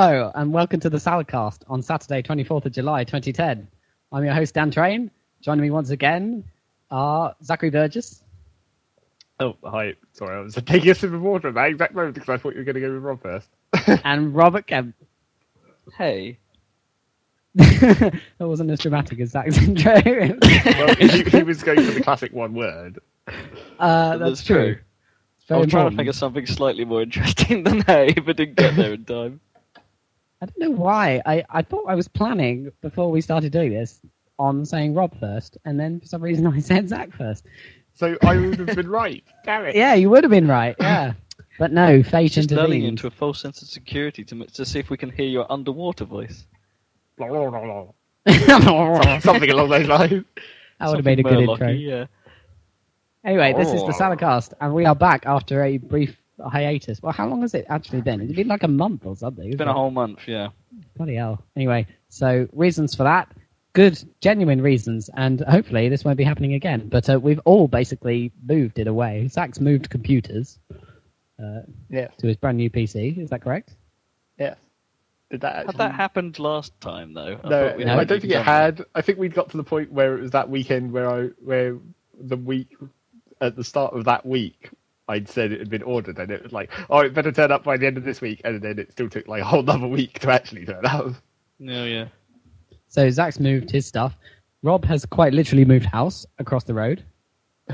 Hello, and welcome to the Saladcast on Saturday, 24th of July, 2010. I'm your host, Dan Train. Joining me once again are Zachary Burgess. Oh, hi. Sorry, I was taking a sip of water at that exact moment because I thought you were going to go with Rob first. and Robert Kemp. Hey. that wasn't as dramatic as Zach's intro. well, he, he was going for the classic one word. Uh, that's, That's true. true. I was trying to think of something slightly more interesting than hey, but didn't get there in time. I don't know why. I, I thought I was planning before we started doing this on saying Rob first, and then for some reason I said Zach first. So I would have been right. Damn it. Yeah, you would have been right. Yeah, but no, fate Just lulling intervened. into a false sense of security to, to see if we can hear your underwater voice. that Something along those lines. That would have made a good Something intro. Yeah. Anyway, this is the Oh. Saladcast, and we are back after a brief hiatus. Well, how long has it actually been? It's been like a month or something. It's isn't been a whole month, yeah. Bloody hell. Anyway, so reasons for that. Good, genuine reasons, and hopefully this won't be happening again. But uh, we've all basically moved in a way. Zach's moved computers uh, Yes. to his brand new PC. Is that correct? Yes. Did that Had actually... that happened last time, though? I No, thought we No. I don't think it done had. I think we'd got to the point where it was that weekend where I, where the week at the start of that week, I'd said it had been ordered, and it was like, oh, it better turn up by the end of this week, and then it still took like a whole another week to actually turn up. that. No, yeah. So Zach's moved his stuff. Rob has quite literally moved house across the road.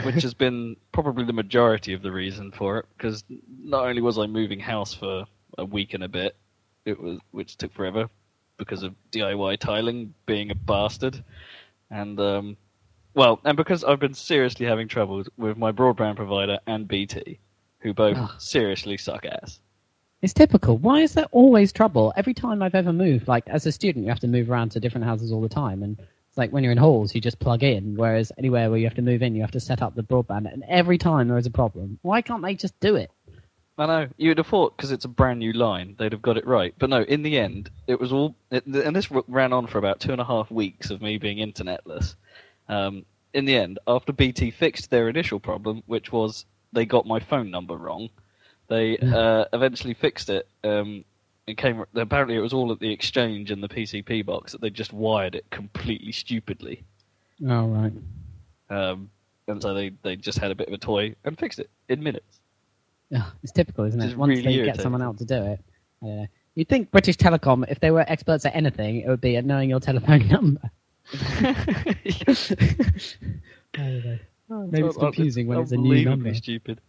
Which has been probably the majority of the reason for it, because not only was I moving house for a week and a bit, it was which took forever because of DIY tiling being a bastard, and um, well, and because I've been seriously having trouble with my broadband provider and BT, who both Ugh. seriously suck ass. It's typical. Why is there always trouble? Every time I've ever moved, like as a student, you have to move around to different houses all the time, and it's like when you're in halls, you just plug in. Whereas anywhere where you have to move in, you have to set up the broadband, and every time there is a problem. Why can't they just do it? I know you'd have thought because it's a brand new line they'd have got it right, but no. In the end, it was all, it, and this ran on for about two and a half weeks of me being internetless. Um, in the end, after BT fixed their initial problem, which was they got my phone number wrong, they uh, eventually fixed it. Um, it came apparently it was all at the exchange in the PCP box that they just wired it completely stupidly, Oh right. um, and so they they just had a bit of a toy and fixed it in minutes. Ugh, it's typical, isn't it? is Once really they get someone else to do it. I. You'd think British Telecom, if they were experts at anything, it would be at knowing your telephone number. I don't know. Maybe it's confusing when it's a new number. stupid.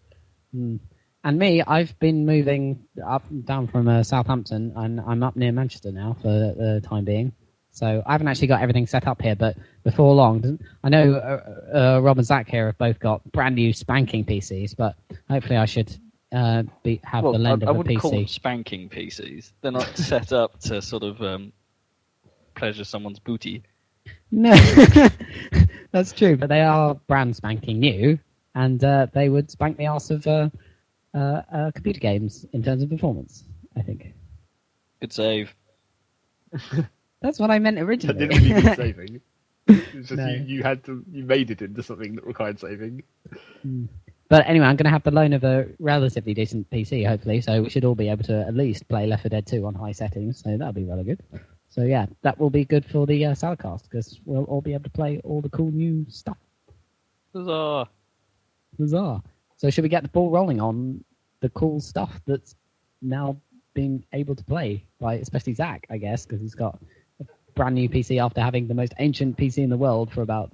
Hmm. And me, I've been moving up and down from uh, Southampton, and I'm up near Manchester now for the time being. So I haven't actually got everything set up here, but before long, I know uh, uh, Rob and Zach here have both got brand new spanking PCs, but hopefully I should uh, be, have Well, the I, lend I of a wouldn't call them spanking PCs. They're not set up to sort of um, pleasure someone's booty. No, that's true, but they are brand spanking new, and uh, they would spank the ass of uh, uh, uh, computer games in terms of performance. I think Good save. that's what I meant That originally. didn't really need saving. It's just No. you, you had to, you made it into something that required saving. But anyway, I'm going to have the loan of a relatively decent PC, hopefully, so we should all be able to at least play Left 4 Dead 2 on high settings, so that'll be really good. So yeah, that will be good for the uh, Saladcast, because we'll all be able to play all the cool new stuff. Huzzah. Bizarre. So should we get the ball rolling on the cool stuff that's now being able to play by especially Zach, I guess, because he's got a brand new PC after having the most ancient PC in the world for about.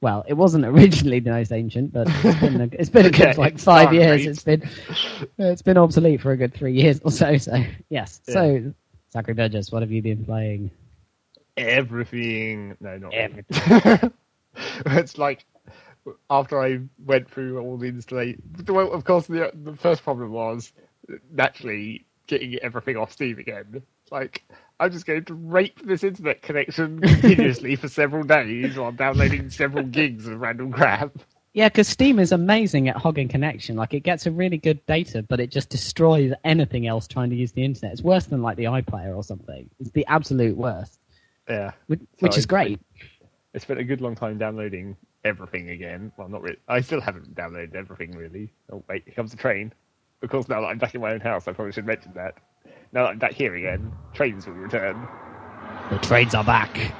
Well, it wasn't originally the most ancient, but it's been a, it's been a good like five years. It's been it's been obsolete for a good three years or so. So yes. Yeah. So Zachary Burgess, what have you been playing? Everything. No, not. Everything. it's like after I went through all the installation. Well, of course, the the first problem was naturally getting everything off Steam again. Like I'm just going to rape this internet connection continuously for several days while downloading several gigs of random crap. Yeah, because Steam is amazing at hogging connection. Like, it gets a really good data, but it just destroys anything else trying to use the internet. It's worse than like the iPlayer or something. It's the absolute worst, Yeah, which, which So is great. I spent a good long time downloading everything again. Well, not really. I still haven't downloaded everything really. Oh wait, here comes the train. Of course, now that I'm back in my own house, I probably should mention that. now that I'm back here again, trains will return. The trains are back.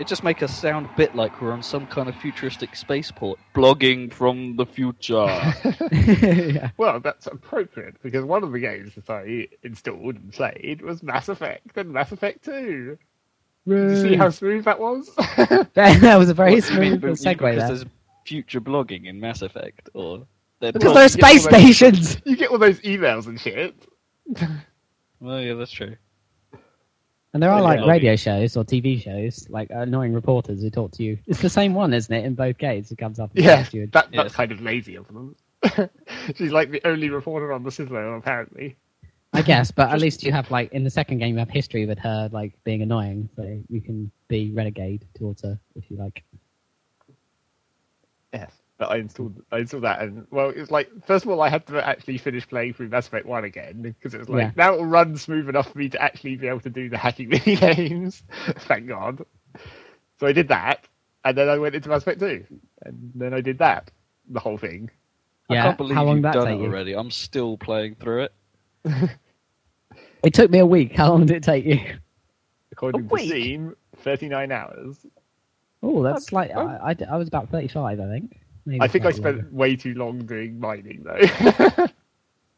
It just make us sound a bit like we're on some kind of futuristic spaceport, blogging from the future. yeah. Well, that's appropriate because one of the games that I installed and played was Mass Effect and Mass Effect 2. Did you see how smooth that was? that was a very What, you mean smooth be- segue because there. there's future blogging in Mass Effect, or they're Because talk- there are you get space those- stations. you get all those emails and shit. Well, yeah, that's true. And there are like yeah. radio shows or TV shows, like annoying reporters who talk to you. It's the same one, isn't it, in both games? It comes up. and Yeah, you. that, Yes. that's kind of lazy of them. She's like the only reporter on the Sizzler, apparently. I guess, but at least you have like in the second game you have history with her like being annoying, so you can be renegade towards her if you like. Yes. But I installed I installed that and well it was like first of all I had to actually finish playing through Mass Effect 1 again because it was like Yeah. now it'll run smooth enough for me to actually be able to do the hacking mini games. Thank God. So I did that and then I went into Mass Effect 2 and then I did that. The whole thing. Yeah, I can't believe how long you've that done take it you? already. I'm still playing through it. It took me a week. How long did it take you? According A to? Steam, 39 hours. Oh, that's like. I, I, I was about thirty-five, I think. Maybe I think I spent longer. way too long doing mining though.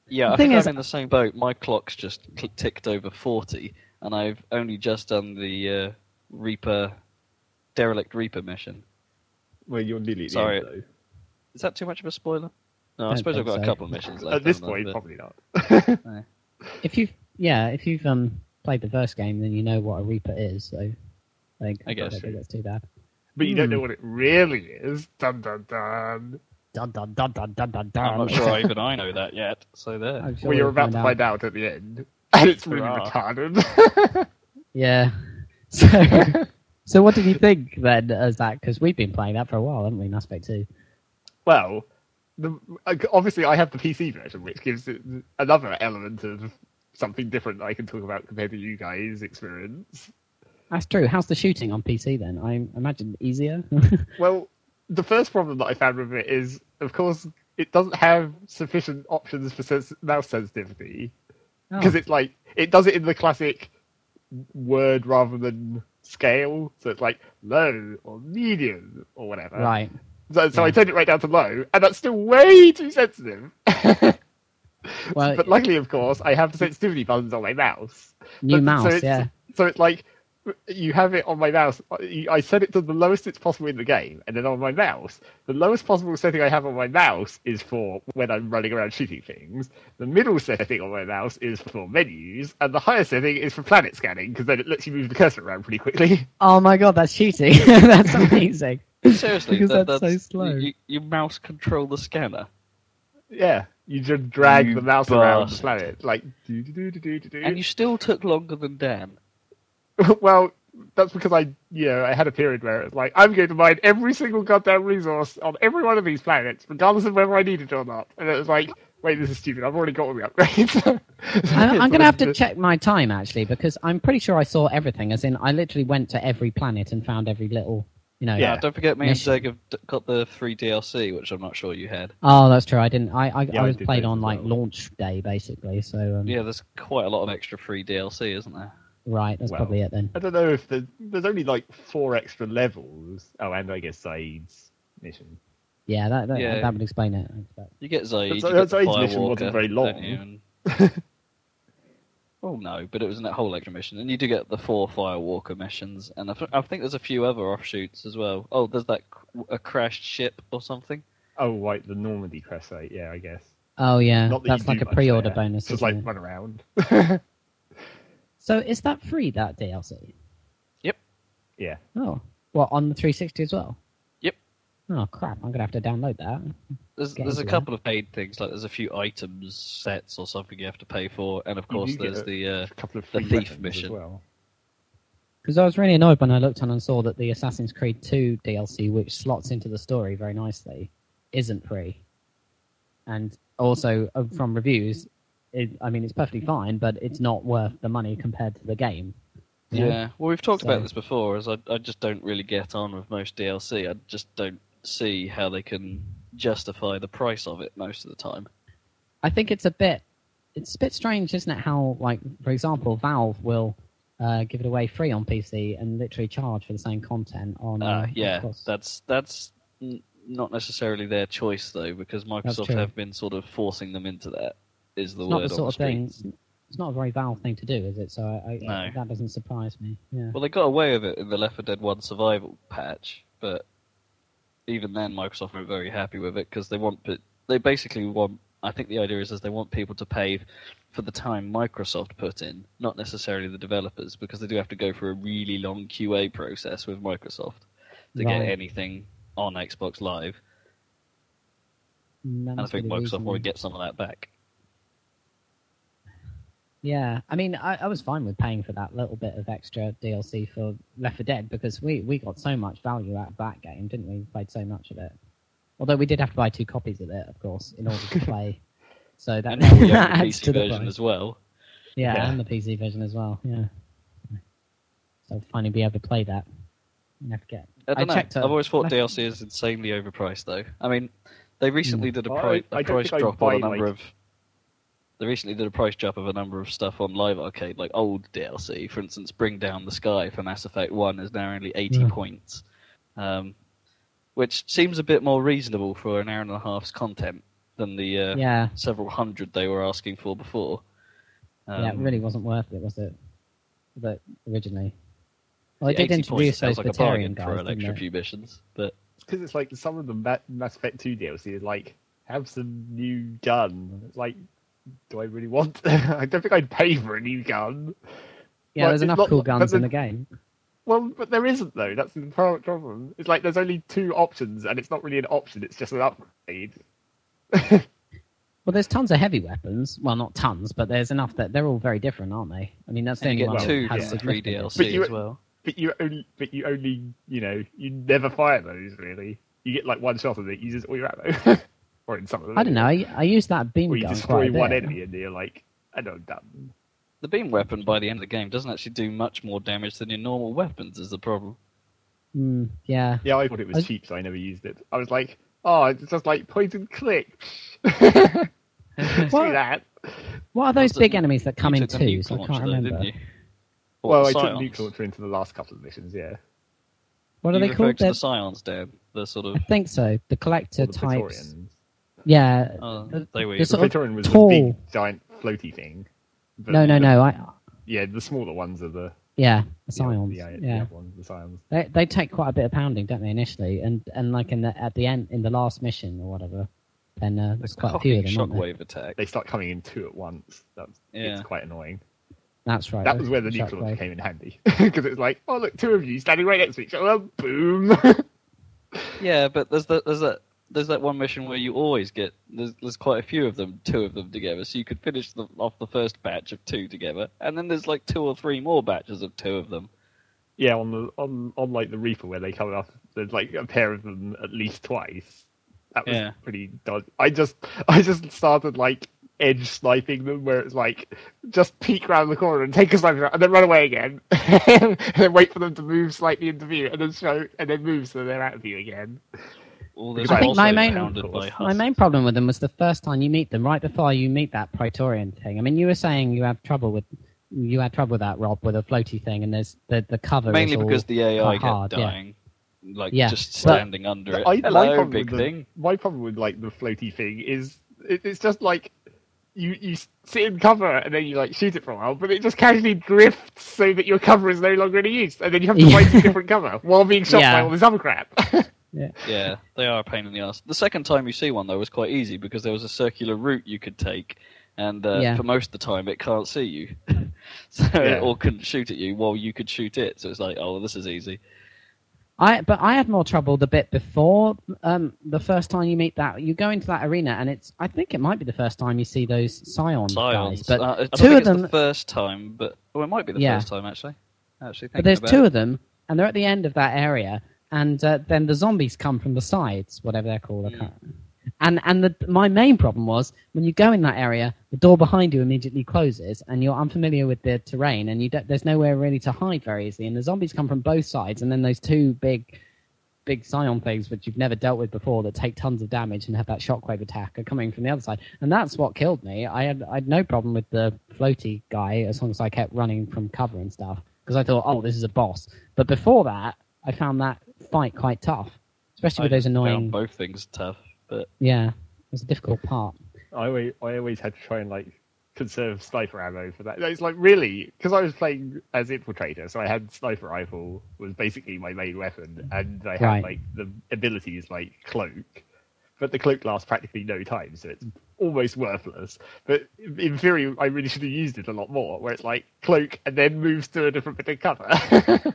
Yeah, The I think is, I'm in the same boat. My clock's just cl- ticked over 40, and I've only just done the uh, Reaper, derelict Reaper mission. well, you're nearly at Sorry. end, though. Is that too much of a spoiler? No, I Don't suppose I've think got a couple of missions left. At this point, But- probably not. If you've yeah, if you've um played the first game, then you know what a Reaper is. So I think I guess. don't think that's too bad. But you don't Hmm. know what it really is. Dun dun dun. Dun dun dun dun dun dun dun. I'm not sure even I know that yet. So there. Sure well, you're we'll about to find out at the end. And it's really Hurrah. retarded. Yeah. So, so what did you think then as that? Because we've been playing that for a while, haven't we? Mass Effect 2. well, the, obviously I have the PC version, which gives it another element of something different that I can talk about compared to you guys' experience. That's true. How's the shooting on PC then? I imagine easier. Well, the first problem that I found with it is, of course, it doesn't have sufficient options for sens- mouse sensitivity. because Oh, it's like it does it in the classic word rather than scale. So it's like low or medium or whatever. right. So, so I turned it right down to low, and that's still way too sensitive. Well, but luckily, of course, I have the sensitivity buttons on my mouse. new But- mouse, so yeah. So it's like you have it on my mouse. I set it to the lowest it's possible in the game, and then on my mouse, the lowest possible setting I have on my mouse is for when I'm running around shooting things. The middle setting on my mouse is for menus, and the higher setting is for planet scanning because then it lets you move the cursor around pretty quickly. Oh my god, that's cheating. that's amazing. Seriously, Because that, that's so slow. You, you mouse control the scanner, yeah, you just drag You the mouse around the bastard. planet like do do do do do do do. and you still took longer than Dan. well, that's because I, you know, I had a period where it's like I'm going to mine every single goddamn resource on every one of these planets, regardless of whether I need it or not. And it was like, wait, this is stupid. I've already got all the upgrades. I, I'm going to have to check my time actually because I'm pretty sure I saw everything. As in, I literally went to every planet and found every little, you know. Yeah. Yeah, don't forget me Mission. and Zeg have got the free DLC, which I'm not sure you had. Oh, that's true. I didn't. I I, Yeah, I I was did played on like well. launch day basically. So um, Yeah, there's quite a lot of extra free DLC, isn't there? Right, that's Well, probably it then. I don't know if the, there's only like four extra levels. Oh, and I guess Zaeed's mission. Yeah, that that, Yeah. that would explain it. You get Zaeed, But you get Zaeed's mission wasn't very long. oh no, but it was in that whole extra mission, and you do get the four Firewalker missions, and I, th- I think there's a few other offshoots as well. Oh, there's that c- a crashed ship or something. Oh, right, the Normandy crash site. Yeah, I guess. Oh yeah, that that's like a pre-order there. bonus. Just like it? run around. So is that free that DLC? Yep. Yeah. Oh, what on the 360 as well? Yep. Oh crap! I'm gonna have to download that. There's Get there's a into couple of paid things like there's a few items sets or something you have to pay for, and of course there's a- the uh, A couple of the thief mission. as well. Because I was really annoyed when I looked on and saw that the Assassin's Creed 2 DLC, which slots into the story very nicely, isn't free. And also, uh, from reviews, it, I mean, it's perfectly fine, but it's not worth the money compared to the game. You know? Yeah, well, we've talked So- about this before. As I, I just don't really get on with most DLC. I just don't see how they can justify the price of it most of the time. I think it's a bit it's a bit strange, isn't it? How, like, for example, Valve will uh, give it away free on PC and literally charge for the same content on. Uh, Uh, yeah, Xbox. that's that's n- not necessarily their choice though, because Microsoft have been sort of forcing them into that. Is the it's not word the on sort of thing. It's not a very Valve thing to do, is it? So I, I, No. that doesn't surprise me. Yeah. Well, they got away with it in the Left 4 Dead 1 survival patch, but even then, Microsoft weren't very happy with it because they want, they basically want. I think the idea is, is they want people to pay for the time Microsoft put in, not necessarily the developers, because they do have to go through a really long QA process with Microsoft to get anything on Xbox Live, that and I think Microsoft will then. get some of that back. Yeah, I mean, I, I was fine with paying for that little bit of extra DLC for Left 4 Dead because we, we got so much value out of that game, didn't we? We played so much of it. Although we did have to buy two copies of it, of course, in order to play. So that, And now we that have the adds PC to the version price. as well. Yeah, Yeah. and the PC version as well. Yeah. So finally be able to play that. You have to get. I don't know. checked. Uh, I've always thought Left- DLC is insanely overpriced, though. I mean, they hmm. recently did a, pri- I- I a don't price drop on a number like- of. They recently did a price drop of a number of stuff on Live Arcade, like old DLC. For instance, Bring Down the Sky for Mass Effect One is now only eighty Yeah. points, um, which seems a bit more reasonable for an hour and a half's content than the uh, Yeah, several hundred they were asking for before. Um, yeah, it really wasn't worth it, was it? But originally, well, the it did 80 points introduce sounds those like a bargain Batarian guys, for an extra it? few missions, but because it's like some of the Ma- Mass Effect 2 DLC is like have some new gun. It's like, do I really want? I don't think I'd pay for a new gun. Yeah, Like, there's enough not- cool but guns in the- the game. Well, but there isn't though. That's the pro- problem. It's like there's only two options, and it's not really an option. It's just an upgrade. Well, there's tons of heavy weapons. Well, not tons, but there's enough that they're all very different, aren't they? I mean, that's the and you only get one two that has from the free DLC But you- as well. But you only, but you only, you know, you never fire those really. You get like one shot of it uses all your ammo, or in some of them. I don't know. I, I use that beam Or you gun destroy quite a one bit. enemy and you're like, I know, I'm done. The beam weapon by the end of the game doesn't actually do much more damage than your normal weapons. Is the problem? Mm, yeah. Yeah, I thought it was I- cheap, so I never used it. I was like, oh, it's just like point and click. See What? that? What are those big enemies that come in twos? nuke I can't though, remember. Didn't you? Or well, I took Scions? nuke launcher into the last couple of missions. Yeah, What are You they called? To the Scions, Dan. The sort of. I think so. The collector the types. Praetorians. Yeah. Uh, the- they were. the The sort of was tall- the big giant floaty thing. But No, no, the- no. I, Yeah, the smaller ones are the yeah, the the- scions. The, the, yeah. other ones, the scions. They they take quite a bit of pounding, don't they, initially? And and like in the at the end in the last mission or whatever, then uh, there's quite a few of them. shockwave attack. They start coming in two at once. That's Yeah. it's quite annoying. That's right. That was where the nuke Shockwave. came in handy because it's like, oh look, two of you standing right next to each other. Boom. Yeah, but there's that there's that there's that one mission where you always get there's there's quite a few of them, two of them together, so you could finish the, off the first batch of two together, and then there's like two or three more batches of two of them. yeah, on the on on like the Reaper where they come off, there's like a pair of them at least twice. That was Yeah. pretty. Dodgy. I just I just started like edge sniping them where it's like just peek around the corner and take a sniper shot and then run away again and then wait for them to move slightly into view and then show and then move so they're out of view again. All those I think my main- My main problem with them was the first time you meet them, right before you meet that Praetorian thing. I mean, you were saying you have trouble with you had trouble with that, Rob, with a floaty thing, and there's the the cover. mainly is all because the AI quite kept hard, yeah. dying, like Yeah, just but- standing under it. I, my Hello, problem big the- thing. my problem with like the floaty thing is it, it's just like you you sit in cover and then you like shoot it for a while, but it just casually drifts so that your cover is no longer any use, and then you have to Yeah. find some different cover while being shot Yeah. by all this other crap. Yeah, they are a pain in the ass. The second time you see one though was quite easy because there was a circular route you could take, and uh, Yeah. for most of the time it can't see you, so Yeah. or couldn't shoot at you while you could shoot it. So it's like, oh, this is easy. I but I had more trouble the bit before um, the first time you meet that. You go into that arena, and it's I think it might be the first time you see those Scion Scions, guys, but uh, I don't two think of it's them. the first time, but oh, it might be the Yeah. first time actually. Actually, But there's two of them, and they're at the end of that area, and uh, then the zombies come from the sides, whatever they're called. Mm. And and the, my main problem was when you go in that area, the door behind you immediately closes, and you're unfamiliar with the terrain, and you there's nowhere really to hide very easily. And the zombies come from both sides, and then those two big big Scion things which you've never dealt with before that take tons of damage and have that shockwave attack are coming from the other side, and that's what killed me. I had I had no problem with the floaty guy as long as I kept running from cover and stuff because I thought, oh, this is a boss. But before that, I found that fight quite tough, especially with I those found annoying. both things tough, but Yeah, it was a difficult part. I always, I always had to try and like conserve sniper ammo for that. It's like really because I was playing as infiltrator, so I had sniper rifle was basically my main weapon, and I had Right. like the abilities like cloak, but the cloak lasts practically no time, so it's almost worthless. But in theory, I really should have used it a lot more, where it's like cloak and then moves to a different bit of cover.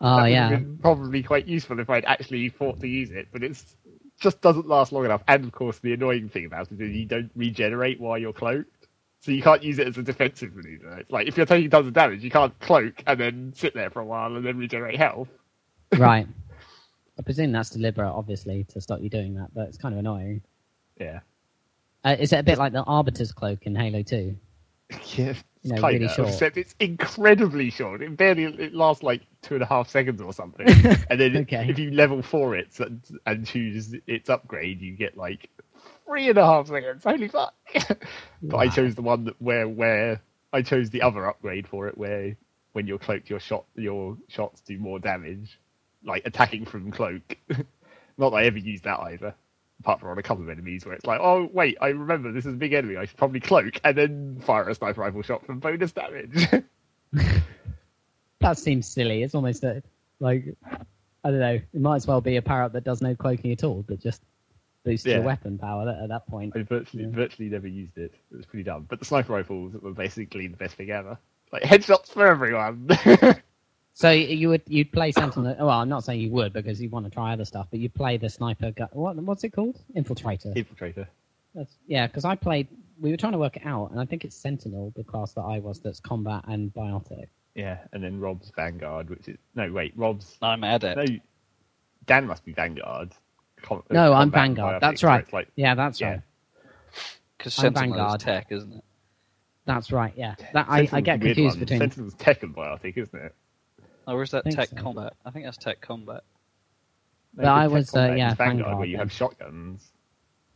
Oh That would have yeah, probably quite useful if I'd actually thought to use it, but it's just doesn't last long enough. And of course, the annoying thing about it is you don't regenerate while you're cloaked, so you can't use it as a defensive maneuver. It's like if you're taking tons of damage, you can't cloak and then sit there for a while and then regenerate health. right. I presume that's deliberate, obviously, to stop you doing that, but it's kind of annoying. Yeah, Uh, is it a bit like the Arbiter's cloak in Halo 2? yeah, You know, really of. short. Except it's incredibly short. It barely it lasts like two and a half seconds or something. and then Okay. if you level four it and, and choose its upgrade, you get like three and a half seconds. Holy fuck! but I chose the one that where where I chose the other upgrade for it, where when you're cloaked, your shot your shots do more damage, like attacking from cloak. Not that I ever used that either. Apart from on a couple of enemies where it's like, oh wait, I remember this is a big enemy. I should probably cloak and then fire a sniper rifle shot for bonus damage. That seems silly. It's almost a, like, I don't know, it might as well be a parrot that does no cloaking at all, but just boosts Yeah. your weapon power at, at that point. I virtually Yeah. virtually never used it. It was pretty dumb. But the sniper rifles were basically the best thing ever. Like headshots for everyone. So you would you'd play Sentinel. Well, I'm not saying you would because you want to try other stuff, but you play the sniper. Gu- what what's it called? Infiltrator. Infiltrator. That's, yeah, because I played. We were trying to work it out, and I think it's Sentinel, the class that I was. That's combat and biotic. Yeah, and then Rob's Vanguard, which is no wait, Rob's I'm adept. no. Dan must be Vanguard. Com- No, I'm Vanguard. biotics, That's right. it's like Yeah, that's Yeah. right. Because I'm Sentinel Vanguard. is tech, isn't it? That's right. Yeah, that I, I get confused one. between. Sentinel's tech and biotic, isn't it? Or is that think tech so. combat? I think that's tech combat. No, But I was, uh, yeah, Vanguard, Vanguard where you then. have shotguns.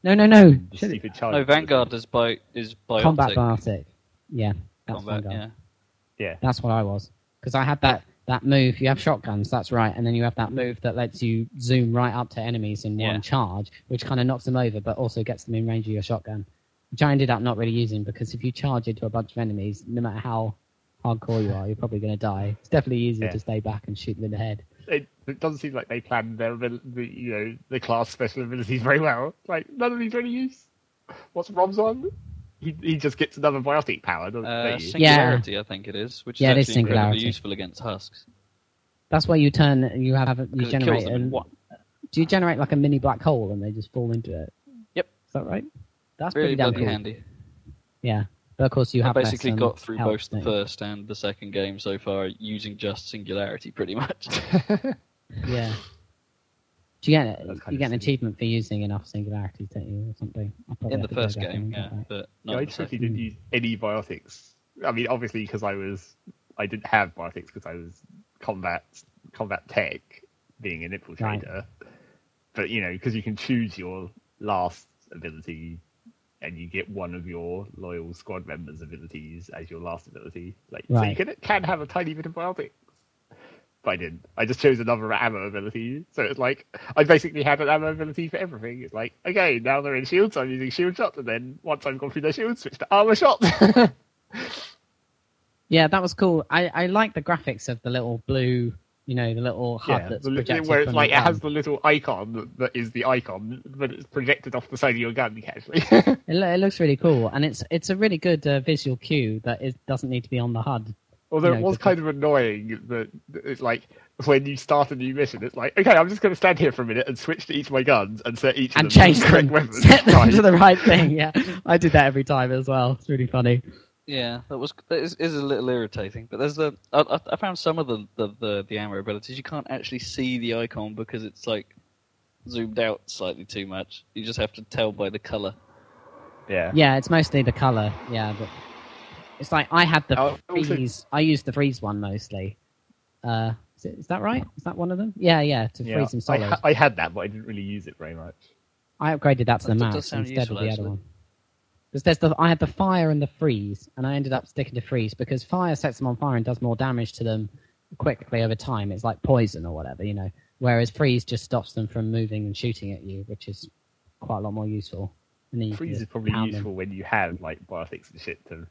No, no, no. and stupid charges. No, Vanguard is bi is biotic combat biotic. Yeah, that's combat. Vanguard. Yeah. Yeah, That's what I was because I had that that move. You have shotguns, that's right, and then you have that move that lets you zoom right up to enemies in Yeah. one charge, which kind of knocks them over, but also gets them in range of your shotgun. Which I ended up not really using because if you charge into a bunch of enemies, no matter how hardcore you are, you're probably going to die. It's definitely easier Yeah. to stay back and shoot them in the head. it, it doesn't seem like they planned their abil- the you know the class special abilities very well. Like none of these are any use. What's Rob's on? He he just gets another biotic power, doesn't Uh, he? singularity, I think it is, which Yeah, is is actually incredibly Singularity. useful against husks. That's why you turn, you have, you 'cause it generate, kills them in an- one. do you generate like a mini black hole and they just fall into it? Yep. Is that right? That's Really pretty damn bloody cool. handy. Yeah, but of course you I have less, basically got through both the don't first and the second game so far using just singularity, pretty much. Yeah. Do you get That's you get an silly. achievement for using enough singularities, don't you, or something? In the first back game, yeah, look at but Yeah, not I in the truly didn't use any biotics. I mean, obviously because I was I didn't have biotics because I was combat combat tech, being an infiltrator. But you know, because you can choose your last ability, and you get one of your loyal squad members' abilities as your last ability. Like, so you can can have a tiny bit of biotics. But I didn't. I just chose another ammo ability. So it's like I basically had an ammo ability for everything. It's like, okay, now they're in shields, I'm using shield shots, and then once I've gone through their shields, switch to armor shots. Yeah, that was cool. I, I like the graphics of the little blue, you know, the little HUD yeah, that's the, projected where it's from like it has the little icon that, that is the icon, but it's projected off the side of your gun casually. It, lo- it looks really cool, and it's it's a really good uh, visual cue that it doesn't need to be on the HUD. Although You it was kind of annoying that it's like when you start a new mission, it's like, okay, I'm just going to stand here for a minute and switch to each of my guns and set each And change the correct them, weapons. set them Right. to the right thing. Yeah, I did that every time as well. It's really funny. Yeah, that was that is, is a little irritating. But there's the I, I- I found some of the, the, the, the ammo abilities you can't actually see the icon because it's like zoomed out slightly too much. You just have to tell by the color. Yeah. Yeah, it's mostly the color. Yeah, but it's like I had the Oh, also- freeze. I used the freeze one mostly. Uh, Is, it, is that right? Is that one of them? Yeah, yeah. To Yeah, freeze them I, solid. ha- I had that, but I didn't really use it very much. I upgraded that to the That does max instead useful, of the actually. other one. Because there's the I had the fire and the freeze, and I ended up sticking to freeze because fire sets them on fire and does more damage to them quickly over time. It's like poison or whatever, you know. Whereas freeze just stops them from moving and shooting at you, which is quite a lot more useful. And Freeze is probably pound them. useful when you have like biotics and shit to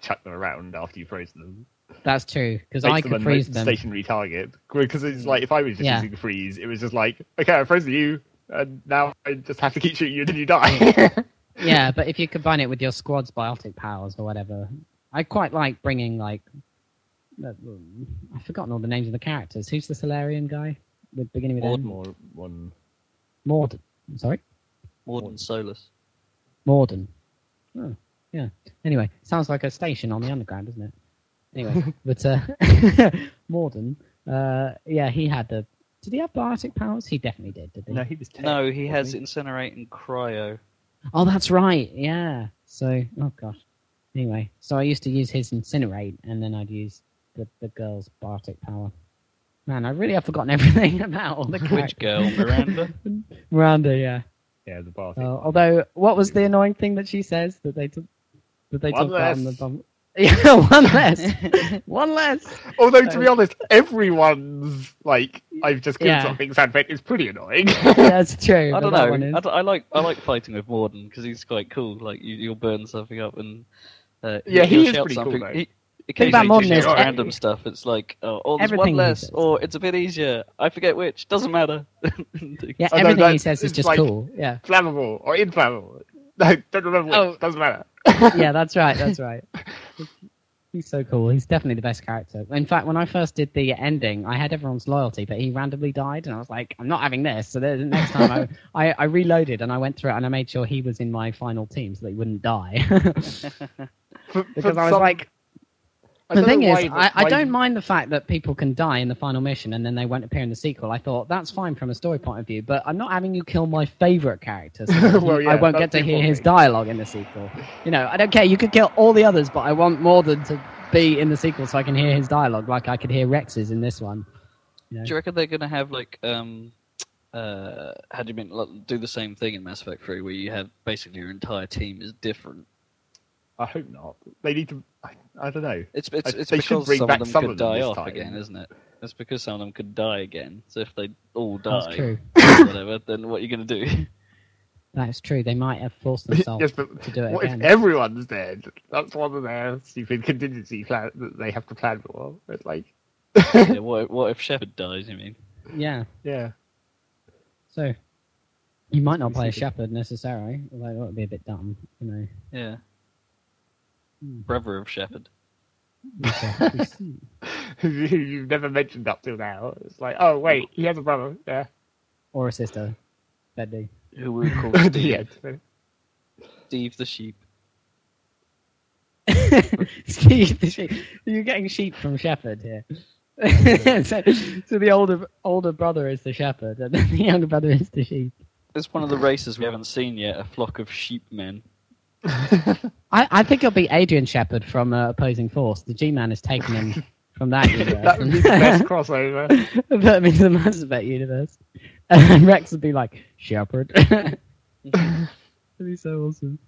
chuck them around after you froze them. That's true because I could a freeze them. stationary target. Because it's like if I was just Yeah. using freeze, it was just like, okay, I froze you, and now I just have to keep shooting you until you die. yeah, but if you combine it with your squad's biotic powers or whatever, I quite like bringing like uh, I've forgotten all the names of the characters. Who's the Salarian guy with beginning with Mord- M? One. Mord. Sorry, Mordin Solus. Mordin. Oh, yeah. Anyway, sounds like a station on the underground, doesn't it? Anyway, but uh, Mordin, uh, yeah, he had the. Did he have biotic powers? He definitely did. Did he? No, he was. Tech, No, he has wasn't incinerate and cryo. Oh, that's right. Yeah. So, oh gosh. Anyway, so I used to use his incinerate, and then I'd use the the girl's biotic power. Man, I really have forgotten everything about all the Which girl, Miranda? Miranda, yeah. Yeah, the bar. Uh, although, what was the annoying thing that she says that they took that they One talk about on the bum? Yeah, one less. one less. Although to be honest, everyone's like, I've just killed Yeah. something. Sound is pretty annoying. That's true. I don't that know. one is- I, d- I like I like fighting with Mordin because he's quite cool. Like you, you'll burn something up and uh, Yeah, he'll he is shout pretty cool, something. though. He, Thing about occasionally Mordin just is shouts random stuff. It's like, oh, oh there's Everything one he less, or it's a bit easier. I forget which. Doesn't matter. Yeah, no, everything he says is just like- cool. Yeah, Flammable or inflammable. No, don't remember which. Oh. Doesn't matter. yeah, that's right. That's right. He's so cool. He's definitely the best character. In fact, when I first did the ending, I had everyone's loyalty, but he randomly died, and I was like, I'm not having this. So the next time I, I, I reloaded and I went through it and I made sure he was in my final team so that he wouldn't die. For- because for I was some- like, I the thing is, why, I, I why- don't mind the fact that people can die in the final mission and then they won't appear in the sequel. I thought that's fine from a story point of view, but I'm not having you kill my favorite character. So Well, he- I won't get to hear his dialogue in the sequel. You know, I don't care. You could kill all the others, but I want Mordin to be in the sequel so I can hear his dialogue, like I could hear Wrex's in this one. You know? Do you reckon they're gonna have like um uh how do you mean like, do the same thing in Mass Effect 3 where you have basically your entire team is different? I hope not. They need to. I, I don't know. It's it's, I- it's they because bring some back of them some could of them die off time. again, isn't it? It's because some of them could die again. So if they all die, true. whatever, then what are you gonna do? That's true. They might have forced themselves yes, but to do it what again. if everyone's dead? That's one of their stupid contingency plans that they have to plan for. It's like, yeah, what if- what if Shepard dies? You mean? Yeah. yeah, So you might not play a see the- shepherd necessarily, although that would be a bit dumb, you know. Yeah. Brother of Shepard. We shall- we see. who you've never mentioned up till now. It's like, oh wait, he has a brother. Yeah, or a sister. Betty. Who we call Steve, end. Steve the sheep. Steve the sheep. You're getting sheep from Shepherd here. so, so the older older brother is the shepherd, and then the younger brother is the sheep. It's one of the races we haven't seen yet. A flock of sheep men. I, I think it'll be Adrian Shephard from uh, Opposing Force. The G-Man has taken him from that universe. that would be the best crossover. Put him into the Effect universe. And Wrex would be like, Shepard. That'd be so awesome.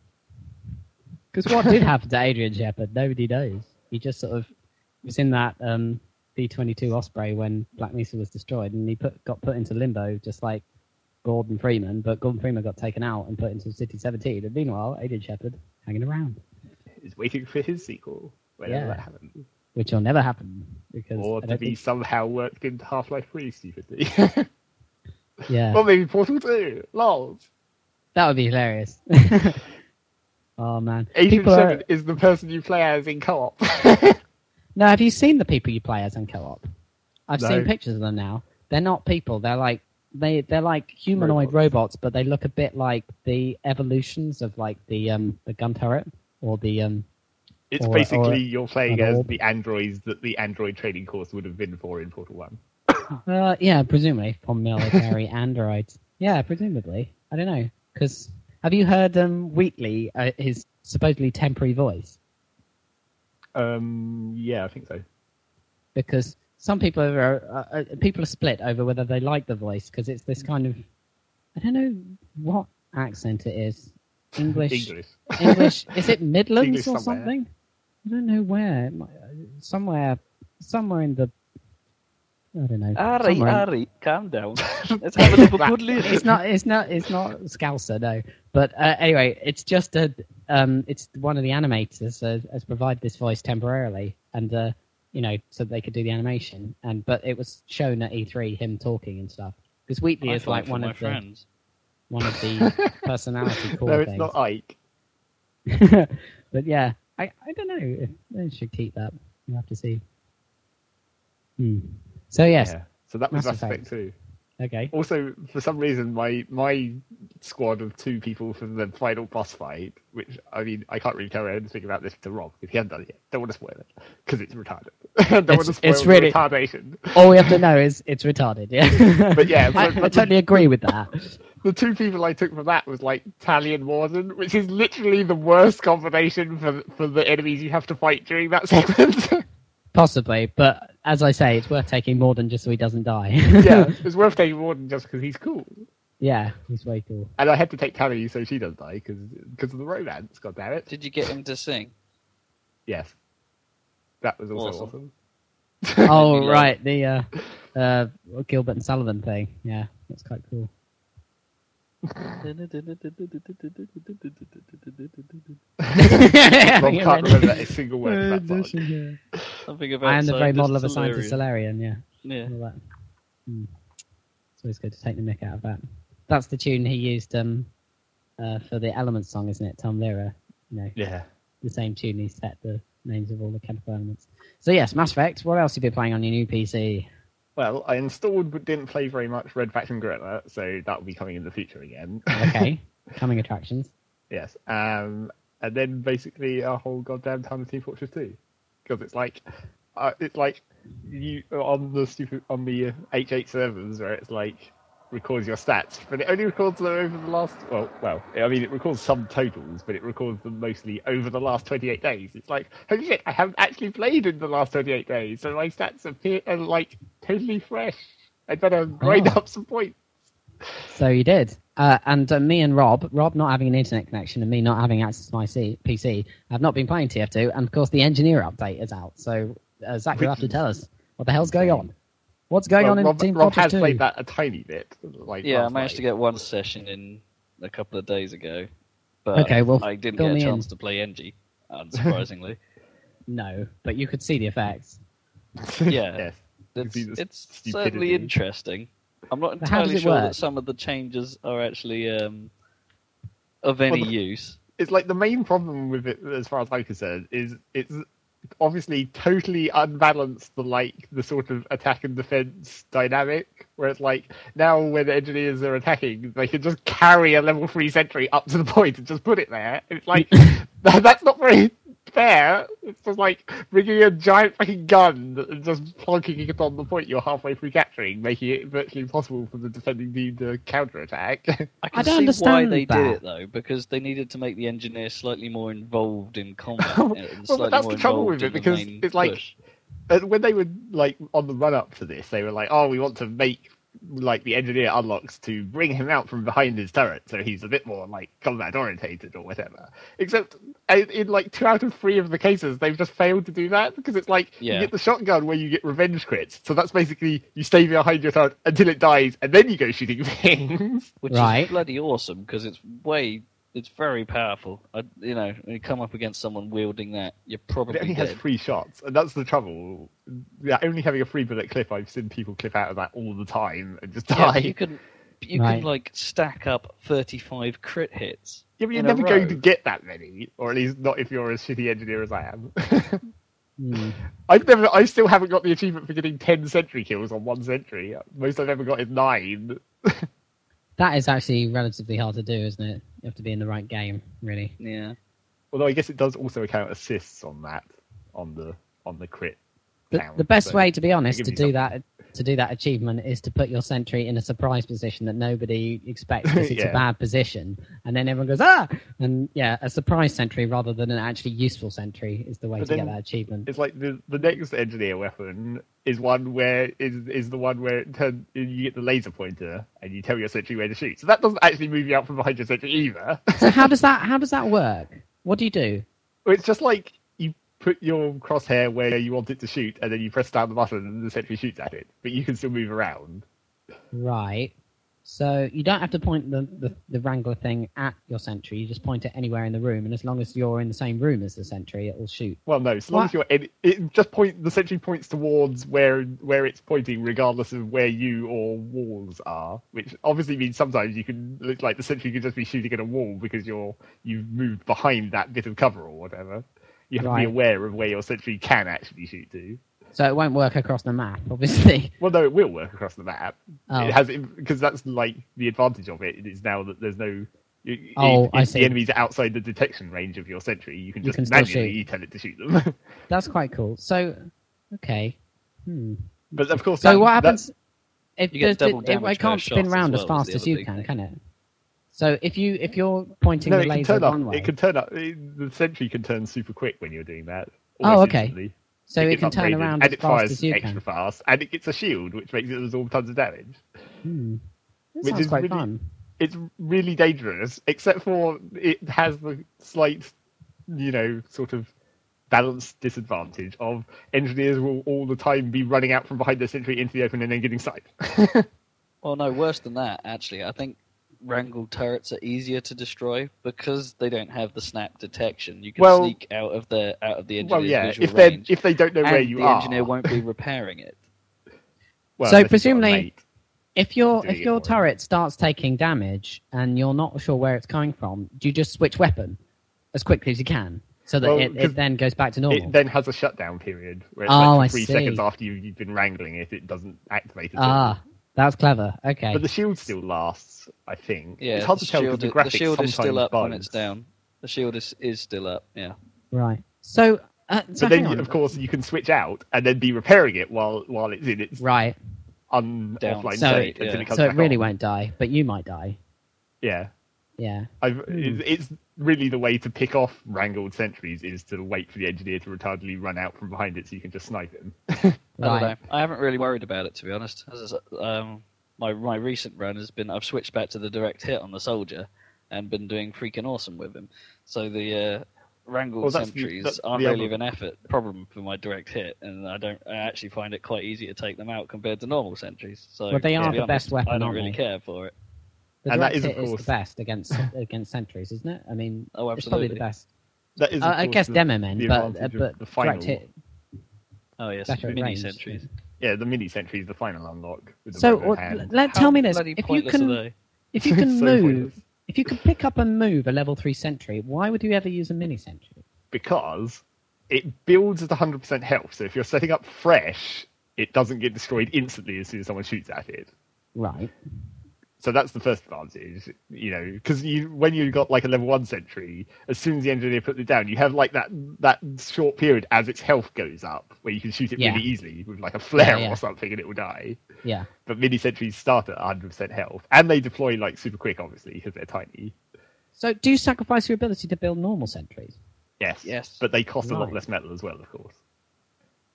Because what did happen to Adrian Shephard? Nobody knows. He just sort of was in that um, V-22 Osprey when Black Mesa was destroyed, and he put, got put into limbo, just like Gordon Freeman. But Gordon Freeman got taken out and put into City 17. And meanwhile, Adrian Shephard hanging around, Is waiting for his sequel. Whenever Yeah. that happens. which will never happen because Or to be think- somehow worked into Half Life 3 stupidly. yeah, or maybe Portal 2. Lols. that would be hilarious. oh man, Agent People are- is the person you play as in co op. now, have you seen the people you play as in co-op? I've No. seen pictures of them now. They're not people. They're like they they're like humanoid Robots. robots, but they look a bit like the evolutions of like the um the gun turret or the um It's Or- basically or you're playing an as orb. the androids that the android training course would have been for in Portal 1. uh, yeah presumably for military androids. Yeah, presumably. I don't know because have you heard um Wheatley uh, his supposedly temporary voice? Um, yeah, I think so. because some people are uh, uh, people are split over whether they like the voice because it's this kind of I don't know what accent it is. English, English. English. Is it Midlands English or somewhere. something? I don't know where. Somewhere, somewhere in the. I don't know. Ari, somewhere Ari, calm down. Let's have a little good listen. it's not. It's not. It's not Scouser, no. But uh, anyway, it's just a. Um, it's one of the animators uh, has provided this voice temporarily, and uh, you know, so they could do the animation. And but it was shown at E3 him talking and stuff because Wheatley I is like for one my of the friends. one of the personality core no, it's things. not Ike. but yeah, I I don't know if they should keep that. We'll have to see. Hmm. So yes, Yeah. So that was Mass Mass Effect. Effect 2. Okay. Also, for some reason, my my squad of two people from the final boss fight, which I mean, I can't really tell anything about this to Rob if he hasn't done it yet. Don't want to spoil it because it's retarded. Don't want to It's- spoil it's really- retardation. All we have to know is it's retarded. Yeah. But yeah, I, but- I totally agree with that. The two people I took from that was like Tali and Mordin, which is literally the worst combination for for the enemies you have to fight during that segment. Possibly, but as I say, it's worth taking more than just so he doesn't die. yeah, it's worth taking more than just because he's cool. yeah, he's way cool. And I had to take Tali so she doesn't die because of the romance. God damn it! Did you get him to sing? Yes, that was also Awesome. awesome. Oh right, the uh, uh, Gilbert and Sullivan thing. Yeah, that's quite cool. Rob can't remember a single word of that song. Something about I am the very model of a scientist Salarian. Salarian. Yeah, Yeah. all that. Hmm. It's always good to take the mick out of that. That's the tune he used um, uh, for the Elements song, isn't it? Tom Lehrer. You know, Yeah. the same tune he set the names of all the chemical elements. So yes, Mass Effect. What else have you been playing on your new PC? Well, I installed but didn't play very much Red Faction Guerrilla, so that will be coming in the future again. Okay, coming attractions. yes. Um, and then basically a whole goddamn ton of Team Fortress 2. Because it's like, uh, it's like you on the stupid on the uh, H8 servers where it's like records your stats, but it only records them over the last. Well, well, I mean it records some totals, but it records them mostly over the last 28 days. It's like, holy shit, I haven't actually played in the last 28 days, so my stats appear are like totally fresh. I better grind Oh. up some points. So you did. Uh, and uh, me and Rob, Rob not having an internet connection and me not having access to my C- PC, have not been playing TF2. And of course, the engineer update is out. So uh, Zach, you'll have to tell us what the hell's going on. What's going Well, on in Rob, Team Rob Fortress has played that a tiny bit. Like Yeah, I last managed to get one session in a couple of days ago. But Okay, well, I didn't get a me in. chance to play NG, unsurprisingly. No, but you could see the effects. Yeah. yes. it's see it's stupidity. certainly interesting. I'm not But how does entirely sure work? that some of the changes are actually um, of any Well, the- use. it's like the main problem with it, as far as I'm concerned, is it's obviously totally unbalanced the like the sort of attack and defense dynamic. Where it's like now when the engineers are attacking, they can just carry a level three sentry up to the point and just put it there. It's like that- that's not very fair. It's just like bringing a giant fucking gun and just plonking it on the point you're halfway through capturing, making it virtually impossible for the defending team to counterattack. I can don't see why they that. did it though, because they needed to make the engineer slightly more involved in combat. Well, but slightly that's more the trouble with it, because it's like- push. Uh, when they were like on the run up to this, they were like, "Oh, we want to make like the engineer unlocks to bring him out from behind his turret, so he's a bit more like combat orientated or whatever." Except in, in like two out of three of the cases, they've just failed to do that because it's like Yeah. you get the shotgun where you get revenge crits, so that's basically you stay behind your turret until it dies, and then you go shooting things. which Right. is bloody awesome because it's way, it's very powerful. I, you know, when you come up against someone wielding that, you're probably it only has dead. three shots, and that's the trouble. Yeah, only having a three bullet clip, I've seen people clip out of that all the time and just die. but you can, you Right. can like stack up 35 crit hits. Yeah, but you're never going to get that many, or at least not if you're as shitty engineer as I am. Hmm. I've never, I still haven't got the achievement for getting ten sentry kills on one sentry. Most I've ever got is nine. That is actually relatively hard to do, isn't it? You have to be in the right game, really. Yeah. Although I guess it does also account assists on that, on the on the crit. The, the best so way, to be honest, to do something. that to do that achievement is to put your sentry in a surprise position that nobody expects because it's Yeah. a bad position, and then everyone goes ah, and yeah, a surprise sentry rather than an actually useful sentry is the way But to get that achievement. It's like the the next engineer weapon is one where is is the one where turn, you get the laser pointer and you tell your sentry where to shoot. So that doesn't actually move you out from behind your sentry either. so how does that how does that work? What do you do? it's just like put your crosshair where you want it to shoot, and then you press down the button and the sentry shoots at it. But you can still move around. Right. So you don't have to point the, the, the Wrangler thing at your sentry. You just point it anywhere in the room, and as long as you're in the same room as the sentry, it will shoot. Well, no, so long as you're in, it just point the sentry points towards where where it's pointing, regardless of where you or walls are. Which obviously means sometimes you can look like the sentry could just be shooting at a wall because you're you've moved behind that bit of cover or whatever. You have to be aware of where your sentry can actually shoot to. So it won't work across the map, obviously. Well, no, it will work across the map. Oh. It has because that's like the advantage of it. It is now that there's no. you- Oh, if, I if see. the enemies outside the detection range of your sentry, you can You just can still manually tell it to shoot them. That's quite cool. So, okay. Hmm. but of course, So that- what happens if You get it, double it, damage it can't spin shot round as as well, is fast as you big can, can it? So if you if you're pointing No, the it can laser turn up. one way, It can turn up. it- the sentry can turn super quick when you're doing that. Oh, okay. instantly. so it, gets can turn around and as it fast fires as you extra can. fast, and it gets a shield, which makes it absorb tons of damage. Hmm. That Which sounds is quite really- fun. It's really dangerous, except for it has the slight, you know, sort of balance disadvantage of engineers will all the time be running out from behind the sentry into the open and then getting sight. Well, no, worse than that, actually. I think Wrangle turrets are easier to destroy because they don't have the snap detection. You can Well- sneak out of the out of the engineer's well, yeah, visual if they range, if they don't know and where you the are, engineer won't be repairing it. well, So unless you've got a presumably- If your if your for them. turret starts taking damage and you're not sure where it's coming from, do you just switch weapon as quickly as you can so that Well, it, 'cause it then goes back to normal? it then has a shutdown period where it's like I for three see. seconds after you, you've been wrangling it, it doesn't activate at all. that's clever. Okay. But the shield still lasts, I think. Yeah, it's hard to tell because shield, the the graphics shield is still sometimes up when it's down. The shield is, is still up. Yeah. Right. So, uh, so But then, you- on. of course, you can switch out and then be repairing it while while it's in its Right. un Down offline So- state until yeah. it comes So it back really on. won't die, but you might die. Yeah, Yeah. I've, Hmm. it's, it's really the way to pick off wrangled sentries is to wait for the engineer to retardedly run out from behind it so you can just snipe him. I don't know. I haven't really worried about it to be honest. As, um, my my recent run has been I've switched back to the direct hit on the soldier and been doing freaking awesome with him. So the uh, wrangled Well, that's the- sentries aren't the really other- of an effort problem for my direct hit, and I don't. I actually find it quite easy to take them out compared to normal sentries. So but they are be the best weapon, I don't really care for it. The And that direct is, of hit is the best against against sentries, isn't it? I mean, Oh, it's probably the absolutely. best. That is, Uh, I guess the- demo men, but uh, but the final. direct hit. Oh yes, Better at mini range. sentries. Yeah, the mini sentry is the final unlock. With the So robot what, hand. let How tell me this: if you can if you can So move pointless. if you can pick up and move a level three sentry, why would you ever use a mini sentry? because it builds at 100% health. So if you're setting up fresh, it doesn't get destroyed instantly as soon as someone shoots at it. Right. So that's the first advantage, you know, because you when you got like a level one sentry, as soon as the engineer puts it down, you have like that that short period as its health goes up, where you can shoot it Yeah. really easily with like a flare Yeah, yeah. or something, and it will die. Yeah. But mini sentries start at 100% health, and they deploy like super quick, obviously, because they're tiny. So do you sacrifice your ability to build normal sentries? Yes, Yes. but they cost a lot less metal as well, of course.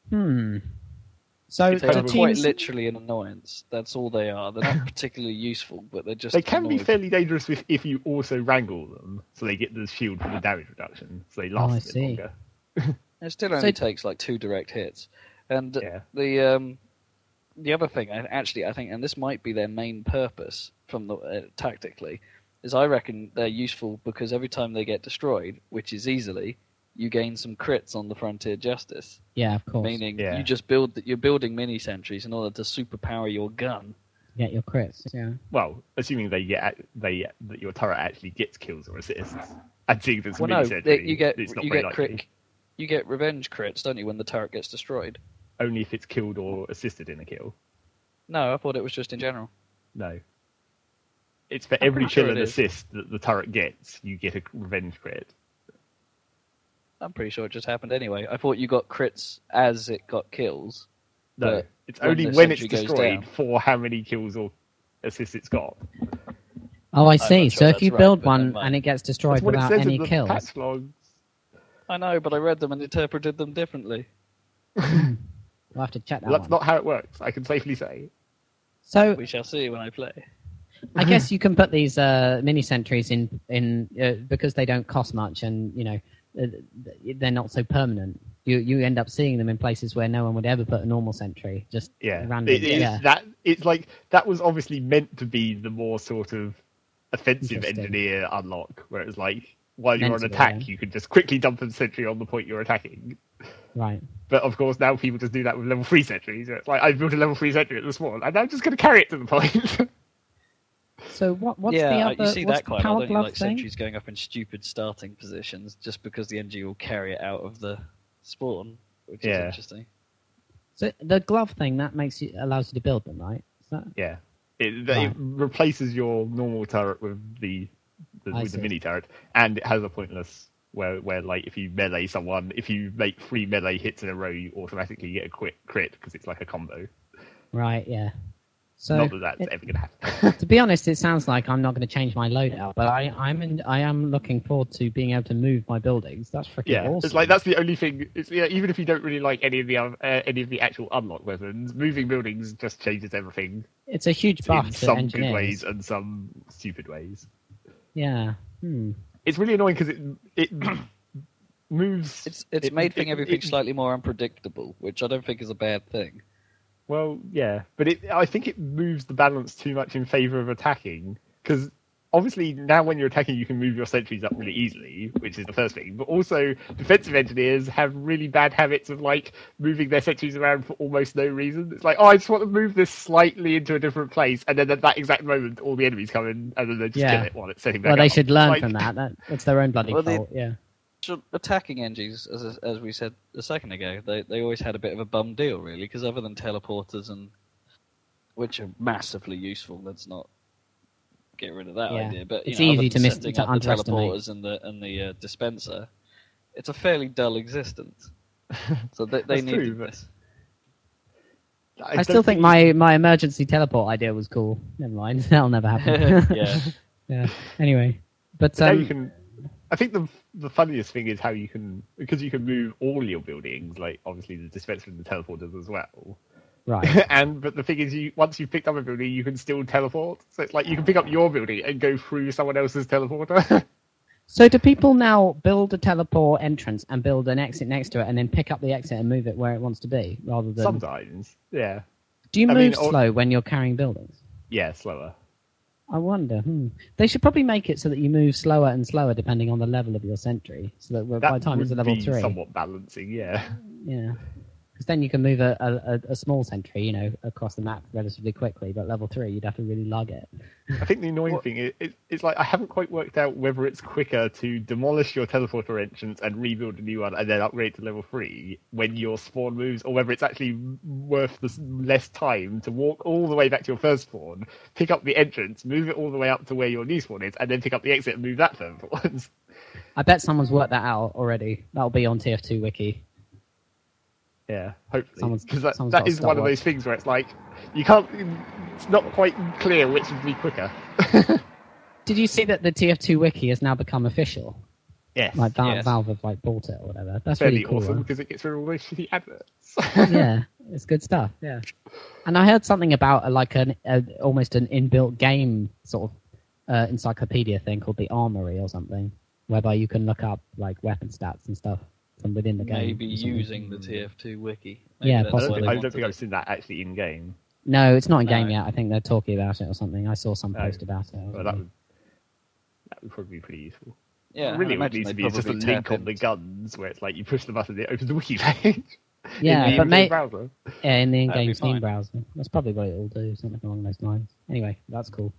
Hmm. So It's the kind They're of quite literally an annoyance. That's all they are. They're not particularly useful, but they're just. They can be fairly dangerous if, if you also wrangle them, so they get the shield for the damage reduction, so they last Oh, I a bit see. longer. It still only So- takes like two direct hits, and Yeah. the um, the other thing, I- actually, I think, and this might be their main purpose from the uh, tactically, is I reckon they're useful because every time they get destroyed, which is easily, you gain some crits on the frontier justice. Yeah, of course. Meaning Yeah. you just build that you're building mini sentries in order to superpower your gun. Get your crits. Yeah. Well, assuming they get they that your turret actually gets kills or assists, and seeing if it's a Well, mini no, sentry, you get it's not you get likely. crit, you get revenge crits, don't you, when the turret gets destroyed? Only if it's killed or assisted in a kill. No, I thought it was just in general. No. It's for I'm every pretty sure kill and assist that the turret gets, you get a revenge crit. I'm pretty sure it just happened anyway. I thought you got crits as it got kills. No, But It's When only the when it's destroyed down. for how many kills or assists it's got. Oh, I see. not so sure if you right, build but one and it gets destroyed That's it without says any in the kills, patch log. I know, but I read them and interpreted them differently. we'll have to check that That's one. not how it works. I can safely say. So We shall see when I play. I guess you can put these uh, mini sentries in in uh, because they don't cost much, and you know Uh, they're not so permanent. You you end up seeing them in places where no one would ever put a normal sentry. Just Yeah, random. It is yeah, that it's like that was obviously meant to be the more sort of offensive engineer unlock, where it's like while you're on be, attack, yeah. you can just quickly dump a sentry on the point you're attacking. right. But of course, now people just do that with level three sentries. It's like I built a level three sentry at the spawn, and I'm just going to carry it to the point. So what what's yeah, the I- other you see that the quite a power lot. Don't like thing? sentries going up in stupid starting positions just because the NG will carry it out of the spawn, which Yeah. is interesting. So the glove thing that makes you allows you to build them, right? Is that, yeah, it, Right. it replaces your normal turret with the, the I with the mini turret, and it has a pointless where where like if you melee someone, if you make three melee hits in a row, you automatically get a quick crit because it's like a combo. right? Yeah. So Not that that's it- ever going to happen. to be honest, it sounds like I'm not going to change my loadout, but I, I'm in, I am looking forward to being able to move my buildings. That's freaking Yeah, awesome. it's like that's the only thing. It's, yeah, even if you don't really like any of the oth- uh, any of the actual unlock weapons, moving buildings just changes everything It's a huge buff in to some engineers. good ways and some stupid ways. Yeah. Hmm. It's really annoying because it it moves. It's it's it- made it- everything it- slightly more unpredictable, which I don't think is a bad thing. Well, yeah, but it I think it moves the balance too much in favor of attacking because obviously now when you're attacking you can move your sentries up really easily, which is the first thing. But also defensive engineers have really bad habits of like moving their sentries around for almost no reason. It's like, oh, I just want to move this slightly into a different place, and then at that exact moment all the enemies come in and then they just Yeah. kill it while it's setting back Well, they up. should learn Like- from that. that. That's their own bloody Well, they- fault. Yeah. So attacking NGs, as as we said a second ago, they they always had a bit of a bum deal, really, because other than teleporters and which are massively useful, let's not get rid of that Yeah. idea. But It's know, easy to miss- to up the teleporters and the and the uh, dispenser. It's a fairly dull existence. So they, they That's needed true, this. I, don't still think my, my emergency teleport idea was cool. Never mind. That'll never happen. yeah, yeah. Anyway. But But now um, you can. I think the the funniest thing is how you can because you can move all your buildings, like obviously the dispenser and the teleporters as well. right. and but the thing is, you once you've picked up a building, you can still teleport. So it's like you can pick up your building and go through someone else's teleporter. So do people now build a teleport entrance and build an exit next to it and then pick up the exit and move it where it wants to be rather than Sometimes, yeah, Do you I move mean, or- slow when you're carrying buildings? yeah, slower. I wonder. Hmm. They should probably make it so that you move slower and slower depending on the level of your sentry. So that That by the time it's a level three, somewhat balancing. Yeah, yeah, because then you can move a, a, a- a small sentry, you know, across the map relatively quickly. But level three, you'd have to really lug it. I think the annoying What- thing is it, it's like I haven't quite worked out whether it's quicker to demolish your teleporter entrance and rebuild a new one and then upgrade to level three when your spawn moves, or whether it's actually worth the less time to walk all the way back to your first spawn, pick up the entrance, move it all the way up to where your new spawn is, and then pick up the exit and move that further forwards. I bet someone's worked that out already. That'll be on TF2 wiki. Yeah, hopefully, because that, someone's that gotta is start one of those things where it's like you can't. It's not quite clear which would be quicker. Did you see that the TF2 wiki has now become official? yes, Like Val- Yes. Valve have like bought it or whatever. That's fairly really cool. awesome right? because it gets rid of all those shitty adverts. yeah, it's good stuff. Yeah, and I heard something about uh, like an uh, almost an inbuilt game sort of uh, encyclopedia thing called the Armory or something, whereby you can look up like weapon stats and stuff from within the game. maybe using the TF2 wiki. Yeah, that's I don't, possibly. think, I don't think. I've seen that actually in game. No, it's not in game No. yet. I think they're talking about it or something. I saw some Oh. post about it. or Well, that would that would probably be pretty useful. Yeah, really, what it imagine needs to they'd be is just a link tap on the guns where it's like you push the button, it opens the wiki page. yeah, in but in-game mate, browser. yeah, in the That'd in-game Steam browser. That's probably what it'll do, something along those lines. Anyway, that's cool.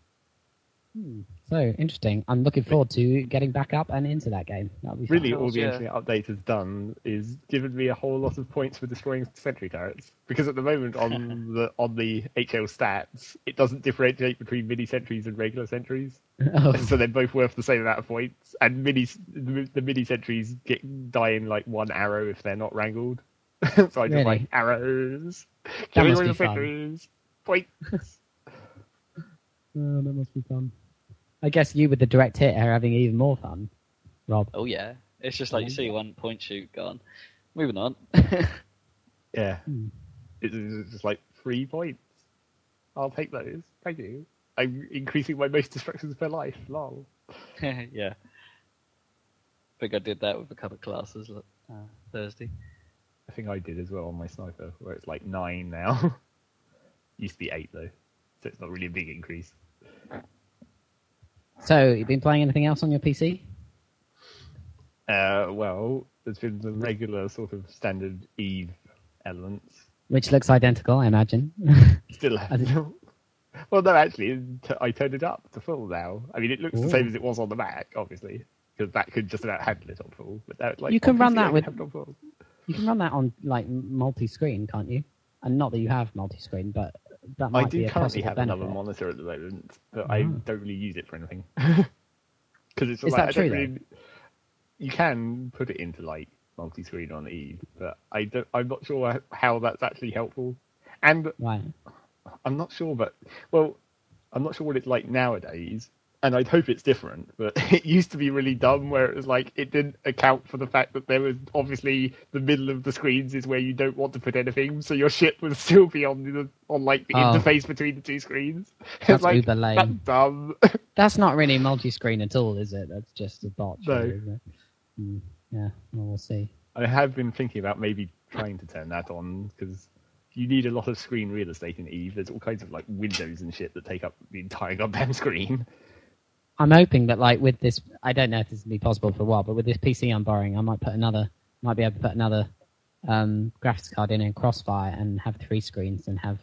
Hmm. So interesting. I'm looking forward to getting back up and into that game. That'll fun. Really, all the Yeah. Engineer update has done is given me a whole lot of points for destroying sentry turrets. Because at the moment on the on the HL stats, it doesn't differentiate between mini sentries and regular sentries, Oh, so they're both worth the same amount of points. And mini the, the mini sentries get die in like one arrow if they're not wrangled. so I just Really? like arrows. Killing must all be your fun. fingers. Oh, that must be fun. I guess you with the direct hit are having even more fun, Rob. Oh yeah, it's just like you see one point shoot gone. Moving on. Yeah. Hmm. It's it's just like three points. I'll take those. Thank you. I'm increasing my most destructions per life. Lol. yeah. I think I did that with a couple of classes uh, Thursday. I think I did as well on my sniper, where it's like nine now. Used to be eight though, so it's not really a big increase. So, you've been playing anything else on your PC? Uh, well, there's been the regular sort of standard Eve elements. Which looks identical, I imagine. Still well, no, actually, I turned it up to full now. I mean, it looks the same as it was on the Mac, obviously, because that could just about handle it on full. But now it's like You can run that with- have it on full. you can run that on like multi-screen, can't you? And not that you have multi-screen, but that might I be do a currently have benefit. another monitor at the moment, but I Ah. don't really use it for anything. Because it's Is like, that true, really, You can put it into like multi-screen on Eve, but I don't. I'm not sure how that's actually helpful, and Right. I'm not sure. But well, I'm not sure what it's like nowadays, and I'd hope it's different. But it used to be really dumb, where it was like it didn't account for the fact that there was obviously the middle of the screens is where you don't want to put anything, so your ship would still be on the on like the Oh. interface between the two screens. That's it's like uber lame. that's dumb. That's not really multi-screen at all, is it? That's just a bot. No. really, isn't it? Hmm, yeah, well, we'll see. I have been thinking about maybe trying to turn that on because you need a lot of screen real estate in Eve. There's all kinds of like windows and shit that take up the entire goddamn screen. I'm hoping that, like, with this, I don't know if this will be possible for a while, but with this PC I'm borrowing, I might put another, might be able to put another um, graphics card in in Crossfire and have three screens and have,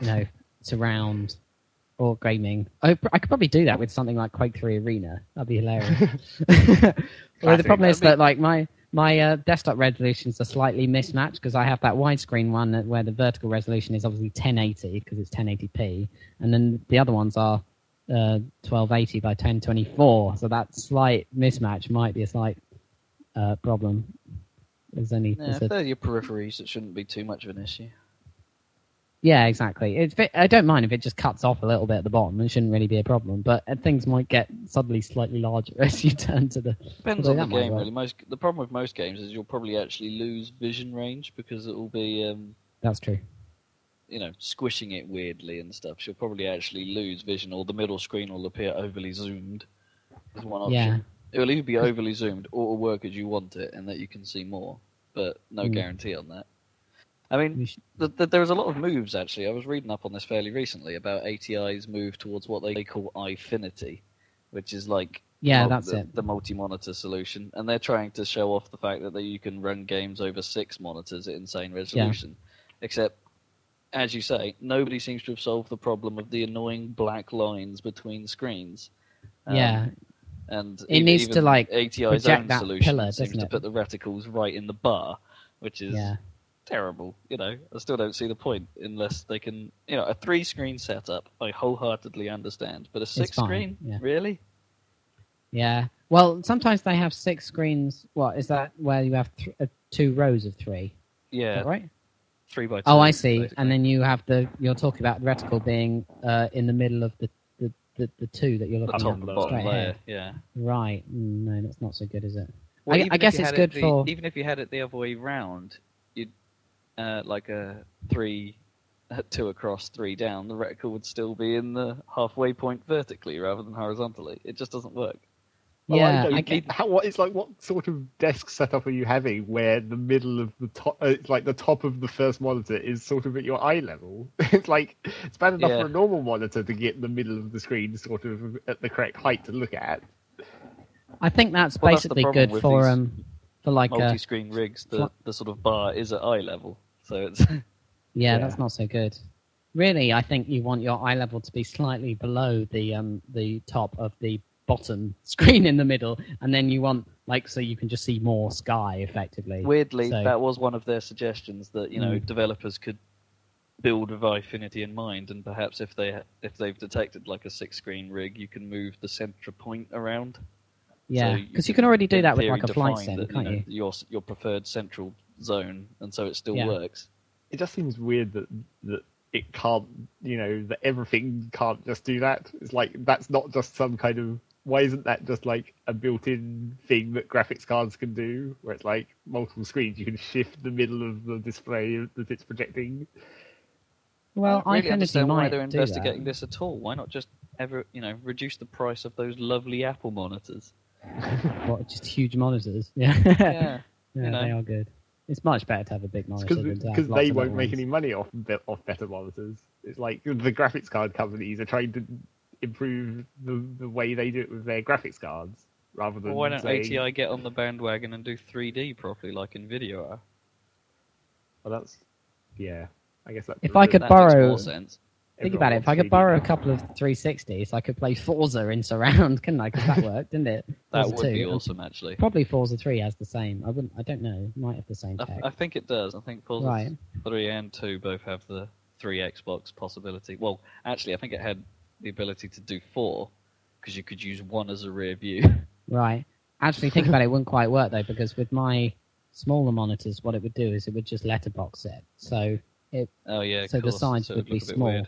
you know, surround or gaming. I, I could probably do that with something like Quake 3 Arena. That'd be hilarious. Well, the problem is That'd that, like, my my uh, desktop resolutions are slightly mismatched because I have that widescreen one that, where the vertical resolution is obviously 1080 because it's 1080p, and then the other ones are uh, 1280 by 1024. So that slight mismatch might be a slight uh, problem. There's only Yeah, if a- they're your peripheries, it shouldn't be too much of an issue. yeah, exactly. It's ve- I don't mind if it just cuts off a little bit at the bottom. It shouldn't really be a problem. But uh, things might get suddenly slightly larger as you turn to the. Depends on the game, really. Most the problem with most games is you'll probably actually lose vision range because it will be, um, That's true. You know, squishing it weirdly and stuff. You'll probably actually lose vision, or the middle screen will appear overly zoomed. Is one option. Yeah. It will either be overly zoomed or it'll work as you want it, and that you can see more. But no Mm. guarantee on that. I mean, We should- th th there's a lot of moves actually. I was reading up on this fairly recently about ATI's move towards what they call Eyefinity, which is like Yeah, that's the, it. the multi-monitor solution, and they're trying to show off the fact that they, you can run games over six monitors at insane resolution. Yeah. Except, as you say, nobody seems to have solved the problem of the annoying black lines between screens. Um, yeah. and It e- needs even to, like, ATI's own that solution pillar, seems to put the reticles right in the bar, which is Yeah. terrible. You know, I still don't see the point unless they can. You know, a three-screen setup, I wholeheartedly understand, but a six-screen, yeah. really? Yeah. Well, sometimes they have six screens. What is that? Where you have th- uh, two rows of three, Yeah, right? Three by two. Oh, I see. basically. And then you have the. You're talking about the reticle being uh, in the middle of the the, the, the two that you're looking top at the bottom layer. Yeah. Right. No, that's not so good, is it? Well, I- I guess it's good it the, for- even if you had it the other way round, you'd uh, like a three, uh, two across, three down. The reticle would still be in the halfway point vertically rather than horizontally. It just doesn't work. Well, yeah. I don't I get, get how. What it's like? What sort of desk setup are you having where the middle of the top, uh, like the top of the first monitor is sort of at your eye level? it's like it's bad enough Yeah. for a normal monitor to get the middle of the screen sort of at the correct height to look at. I think that's Well, basically problem good for these um for like a Multi-screen rigs, the the sort of bar is at eye level, so it's yeah, Yeah. that's not so good. Really, I think you want your eye level to be slightly below the um the top of the bottom screen in the middle, and then you want like so you can just see more sky effectively. weirdly So- that was one of their suggestions that you know Mm. developers could build with Eyefinity in mind, and perhaps if they if they've detected like a six-screen rig, you can move the center point around. yeah, So because you can already do that with like a flight define sim, that, can't know, you? Your your preferred central zone, and so it still Yeah. works. it just seems weird that that it can't, you know, that everything can't just do that. It's like that's not just some kind of. Why isn't that just like a built-in thing that graphics cards can do, where it's like multiple screens, you can shift the middle of the display that it's projecting? Well, I don't really Eyefinity understand why they're investigating this at all. Why not just ever, you know, reduce the price of those lovely Apple monitors? What, just huge monitors? Yeah, Yeah, yeah, you know. they are good. It's much better to have a big monitor than to have Because they won't make ones. any money off off better monitors. It's like the graphics card companies are trying to improve the, the way they do it with their graphics cards, rather than Well, why don't saying, ATI get on the bandwagon and do 3D properly, like Nvidia are? Well, that's yeah. I guess that. If I could That borrow- makes more sense. Think about it. If I could borrow a couple of 360s, I could play Forza in surround, couldn't I? Because that worked, didn't it? That Forza would 2. be awesome, actually. Probably Forza 3 has the same. I wouldn't. I don't know. It might have the same I, tech. I think it does. I think Forza Right. 3 and 2 both have the 3 Xbox possibility. Well, actually, I think it had the ability to do 4, because you could use one as a rear view. Right. Actually, think about it. It wouldn't quite work though, because with my smaller monitors, what it would do is it would just letterbox it. So it, oh, yeah, so the sides So would be small.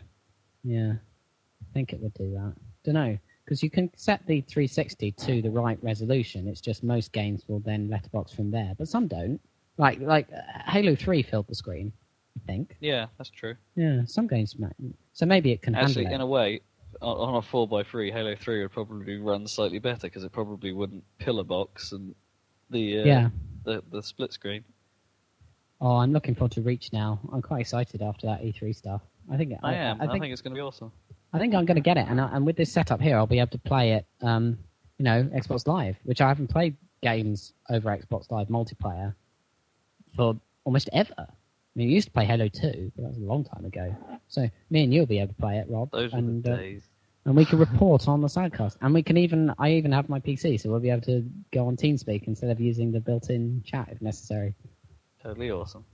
Yeah, I think it would do that. Don't know because you can set the 360 to the right resolution. It's just most games will then letterbox from there, but some don't. Like like uh, Halo 3 filled the screen. I think. Yeah, that's true. Yeah, some games. ma- So maybe it can Actually, handle in a way, on on a 4x3, Halo 3 would probably run slightly better, because it probably wouldn't pillar box and the, uh, yeah. the, the split screen. Oh, I'm looking forward to Reach now. I'm quite excited after that E3 stuff. I think I am. I, I think think it's going to be awesome. I think I'm going to get it, and, I, and with this setup here, I'll be able to play it. Um, you know, Xbox Live, which I haven't played games over Xbox Live multiplayer for almost ever. I mean, I used to play Halo 2, but that was a long time ago. So me and you'll be able to play it, Rob, Those were and the uh, and we can report on the sidecast, and we can even I even have my PC, so we'll be able to go on TeamSpeak instead of using the built-in chat if necessary. Totally awesome.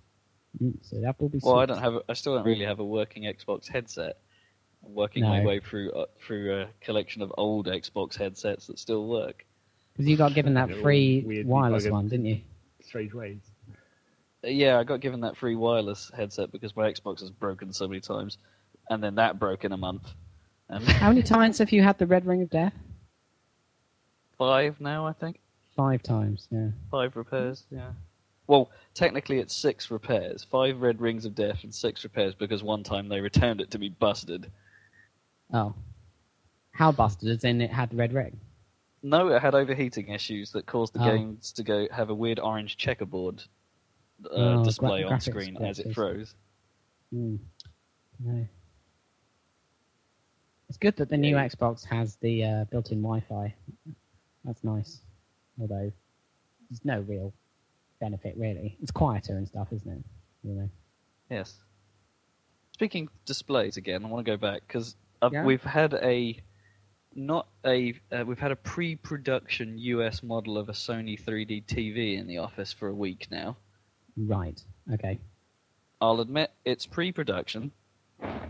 Mm, So that will be. Well, I don't have. A, I still don't really have a working Xbox headset. I'm working my way through uh, through a collection of old Xbox headsets that still work. Because you got given that free wireless buggered. one, didn't you? strange ways. Yeah, I got given that free wireless headset because my Xbox has broken so many times, and then that broke in a month. And How many times have you had the red ring of death? five now, I think. Five times. Yeah. Five repairs. Yeah. Well, technically it's six repairs. Five red rings of death and six repairs because one time they returned it to be busted. Oh. How busted? As in it had the red ring. No, it had overheating issues that caused the Oh. games to go have a weird orange checkerboard uh, Oh, display gra- on screen as it froze. Hmm. No. It's good that the new Yeah. Xbox has the uh, built-in Wi-Fi. That's nice. Although there's no real benefit really. It's quieter and stuff, isn't it? You know. Yes. Speaking displays again, I want to go back because Yeah. we've had a not a uh, we've had a pre-production US model of a Sony 3D TV in the office for a week now. Right. Okay. I'll admit it's pre-production,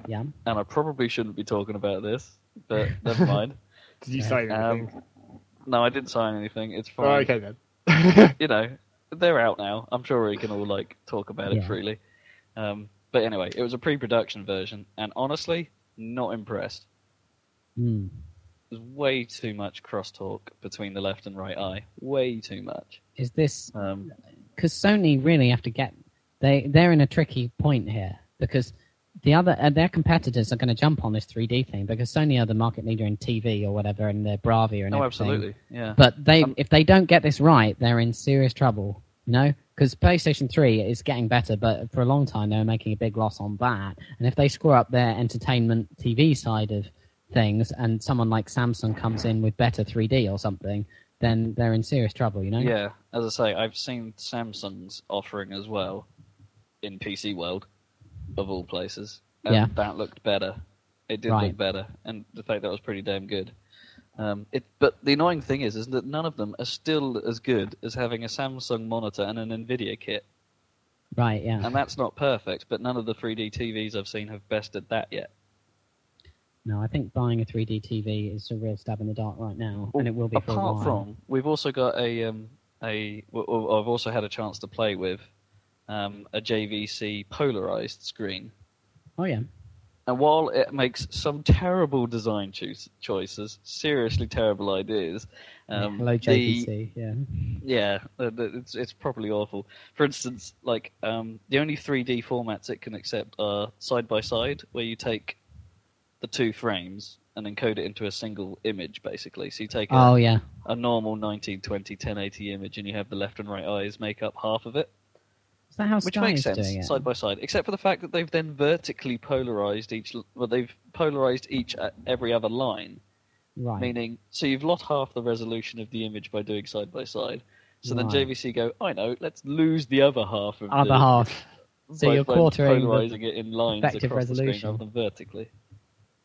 Yeah. and I probably shouldn't be talking about this, but never mind. Did you Yeah. sign anything? Um, no, I didn't sign anything. It's fine. oh, okay then. you know, they're out now. I'm sure we can all like talk about it freely. Um, but anyway, it was a pre-production version, and honestly, not impressed. Hmm. There's way too much crosstalk between the left and right eye. Way too much. Is this Um, because Sony really have to get they they're in a tricky point here because the other uh, their competitors are going to jump on this 3D thing because Sony are the market leader in TV or whatever and their Bravia and no, everything. absolutely, yeah. But they Um, if they don't get this right, they're in serious trouble. You know, because PlayStation 3 is getting better, but for a long time they were making a big loss on that. And if they screw up their entertainment TV side of things, and someone like Samsung comes in with better 3D or something, then they're in serious trouble. You know? Yeah, as I say, I've seen Samsung's offering as well in PC World, of all places. And Yeah. that looked better. It did Right. look better, and the fact that was pretty damn good. Um, it, but the annoying thing is, is that none of them are still as good as having a Samsung monitor and an Nvidia kit, Right. Yeah. and that's not perfect. But none of the 3D TVs I've seen have bested that yet. No, I think buying a 3D TV is a real stab in the dark right now, and it will be for a Apart while. from, we've also got a um, a. I've also had a chance to play with um, a JVC polarized screen. Oh yeah. And while it makes some terrible design choice, choices, seriously terrible ideas, um, Hello the- JVC. Yeah. yeah, uh, it's it's properly awful. For instance, like um, the only 3D formats it can accept are side by side, where you take the two frames and encode it into a single image, basically. So you take a, Oh yeah. a normal 1920 1080 image, and you have the left and right eyes make up half of it, Is that how which makes is sense doing it? side by side. Except for the fact that they've then vertically polarized each. Well, they've polarized each at every other line. right. Meaning, so you've lost half the resolution of the image by doing side by side. So then JVC go, I know, let's lose the other half of the Other the, half. So by- you're by quartering the polarizing it in lines effective across the screen resolution. rather than vertically.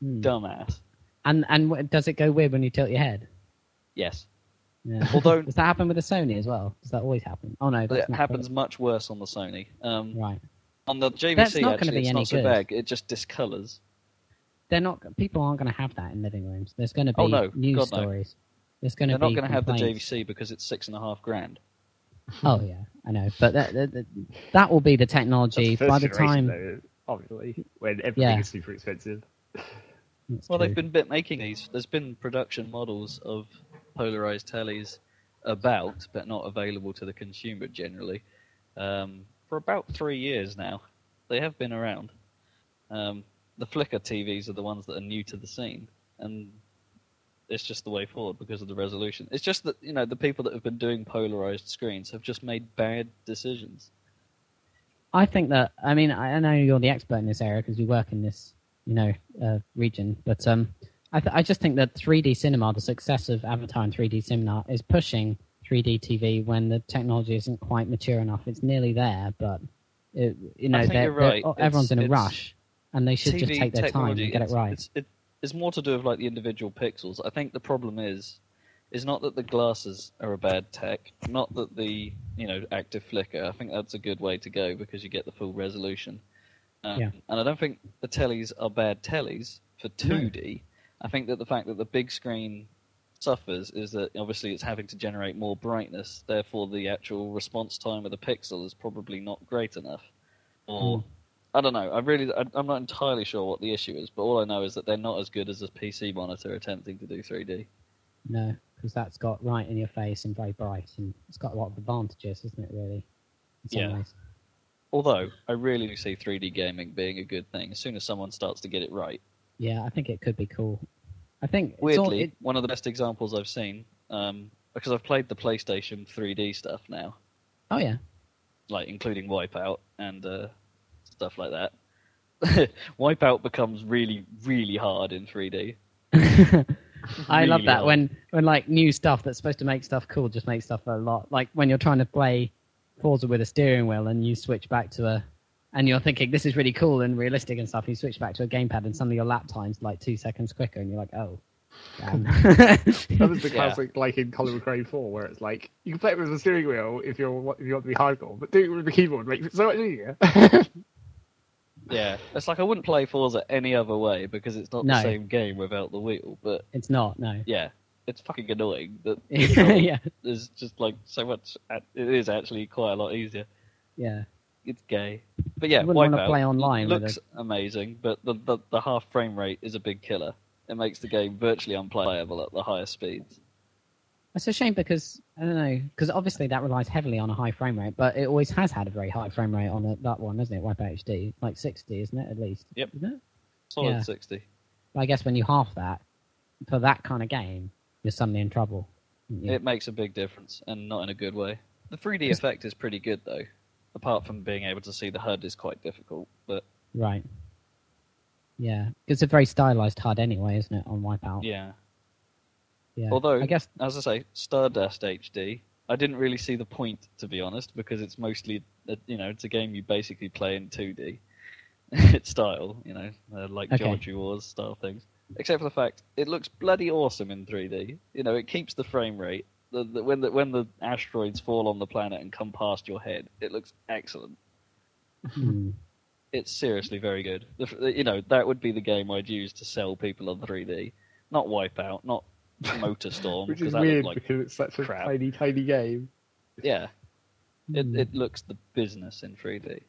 Hmm. Dumbass. And and w- does it go weird when you tilt your head? Yes, Yeah. although Does that happen with the Sony as well? Does that always happen? Oh no, that's it not happens much worse on the Sony. Um, Right. on the JVC, That's not actually, be it's any not so good. bad. It just discolors. They're not. People aren't going to have that in living rooms. There's going to be Oh, no. news God, no. stories. There's going to They're not going to have the. JVC because it's six and a half grand. Oh yeah, I know, but that that, that, that will be the technology That's by the time. though, obviously, when everything Yeah. is super expensive. That's Well, true. they've been bit making these. There's been production models of polarized tellies about, but not available to the consumer generally, um, for about three years now. They have been around. Um, the flicker TVs are the ones that are new to the scene, and it's just the way forward because of the resolution. It's just that you know the people that have been doing polarized screens have just made bad decisions. I think that I mean I I know you're the expert in this area because you work in this you know uh, region, but um, I th- I just think that 3D cinema, the success of Avatar and 3D cinema, is pushing 3D TV when the technology isn't quite mature enough. It's nearly there, but it, you know they're- you're they're- right. oh, everyone's in a rush, and they should just take their time and get it right. It's, it, it's more to do with like the individual pixels. I think the problem is, is not that the glasses are a bad tech, not that the you know active flicker. I think that's a good way to go because you get the full resolution. Um, Yeah. And I don't think the tellies are bad tellies for No. 2D. I think that the fact that the big screen suffers is that obviously it's having to generate more brightness, therefore the actual response time of the pixel is probably not great enough. Or Mm. I don't know. I really, I, I'm not entirely sure what the issue is, but all I know is that they're not as good as a PC monitor attempting to do 3D. No, because that's got right in your face and very bright, and it's got a lot of advantages, isn't it? Really, in some Yeah. ways. Although I really do see 3D gaming being a good thing as soon as someone starts to get it right. Yeah, I think it could be cool. I think it's Weirdly, all, it, one of the best examples I've seen, um, because I've played the PlayStation 3D stuff now, oh yeah, like including Wipeout and uh, stuff like that. Wipeout becomes really, really hard in 3D. I love that hard. when when like new stuff that's supposed to make stuff cool just makes stuff a lot. Like when you're trying to play Forza with a steering wheel and you switch back to a, and you're thinking this is really cool and realistic and stuff. You switch back to a gamepad and suddenly your lap time's like two seconds quicker, and you're like, oh. That was the Yeah. classic, like in Colin McRae 4, where it's like you can play it with the steering wheel if you're if you want to be hardcore, but doing it with the keyboard makes it so much easier. Yeah, it's like I wouldn't play Forza any other way because it's not No. the same game without the wheel. But it's not no. yeah, it's fucking annoying that yeah, there's just like so much. It is actually quite a lot easier. yeah. It's gay, but yeah, You wouldn't wanna play online looks amazing, but the, the the half frame rate is a big killer. It makes the game virtually unplayable at the higher speeds. It's a shame because I don't know because obviously that relies heavily on a high frame rate, but it always has had a very high frame rate on it, that one, isn't it? Wipeout HD, like sixty, isn't it at least? Yep. Isn't it? Solid Yeah. sixty. I guess when you half that for that kind of game, you're suddenly in trouble. aren't? It makes a big difference, and not in a good way. The 3D effect is pretty good though. Apart from being able to see the HUD is quite difficult, but Right. Yeah, it's a very stylized HUD anyway, isn't it? On Wipeout. yeah. Yeah. Although I guess as I say, Stardust HD. I didn't really see the point, to be honest, because it's mostly, you know, it's a game you basically play in 2D. its style, you know, uh, like Okay. Geometry Wars style things. Except for the fact it looks bloody awesome in 3D. You know, it keeps the frame rate. The, the, when the when the asteroids fall on the planet and come past your head, it looks excellent. hmm, It's seriously very good. The, f- you know, that would be the game I'd use to sell people on 3D, not Wipeout, not MotorStorm, Which because is that weird looked like because it's such a crap. tiny, tiny game. Yeah. It Hmm. it looks the business in 3D.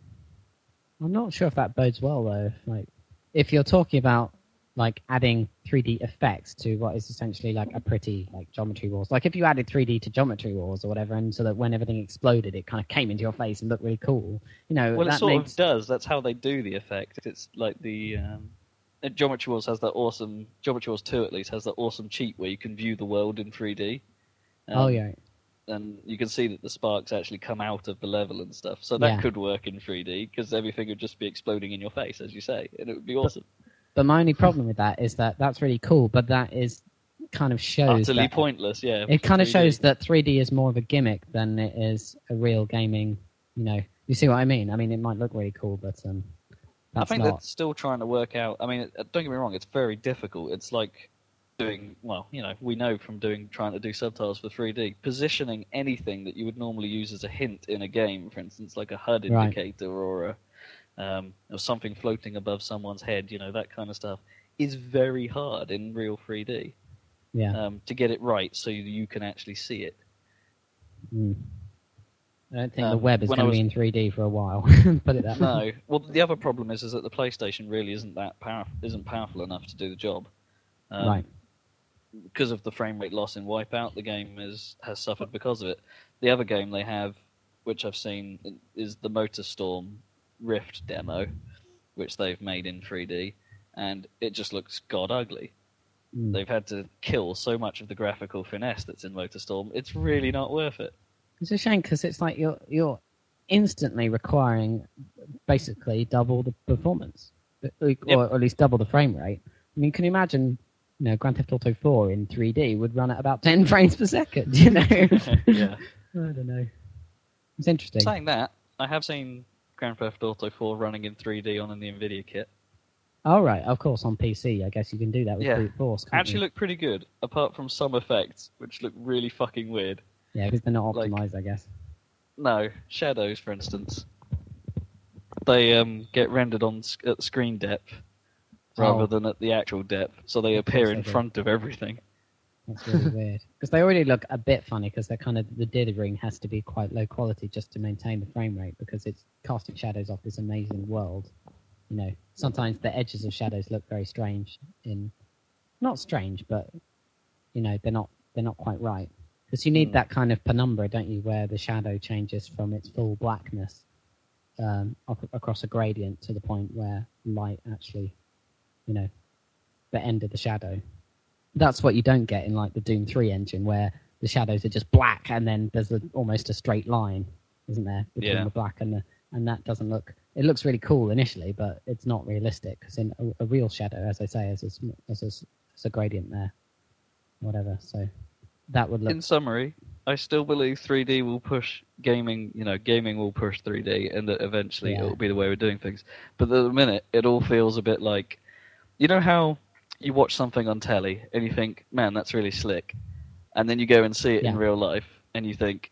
I'm not sure if that bodes well though. Like, if you're talking about like adding 3D effects to what is essentially like a pretty like Geometry Wars, like if you added 3D to Geometry Wars or whatever, and so that when everything exploded, it kind of came into your face and looked really cool. You know, Well, it sort makes of does. That's how they do the effect. It's like the um, uh, Geometry Wars has that awesome. Geometry Wars Two at least has that awesome cheat where you can view the world in 3D. oh Um, yeah, and you can see that the sparks actually come out of the level and stuff. So that Yeah. could work in 3D because everything would just be exploding in your face, as you say, and it would be awesome. but my only problem with that is that that's really cool, but that is kind of shows Utterly that- pointless, yeah. it kind of 3D. shows that 3D is more of a gimmick than it is a real gaming. You know, you see what I mean? I mean, it might look really cool, but um, I think not. they're still trying to work out. I mean, don't get me wrong; it's very difficult. It's like doing well, you know, we know from doing trying to do subtitles for 3D, positioning anything that you would normally use as a hint in a game, for instance, like a HUD Right. indicator or a um, or something floating above someone's head, you know, that kind of stuff, is very hard in real 3D Yeah. um, to get it right, so you can actually see it. Mm. I don't think the Um, web is going to be in 3D for a while. Put it that way. No, well, the other problem is is that the PlayStation really isn't that powerful, isn't powerful enough to do the job. Um, right. because of the frame rate loss in Wipeout, the game is has suffered because of it. The other game they have, which I've seen, is the MotorStorm Rift demo, which they've made in 3D, and it just looks god ugly. Mm. They've had to kill so much of the graphical finesse that's in MotorStorm. It's really not worth it. It's a shame because it's like you're you're instantly requiring basically double the performance, or, or at least double the frame rate. I mean, can you imagine? You know, Grand Theft Auto 4 in 3D would run at about 10 frames per second. You know, yeah. I don't know. It's interesting. Saying that, I have seen Grand Theft Auto 4 running in 3D on the Nvidia kit. All right, of course, on PC, I guess you can do that with Yeah. brute force. Can't Actually, you? look pretty good, apart from some effects which look really fucking weird. yeah, because they're not like- optimized, I guess. No, shadows, for instance. They um, get rendered on sc- at screen depth rather Oh. than at the actual depth, so they appear in front of everything. That's really weird. Because they already look a bit funny because they're kind of the dithering has to be quite low quality just to maintain the frame rate because it's casting shadows off this amazing world. You know, sometimes the edges of shadows look very strange in, not strange, but you know they're not they're not quite right because you need Hmm. that kind of penumbra, don't you, where the shadow changes from its full blackness um, ac- across a gradient to the point where light actually, you know, the end of the shadow that's what you don't get in like the Doom Three engine, where the shadows are just black and then there's a, almost a straight line, isn't there, between Yeah. the black and the and that doesn't look. It looks really cool initially, but it's not realistic because in a, a real shadow, as I say, is a, is a, is a gradient there, whatever. So that would look In summary, I still believe 3D will push gaming. You know, gaming will push 3D, and that eventually Yeah. it will be the way we're doing things. But at the minute, it all feels a bit like, you know how you watch something on telly and you think, "Man, that's really slick," and then you go and see it in real life and you think,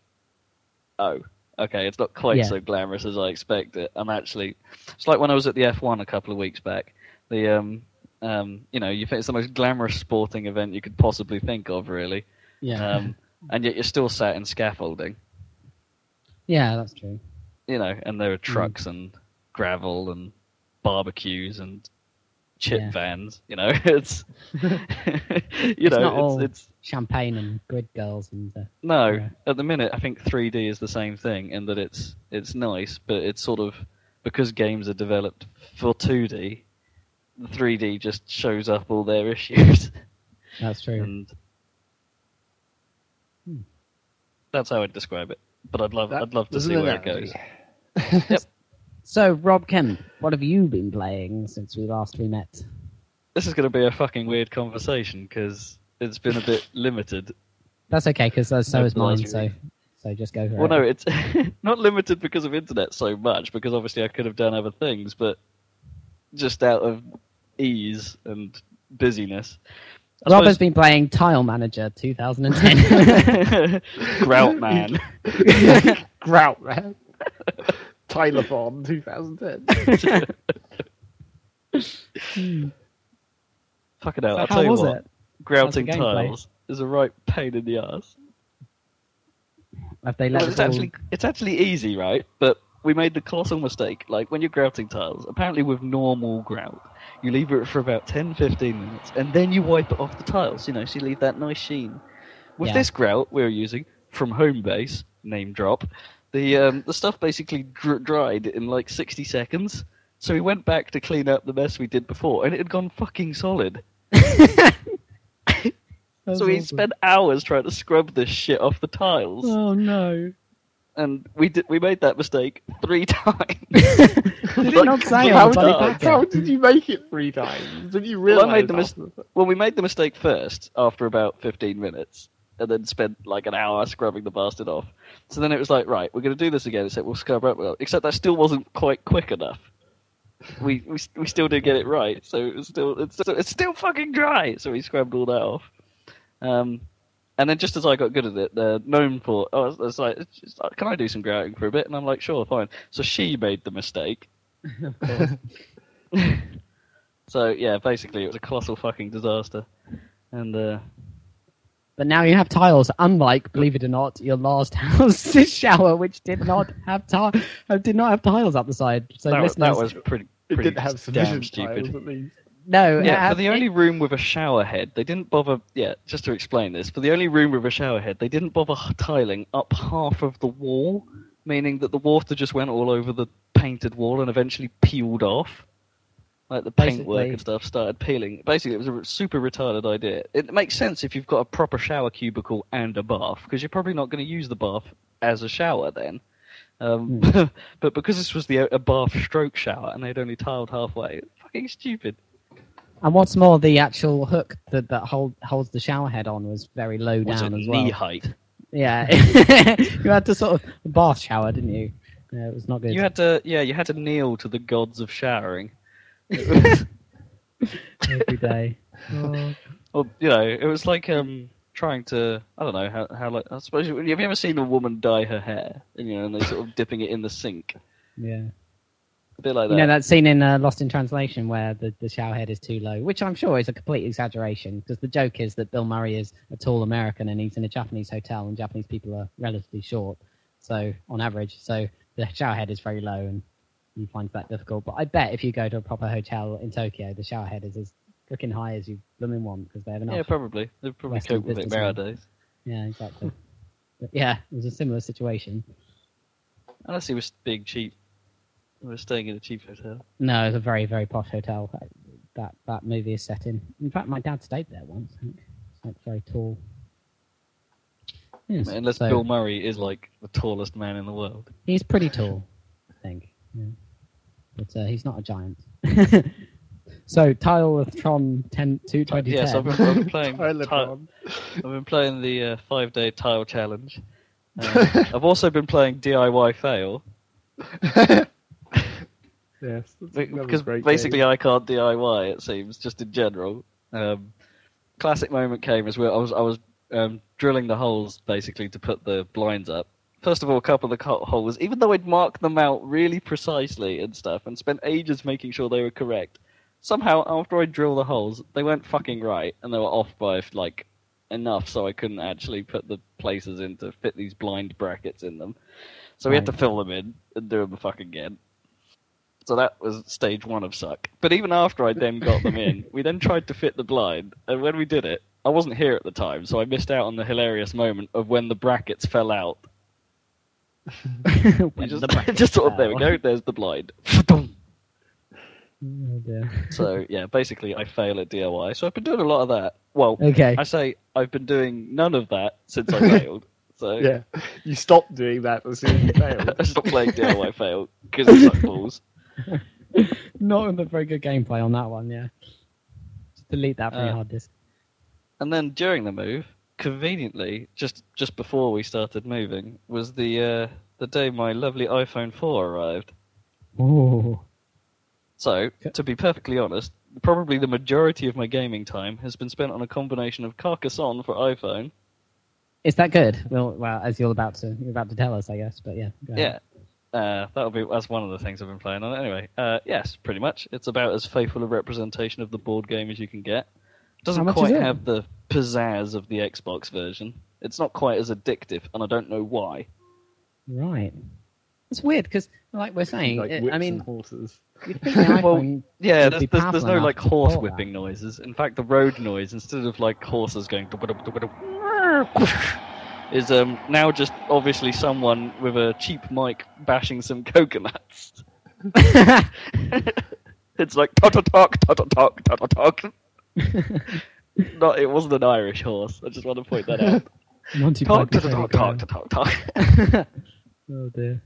"Oh, okay, it's not quite Yeah. so glamorous as I expect it." I'm actually, it's like when I was at the F1 a couple of weeks back. The um, um, you know, you think it's the most glamorous sporting event you could possibly think of, really yeah, um, and yet you're still sat in scaffolding, yeah, that's true. you know, and Mm. there are trucks and gravel and barbecues and chip Yeah. vans, you know, it's, you It's know, not it's, all- it's, Champagne and grid girls and uh, no, Yeah. at the minute, I think 3D is the same thing in that it's, it's nice, but it's sort of, because games are developed for 2D, 3D just shows up all their issues. that's true. and Hmm. that's how I'd describe it. But I'd love, That I'd love to see an where it goes. analogy. So, Rob Kemp, what have you been playing since we last we met? This is going to be a fucking weird conversation because it's been a bit limited. That's okay because uh, so No, is mine. So, so just go for Well, it. no, it's not limited because of internet so much, because obviously I could have done other things, but just out of ease and busyness. I Rob has been playing Tile Manager 2010. Grout Man. Grout, man. Tyler Bond 2010. Fuck it out. So I'll how tell you was what. it? Grouting How's the tiles is a right pain in the ass. Have they let Well, it's ball- actually it's actually easy, right? But we made the colossal mistake. Like when you're grouting tiles, apparently with normal grout, you leave it for about 10, 15 minutes, and then you wipe it off the tiles. You know, so you leave that nice sheen. With Yeah. this grout we were using from Homebase, name drop, the um, the stuff basically dr- dried in like 60 seconds. So we went back to clean up the mess we did before, and it had gone fucking solid. So we awesome. spent hours trying to scrub this shit off the tiles. Oh no! and we did we made that mistake three times. Did it not say how, did, how did you make it three times? Did you Well. I made the mis- well, we made the mistake first after about fifteen minutes, and then spent like an hour scrubbing the bastard off. So then it was like, right, we're going to do this again. Except we'll scrub up. Except that still wasn't quite quick enough. We we we still didn't get it right, so it was still it's still, it's still fucking dry. So we scrubbed all that off. Um, and then just as I got good at it, the gnome thought, "Oh, it's, it's like, it's just, can I do some grouting for a bit?" And I'm like, "Sure, fine." So she made the mistake. So yeah, basically it was a colossal fucking disaster. And uh, But now you have tiles, unlike, believe it or not, your last house's shower, which did not have ti- uh, did not have tiles up the side. So that, was, that was pretty. It didn't have damn sufficient stupid. tiles, at least. no, Yeah, had- for the only room with a shower head, they didn't bother. Yeah, just to explain this, for the only room with a shower head, they didn't bother tiling up half of the wall, meaning that the water just went all over the painted wall and eventually peeled off. Like the paintwork and stuff started peeling. Basically, it was a super retarded idea. It makes sense if you've got a proper shower cubicle and a bath, because you're probably not going to use the bath as a shower then. Um, but because this was the a bath stroke shower and they'd only tiled halfway, fucking stupid. And what's more, the actual hook that, that hold, holds the shower head on was very low Was down it as knee well. height? Yeah, you had to sort of bath shower, didn't you? Yeah, it was not good. You had to, yeah, you had to kneel to the gods of showering. every day. Oh. Well, you know, it was like um trying to, I don't know how, how like I suppose. Have you ever seen a woman dye her hair? And, you know, and they sort of dipping it in the sink, Yeah. a bit like that. You know that scene in uh, Lost in Translation where the, the shower head is too low, which I'm sure is a complete exaggeration because the joke is that Bill Murray is a tall American and he's in a Japanese hotel and Japanese people are relatively short, so on average, so the shower head is very low and he finds that difficult. But I bet if you go to a proper hotel in Tokyo, the shower head is as looking high as you blooming want because they have enough. yeah, probably. They'd probably Western cope with it nowadays. Yeah, exactly. but yeah, it was a similar situation. Unless he was being cheap. We were staying in a cheap hotel. No, it's a very, very posh hotel that that, that movie is set in. In fact, my dad stayed there once. I think. It's like very tall. Yes, Unless so Bill Murray is like the tallest man in the world. he's pretty tall, I think. Yeah. But uh, he's not a giant. so, tile with Tron 10 to 2010. Yes, I've been, I've been playing. Tyler I've been playing the uh, five day tile challenge. Uh, I've also been playing DIY fail Yes, that's- that was because basically game. I can't DIY. It seems just in general. Um, classic moment came as where I was I was um, drilling the holes basically to put the blinds up. First of all, a couple of the holes, even though I'd marked them out really precisely and stuff, and spent ages making sure they were correct. Somehow, after I drilled the holes, they weren't fucking right, and they were off by like enough so I couldn't actually put the places in to fit these blind brackets in them. So we had to fill them in and do them fucking again. So that was stage one of suck. But even after I then got them in, we then tried to fit the blind, and when we did it, I wasn't here at the time, so I missed out on the hilarious moment of when the brackets fell out. When It just, the just sort of there we go. There's the blind. Oh, so yeah, basically I fail at DIY. So I've been doing a lot of that. Well, Okay. I say I've been doing none of that since I failed. So Yeah, you stopped doing that as soon as you failed. I stopped playing DIY fail because it sucked balls. Not with a very good gameplay on that one, yeah. Just delete that from your Uh, hard disk. And then during the move, conveniently, just just before we started moving, was the uh, the day my lovely iPhone 4 arrived. Ooh. So, to be perfectly honest, probably the majority of my gaming time has been spent on a combination of Carcassonne for iPhone. Is that good? Well, well, as you're about to you're about to tell us, I guess. But yeah, go. Yeah. Uh, that'll be that's one of the things I've been playing on. Anyway, uh, yes, pretty much. It's about as faithful a representation of the board game as you can get. Doesn't quite it? have the pizzazz of the Xbox version. It's not quite as addictive, and I don't know why. Right. It's weird because, like we're saying, like it- I mean, horses. you'd think the Well, Yeah, there's, there's, there's no like horse whipping that. noises. In fact, the road noise, instead of like horses going is um now just obviously someone with a cheap mic bashing some coconuts. it's like talk talk talk talk talk talk talk. Not, it wasn't an Irish horse. I just want to point that out. Monty talk Python's talk talk talk talk talk. oh dear.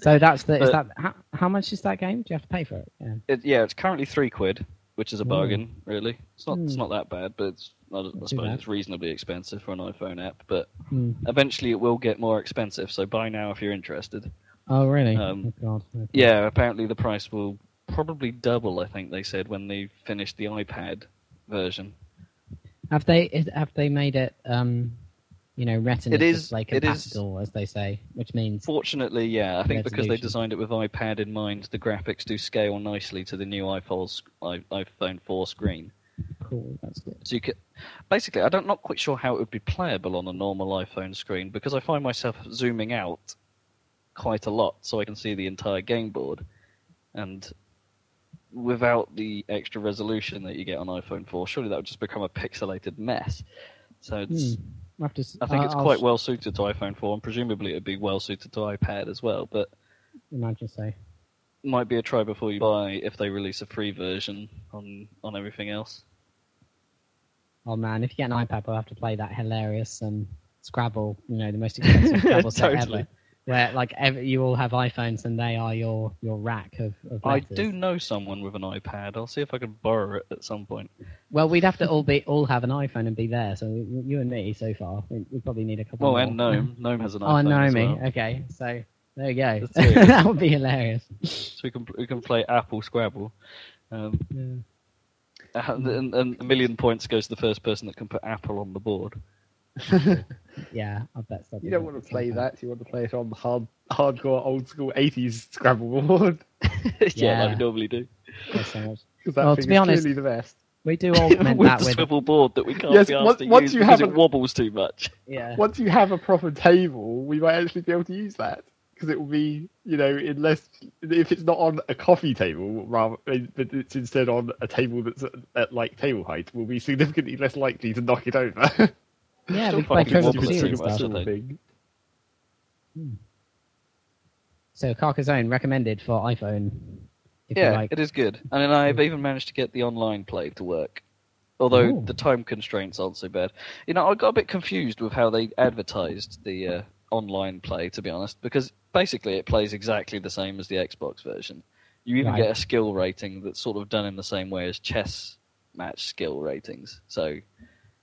So that's the. Is that how, how much is that game? Do you have to pay for it? Yeah. It, yeah, it's currently three quid, which is a Ooh. bargain. Really, it's not. It's Hmm. not that bad, but it's. I, I Not too suppose bad. it's reasonably expensive for an iPhone app, but Hmm. eventually it will get more expensive. So buy now if you're interested. Oh really? Um, oh god. Okay. Yeah, apparently the price will probably double. I think they said when they finished the iPad version. Have they have they made it um, you know, retina It is- it is- compatible, as they say, which means Fortunately, yeah, I think because they designed it with iPad in mind, the graphics do scale nicely to the new iPhone iPhone 4 screen. cool. That's good. So you could basically, I don't not quite sure how it would be playable on a normal iPhone screen because I find myself zooming out quite a lot so I can see the entire game board, and without the extra resolution that you get on iPhone 4, surely that would just become a pixelated mess. So it's, Hmm. Have to I think I'll- it's I'll quite sh- well suited to iPhone 4, and presumably it would be well suited to iPad as well. But Imagine so. might be a try before you buy if they release a free version on on everything else. Oh man, if you get an iPad, we'll have to play that hilarious um, Scrabble. You know, the most expensive Scrabble set Totally. ever. Where like ev you all have iPhones and they are your your rack of, of I letters. do know someone with an iPad. I'll see if I can borrow it at some point. Well, we'd have to all be all have an iPhone and be there. So you and me so far, we, we probably need a couple. Well, more. and Gnome. Gnome has an Oh, iPhone as Naomi. well. Okay, so there you go. The three of us. that would be hilarious. So we can we can play Apple Scrabble. Um, Yeah. and, and a million points goes to the first person that can put Apple on the board. Yeah, I bet so. You don't want to play that. You want to play it on the hard, hardcore, old school '80s Scrabble board yeah, Yeah. like we normally do. So because that Well, to be honest- the best. We do augment with that the with swivel board that we can't Yes, be asked once- to once use you because have it a- wobbles too much. yeah. Once you have a proper table, we might actually be able to use that because it will be, you know, unless if it's not on a coffee table, rather, eh, but it's instead on a table that's at, at like table height, we'll be significantly less likely to knock it over. Yeah, Still we play fucking Trivial wobbly Pursuit much, stuff. I think. thing. So Carcassonne recommended for iPhone. If Yeah, like. it is good. And then I've even managed to get the online play to work. Although Ooh. the time constraints aren't so bad. You know, I got a bit confused with how they advertised the uh, online play, to be honest, because basically it plays exactly the same as the Xbox version. You even Right. get a skill rating that's sort of done in the same way as chess match skill ratings. So,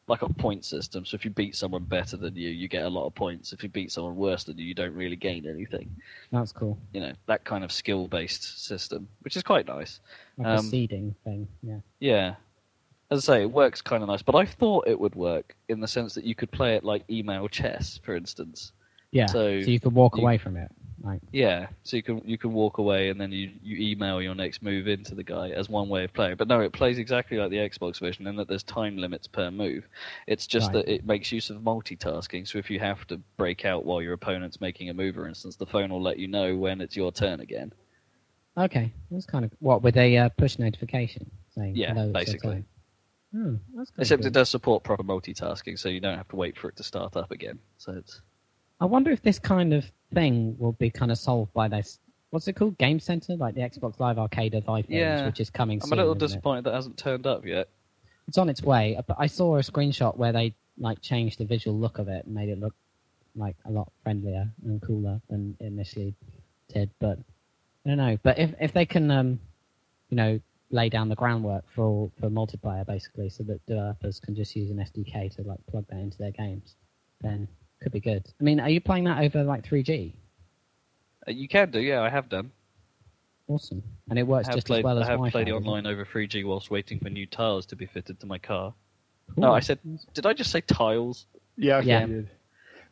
like a point system. So if you beat someone better than you, you get a lot of points. If you beat someone worse than you, you don't really gain anything. That's cool. You know, that kind of skill based system, which is quite nice. Like a Um, seeding thing. Yeah. Yeah. As I say, it works kind of nice, but I thought it would work in the sense that you could play it like email chess, for instance. Yeah. So So, you could walk you- away from it. Like, Yeah, so you can you can walk away and then you, you email your next move into the guy as one way of playing. But no, it plays exactly like the Xbox version in that there's time limits per move. It's just Right. that it makes use of multitasking. So if you have to break out while your opponent's making a move, for instance, the phone will let you know when it's your turn again. okay, that's kind of what with a uh, push notification saying Yeah, hello. basically. Hmm, Except cool. it does support proper multitasking, so you don't have to wait for it to start up again. So it's I wonder if this kind of thing will be kind of solved by this. What's it called? Game Center, like the Xbox Live Arcade of iPhones, Yeah. which is coming soon. I'm soon. a little isn't it? disappointed that hasn't turned up yet. It's on its way, but I saw a screenshot where they like changed the visual look of it and made it look like a lot friendlier and cooler than it initially did. But I don't know. But if if they can, um, you know, lay down the groundwork for for multiplayer basically, so that developers can just use an SDK to like plug that into their games, then could be good. I mean, are you playing that over like 3G? Uh, You can do, yeah, I have done. Awesome, and it works I have just played, as well as I have Wi-Fi. played doesn't online over 3G whilst waiting for new tiles to be fitted to my car. Cool. No, I said, did I just say tiles? Yeah, I Yeah. yeah. did.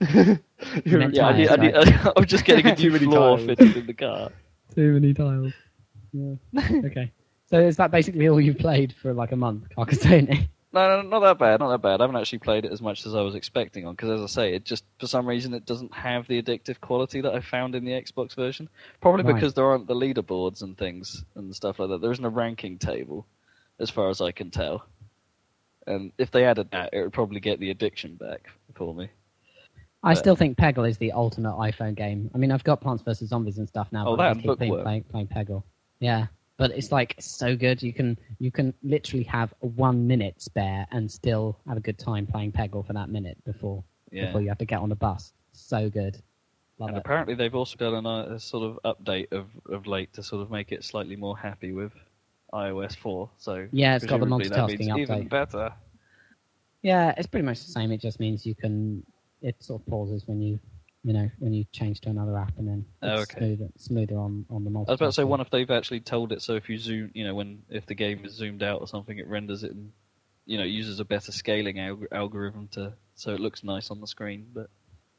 You're meant a Yeah, I, Tiles, need, I, need, right. I'm just getting a Too new many floor tiles. fitted in the car. Too many tiles. Yeah. okay. So is that basically all you've played for like a month, Carcassonne? No, no, not that bad, not that bad. I haven't actually played it as much as I was expecting on, because as I say, it just for some reason it doesn't have the addictive quality that I found in the Xbox version. Probably Right. because there aren't the leaderboards and things and stuff like that. There isn't a ranking table, as far as I can tell. And if they added that, it would probably get the addiction back for me. I But- still think Peggle is the ultimate iPhone game. I mean, I've got Plants vs Zombies and stuff now. Oh, but I keep playing, playing, playing Peggle. Yeah, but it's like so good. You can you can literally have one minute spare and still have a good time playing Peggle for that minute before Yeah. before you have to get on the bus. So good. Love And it. apparently they've also done a, uh, a sort of update of, of late to sort of make it slightly more happy with iOS 4. So Yeah, it's got the presumably that means multitasking even better. Yeah, it's pretty much the same. It just means you can. It sort of pauses when you, you know, when you change to another app, and then Oh, okay. smoother, smoother on on the multi. I was about to say, one if they've actually told it so if you zoom, you know, when if the game is zoomed out or something, it renders it and you know uses a better scaling alg- algorithm to so it looks nice on the screen. But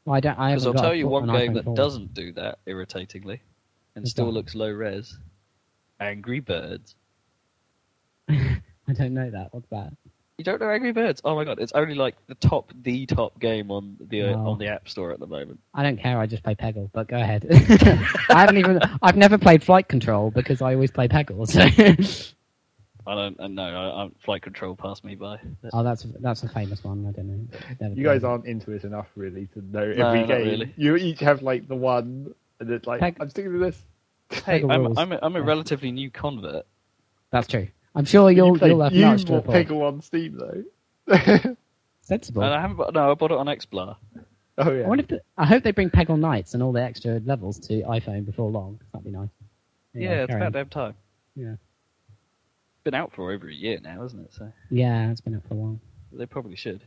Well, I don't. I I'll tell you one game that 4. doesn't do that irritatingly and What's still that? looks low res. Angry Birds. I don't know that. What's that? You don't know Angry Birds? Oh my god, it's only like the top, the top game on the uh, Wow. on the App Store at the moment. I don't care. I just play Peggle. But go ahead. I haven't even. I've never played Flight Control because I always play Peggle. So. I don't, uh, no, I, I, Flight Control passed me by. oh, that's that's a famous one. I don't know. Never You guys it. aren't into it enough, really, to know every No, not game. really. You each have like the one, and it's like Peg- I'm sticking to this. Hey, Peggle I'm, rules. I'm, a, I'm a Yeah. relatively new convert. That's true. I'm sure you'll you you'll have you much to bought. Peggle on Steam though. Sensible. And I haven't. bought- No, I bought it on XBLR. oh yeah. I wonder if the, I hope they bring Peggle Nights and all the extra levels to iPhone before long. That'd be nice. Yeah, it's about on. damn time. Yeah. Been out for over a year now, isn't it? So Yeah, it's been out for a while. they probably should.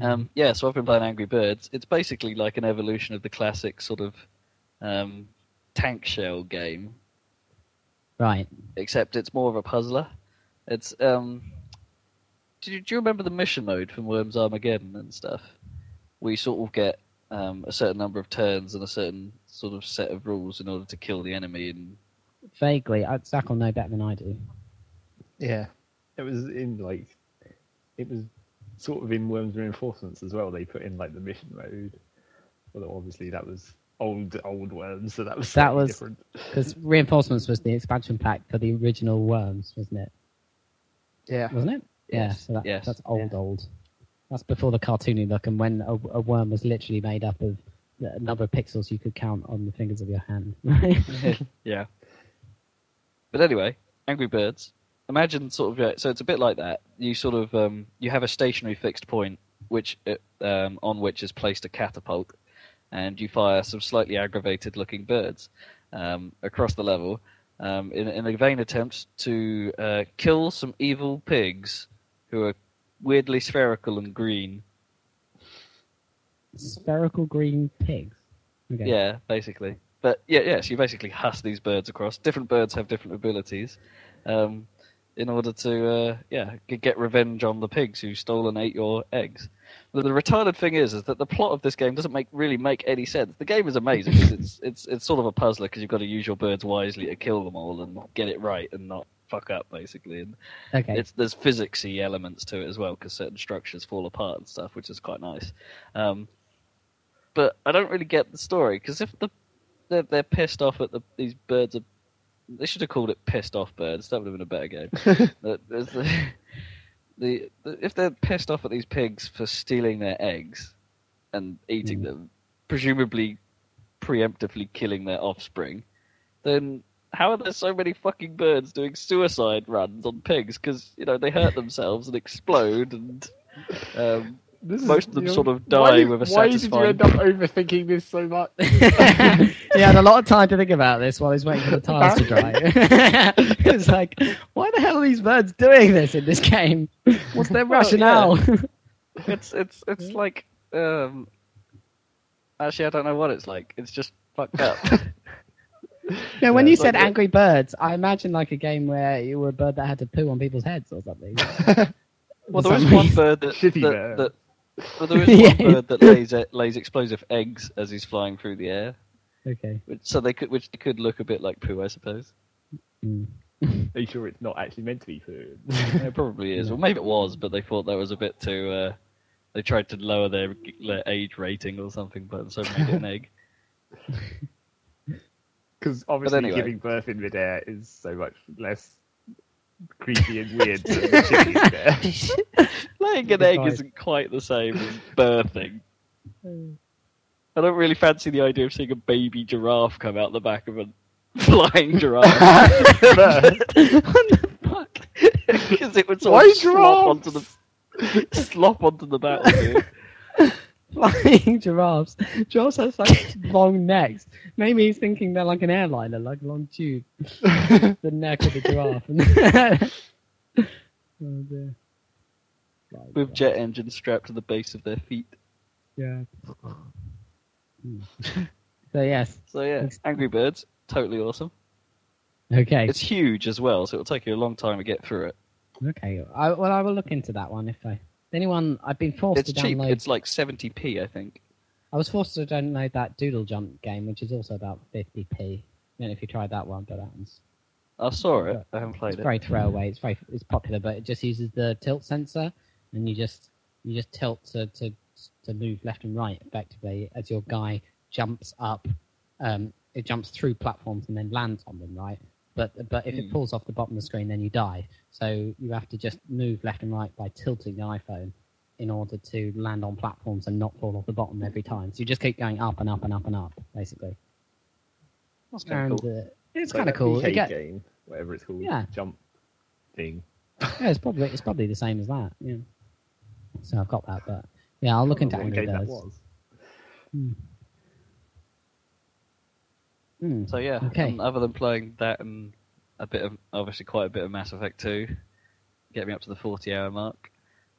Um, yeah, so I've been playing Angry Birds. It's basically like an evolution of the classic sort of um, tank shell game, Right. except it's more of a puzzler. It's um, do you, do you remember the mission mode from Worms Armageddon and stuff? We sort of get um, a certain number of turns and a certain sort of set of rules in order to kill the enemy and Vaguely, I- Zach will know better than I do. Yeah, it was in like, it was sort of in Worms Reinforcements as well. They put in like the mission mode, although obviously that was old old Worms, so that was That was- Because Reinforcements was the expansion pack for the original Worms, wasn't it? Yeah, Wasn't it? Yeah. Yes, So that, yes, that's old, yeah. old. That's before the cartoony look, and when a, a worm was literally made up of the number of pixels you could count on the fingers of your hand. yeah. But anyway, Angry Birds. Imagine sort of yeah, so it's a bit like that. You sort of um, you have a stationary fixed point which uh, um, on which is placed a catapult, and you fire some slightly aggravated looking birds um, across the level um, in, in a vain attempt to uh, kill some evil pigs who are weirdly spherical and green. Spherical green pigs. Okay. Yeah, basically. But yeah, yes, you basically huss these birds across. Different birds have different abilities, um, in order to uh, yeah get revenge on the pigs who stole and ate your eggs. But the retarded thing is, is that the plot of this game doesn't make really make any sense. The game is amazing because it's it's it's sort of a puzzler because you've got to use your birds wisely to kill them all and get it right and not fuck up basically. And Okay. it's there's physicsy elements to it as well because certain structures fall apart and stuff, which is quite nice. Um, but I don't really get the story because if the they're, they're pissed off at the these birds are they should have called it pissed off birds. That would have been a better game. The- there's the, the, the if they're pissed off at these pigs for stealing their eggs and eating Mm. them, presumably preemptively killing their offspring, then how are there so many fucking birds doing suicide runs on pigs? Because you know they hurt themselves and explode, and um, This is- Most of them sort of why die did- with a Why did you end up overthinking this so much? he had a lot of time to think about this while he's waiting for the tires to dry. it's like, why the hell are these birds doing this in this game? What's their Well, rationale? it's it's it's like um, actually I don't know what it's like. It's just fucked up. No, when Yeah, you said like- Angry Birds, I imagine like a game where you were a bird that had to poo on people's heads or something. well, For there is some one bird that, that, bird. that well, there is one Yeah. bird that lays lays explosive eggs as he's flying through the air. Okay. Which, so they could which could look a bit like poo, I suppose. Mm. Are you sure it's not actually meant to be food? it probably is. Well, maybe it was, but they thought that was a bit too. Uh, they tried to lower their, their age rating or something, but so made it an egg. Because obviously anyway. giving birth in midair is so much less creepy and weird than shitting in midair. Laying an egg Right. isn't quite the same as birthing. I don't really fancy the idea of seeing a baby giraffe come out the back of a flying giraffe. What the fuck? Because it would sort Why of slop onto the slop onto the battlefield. Flying giraffes. Giraffes have such long necks. Maybe he's thinking they're like an airliner, like a long tube. the neck of the giraffe. oh dear. With jet engines strapped to the base of their feet. Yeah. So yes. So yeah, Angry Birds, totally awesome. Okay. It's huge as well, so it'll take you a long time to get through it. Okay. I, well, I will look into that one if I. Anyone? I've been forced It's to cheap. download. It's like 70p, I think. I was forced to download that Doodle Jump game, which is also about 50p. I don't know if you tried that one, but that one's I saw it. I haven't it's played it. very throwaway. It's very it's popular, but it just uses the tilt sensor, and you just you just tilt to to to move left and right effectively as your guy jumps up. Um, it jumps through platforms and then lands on them, right? But but if it Hmm. falls off the bottom of the screen, then you die. So you have to just move left and right by tilting the iPhone in order to land on platforms and not fall off the bottom every time. So you just keep going up and up and up and up, basically. That's kind of cool. uh, it's So kind of cool. Get- game, whatever it's called, Yeah. jump thing. Yeah, it's probably it's probably the same as that. Yeah. So I've got that, but yeah, I'll look into don't Angry what game that Birds. Was. Hmm. So yeah, Okay. and other than playing that and a bit of obviously quite a bit of Mass Effect 2, get me up to the 40 hour mark.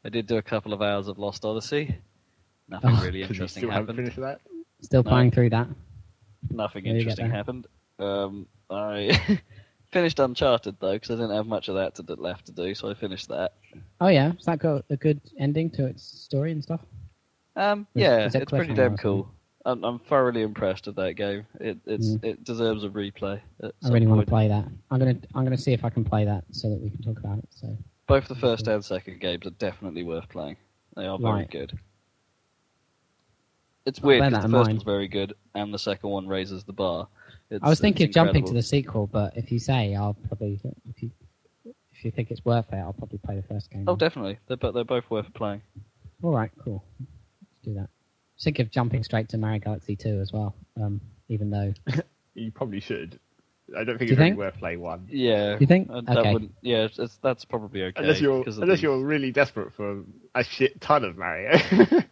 I did do a couple of hours of Lost Odyssey. Nothing Oh. really 'Cause you interesting still happened. that. Still No. playing through that. Nothing There interesting happened. Um, I finished Uncharted though because I didn't have much of that to left to do, so I finished that. Oh yeah, has that got a good ending to its story and stuff? Um, yeah, it's pretty damn or cool. I'm, I'm thoroughly impressed with that game. It it's Mm. it deserves a replay. I really want to play that. I'm gonna I'm gonna see if I can play that so that we can talk about it. So Both the first and second games are definitely worth playing. They are very Right. good. It's I'll weird because the first mind. one's very good and the second one raises the bar. It's, I was thinking of jumping to the sequel, but if you say, I'll probably if you if you think it's worth it, I'll probably play the first game. Oh, definitely. They're, bo- they're both worth playing. All right, cool. Let's do that. Think of jumping straight to Mario Galaxy 2 as well. Um, even though You probably should. I don't think Do it's you really think? worth playing one. Yeah. You think? uh, That Okay. wouldn't, yeah, it's, that's probably okay. Unless you're unless the- you're really desperate for a shit ton of Mario.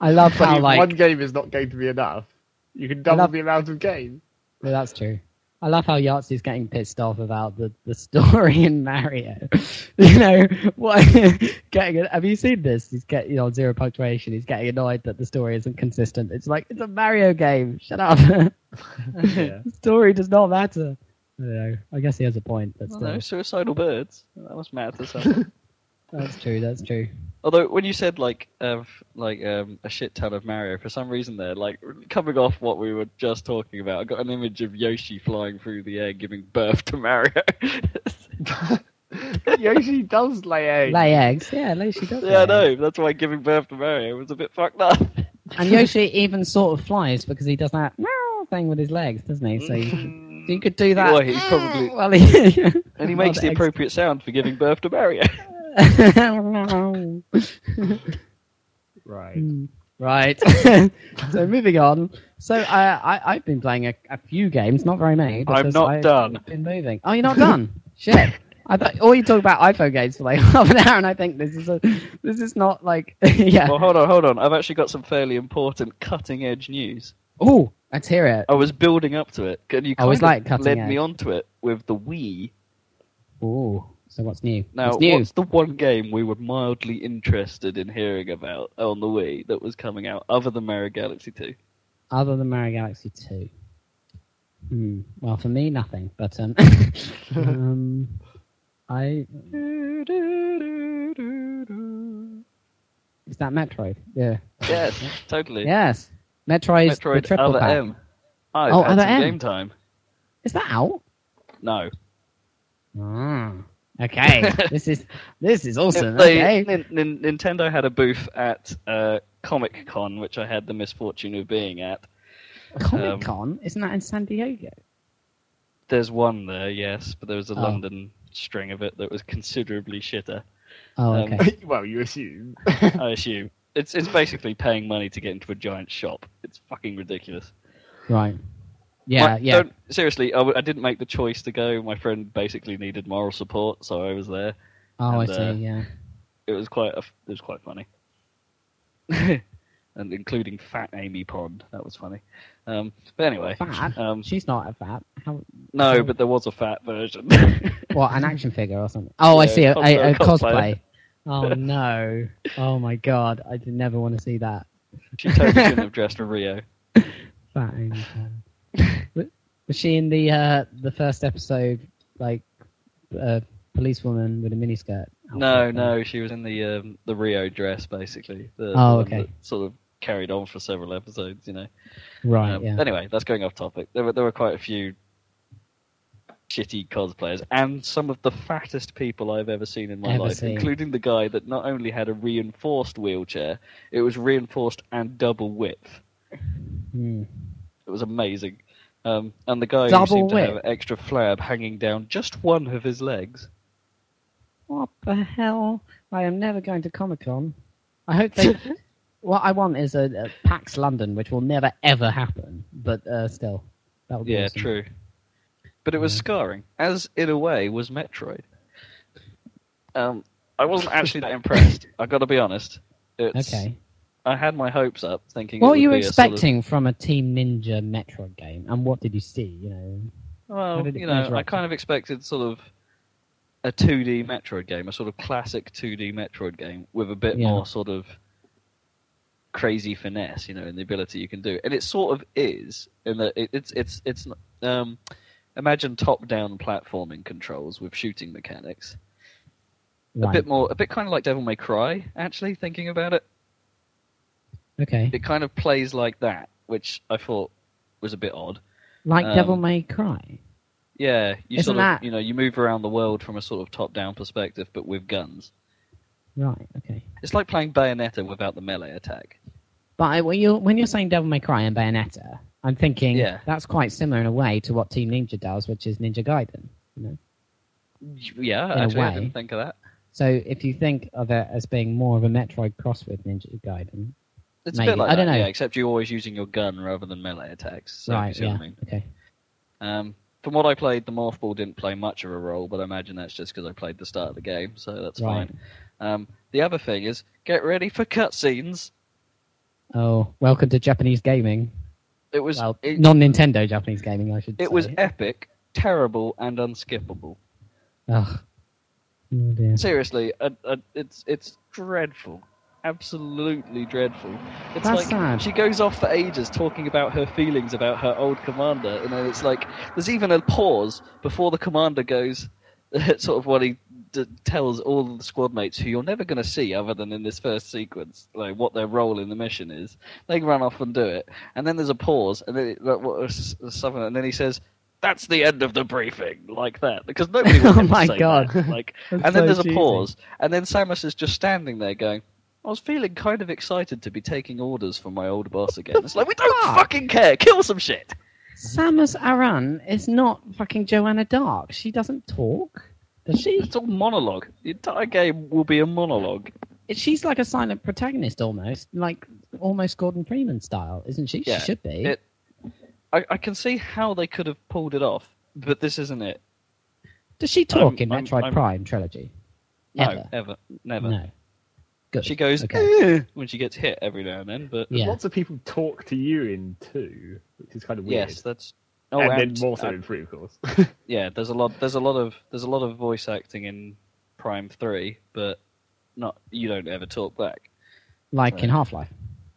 I love but how like one game is not going to be enough, you can double love- the amount of games. Yeah, that's true. I love how Yahtzee's getting pissed off about the, the story in Mario. you know, what? getting it. Have you seen this? He's getting you know zero punctuation. He's getting annoyed that the story isn't consistent. It's like it's a Mario game. Shut up. Yeah. story does not matter. I know. I guess he has a point, but Well, no, suicidal birds. That was matter to some. that's true. That's true. Although when you said like uh, like um, a shit ton of Mario, for some reason there, like coming off what we were just talking about, I got an image of Yoshi flying through the air, giving birth to Mario. Yoshi does lay eggs. Lay eggs. Yeah, Yoshi does. yeah, lay I eggs. know. That's why giving birth to Mario was a bit fucked up. And Yoshi even sort of flies because he does that thing with his legs, doesn't he? So you, Mm. you could do that. Well, he's probably- well, he, and he makes the Eggs. appropriate sound for giving birth to Mario. Right. Hmm. right. so moving on. So I, I I've been playing a, a few games, not very many. I'm not I've done. Been moving. Oh, you're not done. Shit. I thought all you talk about iPhone games for like half an hour, and I think this is a this is not like yeah. well, hold on, hold on. I've actually got some fairly important cutting edge news. Oh, let's hear it. I was building up to it, and you I kind always of like cutting led edge. me onto it with the Wii. Oh, so what's new? Now, what's new? what's the one game we were mildly interested in hearing about on the Wii that was coming out other than Mario Galaxy 2? Other than Mario Galaxy 2. Hmm. Well, for me, nothing. But um, um, I is that Metroid? Yeah. Yes, totally. Yes. Metroid's the Metroid triple Other pack. M. I've Oh, had Other some M. game time. Is that out? No. Ah, okay. this is this is awesome. They- okay. Nin- Nin- Nintendo had a booth at uh, Comic Con, which I had the misfortune of being at. Comic Con isn't that in San Diego? There's one there, yes, but there was a Oh. London string of it that was considerably shitter. Oh, Um, okay. well, you assume. I assume it's it's basically paying money to get into a giant shop. It's fucking ridiculous. right. Yeah, Like, yeah. seriously, I, w- I didn't make the choice to go. My friend basically needed moral support, so I was there. Oh, I see. uh, yeah. It was quite a, it was quite funny, and including Fat Amy Pond. That was funny. Um, but anyway, Fat? um, She's not a fat. How? no, but there was a fat version. What? An action figure or something? Oh, I see. A, a, a a cosplay. Oh no! Oh my god! I did never want to see that. she totally shouldn't have dressed for Rio. Fat Amy Pond. Was- she in the uh, the first episode, like uh, policewoman with a miniskirt? No, no, she was in the um, the Rio dress basically. The, Oh, the okay. Sort of carried on for several episodes, you know. Right. Um, yeah. Anyway, that's going off topic. There were there were quite a few shitty cosplayers, and some of the fattest people I've ever seen in my Ever life, seen. including the guy that not only had a reinforced wheelchair, it was reinforced and double width. Hmm. It was amazing. Um, and the guy Double who seemed to width? have extra flab hanging down just one of his legs. What the hell? I am never going to Comic Con. I hope they. what I want is a, a PAX London, which will never ever happen. But uh, still, that would be Yeah, awesome. true. But it was Yeah. scarring, as in a way was Metroid. Um, I wasn't actually that impressed. I've got to be honest. It's, Okay. I had my hopes up, thinking. What it were you be a sort of- expecting from a Team Ninja Metroid game, and what did you see? You know. Well, you know, I to- kind of expected sort of a 2D Metroid game, a sort of classic 2D Metroid game with a bit Yeah. more sort of crazy finesse, you know, in the ability you can do. And it sort of is in that it, it's it's it's um, imagine top-down platforming controls with shooting mechanics. A bit more, a bit kind of like Devil May Cry. Actually, thinking about it, Okay. it kind of plays like that, which I thought was a bit odd. Like um, Devil May Cry. Yeah, you Isn't sort of, that- you know, you move around the world from a sort of top-down perspective, but with guns. Right. Okay. It's like playing Bayonetta without the melee attack. But I, when you're when you're saying Devil May Cry and Bayonetta, I'm thinking Yeah. that's quite similar in a way to what Team Ninja does, which is Ninja Gaiden. You know. Yeah, In a actually, I didn't think of that. So if you think of it as being more of a Metroid cross with Ninja Gaiden, It's Maybe. a bit like I don't know. yeah, except you're always using your gun rather than melee attacks. So you right? see Yeah. what I mean? Okay. Um, from what I played, the morph ball didn't play much of a role, but I imagine that's just because I played the start of the game, so that's Right. fine. Um, the other thing is, get ready for cutscenes. Oh, welcome to Japanese gaming. It was Well, it, non-Nintendo Japanese gaming, I should say. it was epic, terrible, and unskippable. Ugh. Oh. Seriously, uh, uh, it's it's dreadful, absolutely dreadful. It's That's like sad. she goes off for ages talking about her feelings about her old commander, and then it's like there's even a pause before the commander goes, sort of what he d- tells all the squad mates who you're never going to see other than in this first sequence, like what their role in the mission is. They run off and do it, and then there's a pause, and then it, like, what, something, and then he says. That's the end of the briefing, like that, because nobody. Oh my God. that. Like, and then so there's cheesy. a pause, and then Samus is just standing there going, I was feeling kind of excited to be taking orders from my old boss again. It's like, we don't fuck? fucking care, kill some shit! Samus Aran is not fucking Joanna Dark. She doesn't talk, does she? It's all monologue. The entire game will be a monologue. She's like a silent protagonist almost, like almost Gordon Freeman style, isn't she? Yeah, she should be. it- I, I can see how they could have pulled it off, but this isn't it. Does she talk I'm- in I'm- Metroid I'm- Prime trilogy? No, Ever? ever, never. No. Good. She goes Okay. "Eh," when she gets hit every now and then, but Yeah. Lots of people talk to you in two, which is kind of weird. yes, that's. Oh, and and, then more so uh, in three, of course. yeah, there's a lot. There's a lot of there's a lot of voice acting in Prime Three, but not you don't ever talk back. Like in Half Life.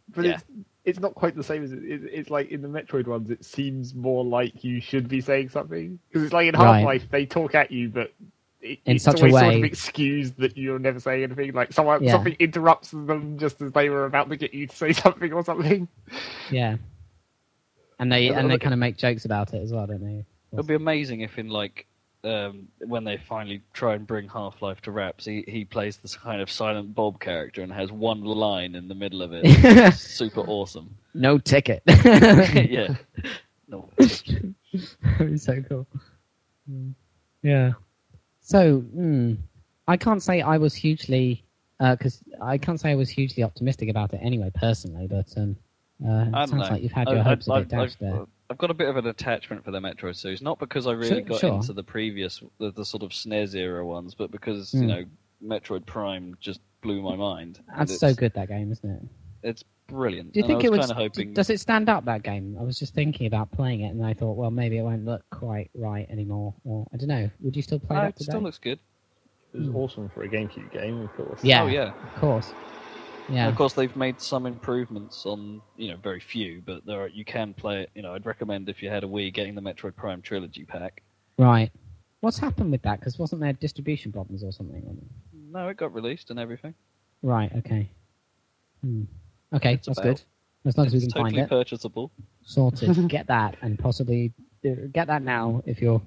but Yeah. it's it's not quite the same as it, it, it's like in the Metroid ones. It seems more like you should be saying something because it's like in Half Life they talk at you, but it, In it's such a always sort way- of excused that you'll never say anything. Like someone Yeah. something interrupts them just as they were about to get you to say something or something. Yeah. And they and they kind of make jokes about it as well, don't they? It'd be amazing if in like um, when they finally try and bring Half Life to Raps, he he plays this kind of Silent Bob character and has one line in the middle of it. Super awesome. no ticket. yeah. No. It's so cool. Mm. Yeah. So, mm, I can't say I was hugely, because I can't say I was hugely optimistic about it anyway, personally. But um, uh, it sounds know. like you've had your I- hopes a I- bit dashed I've, there. I've got a bit of an attachment for the Metroid series, not because I really Sure- got sure. into the previous, the, the sort of SNES era ones, but because Hmm. you know Metroid Prime just blew my mind. That's so good that game, isn't it? It's brilliant. Do you and think I it was would? kind of hoping. Does it stand up that game? I was just thinking about playing it, and I thought, well, maybe it won't look quite right anymore, or I don't know. Would you still play No, that it today? still looks good. It was awesome for a GameCube game, of course. Yeah. Oh yeah. Of course. Yeah. Of course, they've made some improvements on, you know, very few, but there are, you can play it. You know, I'd recommend if you had a Wii, getting the Metroid Prime trilogy pack. Right. What's happened with that? Because wasn't there distribution problems or something? No, it got released and everything. Right. Okay. Hmm. Okay, It's that's about- good. As long as we It's can find totally it, purchasable. sorted. get that, and possibly get that now if you're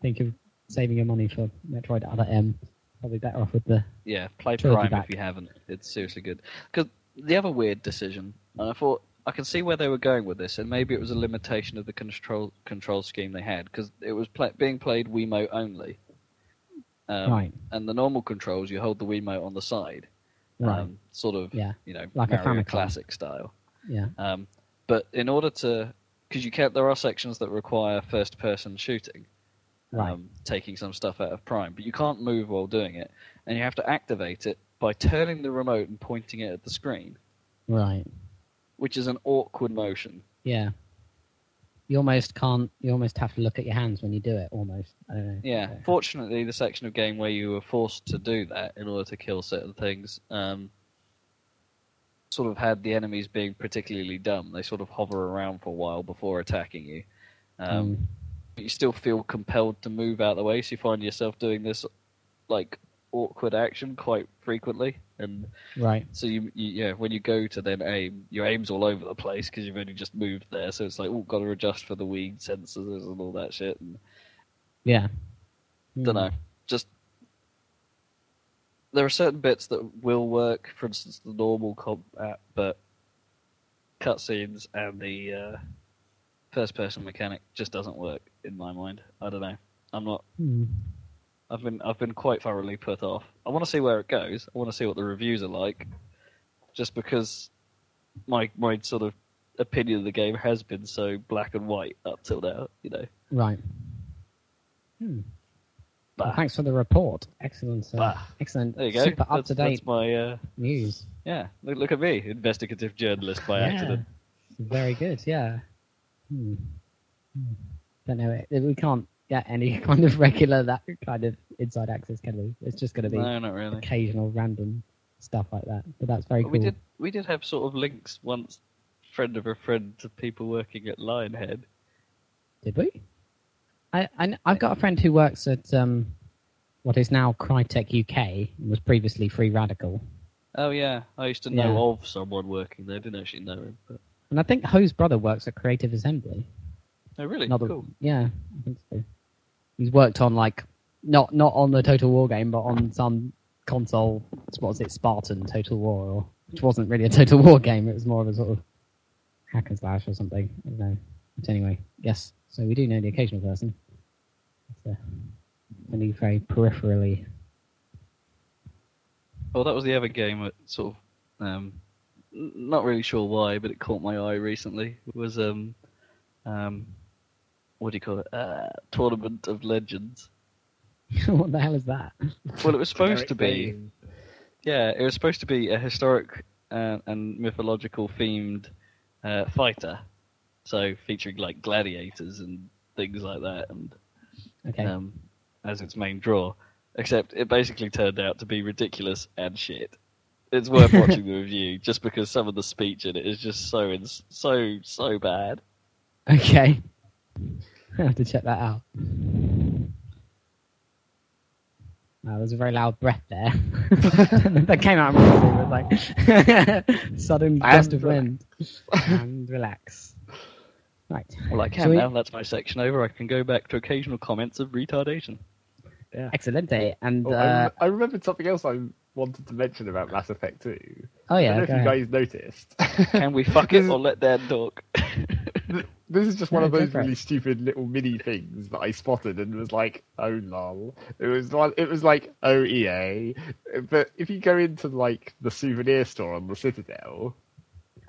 thinking of saving your money for Metroid Other M. Probably better off with the. Yeah, play Trilogy Prime back. if you haven't. It's seriously good. Because the other weird decision, and I thought I can see where they were going with this, and maybe it was a limitation of the control control scheme they had, because it was pla being played Wiimote only. Um, right. And the normal controls, you hold the Wiimote on the side, Right. um, sort of, Yeah. you know, Like a Mario Famicom. Classic style. Yeah. Um, but in order to, because you can't, there are sections that require first-person shooting, Right. um, taking some stuff out of Prime, but you can't move while doing it, and you have to activate it by turning the remote and pointing it at the screen, Right. which is an awkward motion. Yeah. You almost can't. You almost have to look at your hands when you do it. Almost. I don't know. Yeah. Fortunately, the section of game where you were forced to do that in order to kill certain things, um, sort of had the enemies being particularly dumb. They sort of hover around for a while before attacking you. Um, Um, but you still feel compelled to move out of the way, so you find yourself doing this like awkward action quite frequently, and right. so you, you yeah when you go to then aim, your aim's all over the place because you've only just moved there, so it's like oh got to adjust for the Wii sensors and all that shit, and Yeah. don't Hmm. know, just there are certain bits that will work, for instance the normal combat, but cutscenes and the uh, first person mechanic just doesn't work in my mind. I don't know. I'm not Hmm. I've been I've been quite thoroughly put off. I want to see where it goes. I want to see what the reviews are like, just because my my sort of opinion of the game has been so black and white up till now. You know, Right. Hmm. Well, thanks for the report. Excellent. Uh, excellent. there you go. Super up to date That's my uh, news. yeah. Look, look at me, investigative journalist by yeah. accident. Very good. Yeah. Hmm. Hmm. Don't know. It. We can't get any kind of regular that kind of inside access, can we? It's just going to be No, not really. occasional random stuff like that. But that's very cool. we did we did have sort of links once, friend of a friend to people working at Lionhead. Did we? I, I I've got a friend who works at um, what is now Crytek UK and was previously Free Radical, Oh yeah, I used to know Yeah. of someone working there. Didn't actually know him, but and I think Ho's brother works at Creative Assembly. oh really? Not cool. Yeah, I think so. He's worked on like not not on the Total War game, but on some console. What was it, Spartan Total War, or, which wasn't really a Total War game. It was more of a sort of hack and slash or something. I don't know. But anyway, yes. So we do know the occasional person. It's, uh, only very peripherally. Well, that was the other game that sort of, um, not really sure why, but it caught my eye recently. It was, um, um, what do you call it? Uh, Tournament of Legends. what the hell is that? Well, it was supposed to be, name. yeah, it was supposed to be a historic uh, and mythological themed uh, fighter. So featuring like gladiators and things like that, and Okay. um, as its main draw. Except it basically turned out to be ridiculous and shit. It's worth watching the review just because some of the speech in it is just so ins- so so bad. Okay. I have to check that out. Wow, there was a very loud breath there. that came out immediately with like sudden And gust of wind. and relax. Right. Well, I Shall can we- now. That's my section over. I can go back to occasional comments of retardation. Yeah. Excellent. And Oh, I, uh, rem- I remembered something else I wanted to mention about Mass Effect 2. oh I yeah, don't know if go you ahead. guys noticed. Can we fuck it or let Dan talk? This is just one Yeah, of those really stupid little mini things that I spotted and was like, "Oh lol!" It was one. It was like, "Oh EA," but if you go into like the souvenir store on the Citadel,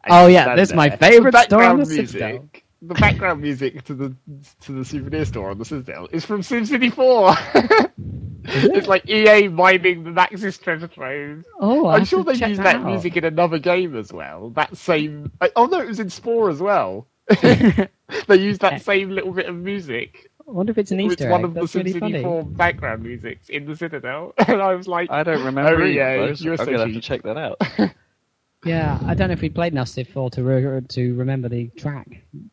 Oh, yeah, this is my favourite the store on background the music, Citadel. The background music to the to the souvenir store on the Citadel is from SimCity 4. it's like EA miming the Maxis treasure trove. Oh, I I'm sure they used that that music in another game as well. That same. Oh no, it was in Spore as well. They used that same little bit of music. I wonder if it's an It's Easter one egg. of the That's really SimCity funny. 4 background musics in the Citadel, and I was like, I don't remember Oh, either yeah, of those. you're I'm so gonna have to cheap. check that out. Yeah, I don't know if we played enough Civ 4 to re- to remember the track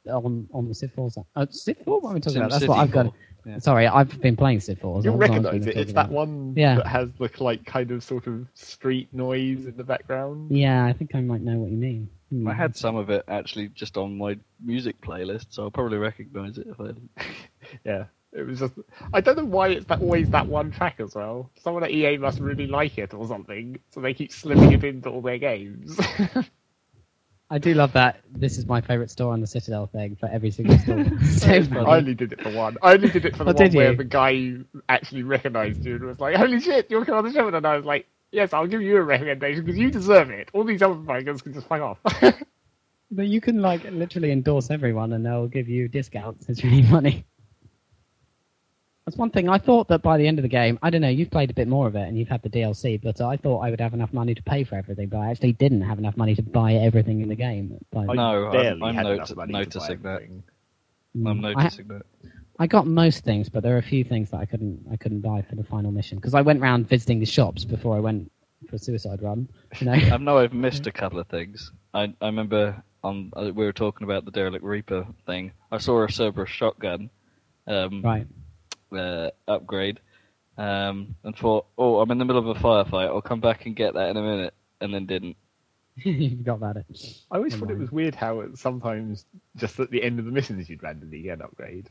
on on the Civ 4 side. Oh, Civ 4? What are we talking about? That's what I've got. yeah. Sorry, I've been playing Civ 4. you'll that's what I was recognise it. talk It's that one Yeah. that has the like kind of sort of street noise in the background. Yeah, I think I might know what you mean. Hmm. I had some of it actually just on my music playlist, so I'll probably recognise it if I. Yeah, it was just. I don't know why it's that always that one track as well. Someone at EA must really like it or something, so they keep slipping it into all their games. I do love that. This is my favourite store on the Citadel thing for every single store. so I only did it for one. I only did it for the Oh, one where you? the guy actually recognised you and was like, "Holy shit, you're on the show!" And I was like, "Yes, I'll give you a recommendation because you deserve it. All these other bikers can just fuck off." But you can like literally endorse everyone and they'll give you discounts. It's really funny. That's one thing. I thought that by the end of the game, I don't know, you've played a bit more of it and you've had the DLC, but I thought I would have enough money to pay for everything, but I actually didn't have enough money to buy everything in the game. By- I No, I'm- I'm not- enough money to buy noticing that. I'm Mm. I- noticing that. I got most things, but there are a few things that I couldn't I couldn't buy for the final mission because I went round visiting the shops before I went for a suicide run. You know, I know I've missed a couple of things. I I remember on uh, we were talking about the derelict reaper thing. I saw a Cerberus shotgun um, right? uh, upgrade, um, and thought, oh, I'm in the middle of a firefight. I'll come back and get that in a minute, and then didn't. you forgot about it. I always Never thought it was weird how it, sometimes just at the end of the missions you'd randomly get an upgrade.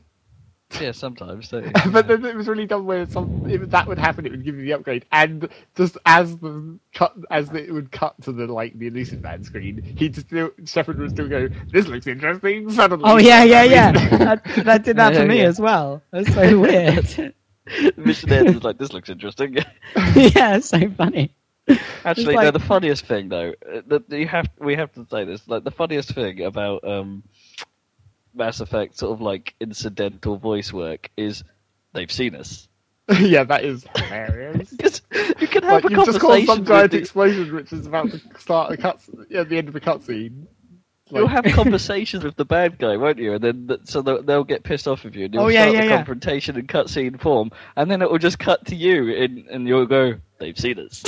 Yeah, sometimes. don't you? but then it was really dumb where some if that would happen, it would give you the upgrade, and just as the cut as it would cut to the like the Illusive Man screen, he'd still Shepard would still go, "This looks interesting." Suddenly, Oh yeah, yeah, yeah. that, that did that Yeah, for me yeah. as well. That's so weird. mission ends it's like this looks interesting. yeah, it's so funny. Actually, like- no. The funniest thing, though, uh, that you have we have to say this. Like the funniest thing about um, Mass Effect, sort of like incidental voice work, is they've seen us. yeah, that is hilarious. Because you can have like a you've just caused conversation. some giant the- explosion, which is about to start a cut at the end of the cutscene. You'll have conversations with the bad guy, won't you? And then th- so they'll, they'll get pissed off with you. And you'll Oh, yeah, start yeah, the yeah. confrontation in cutscene form, and then it will just cut to you, in, and you'll go, "They've seen us."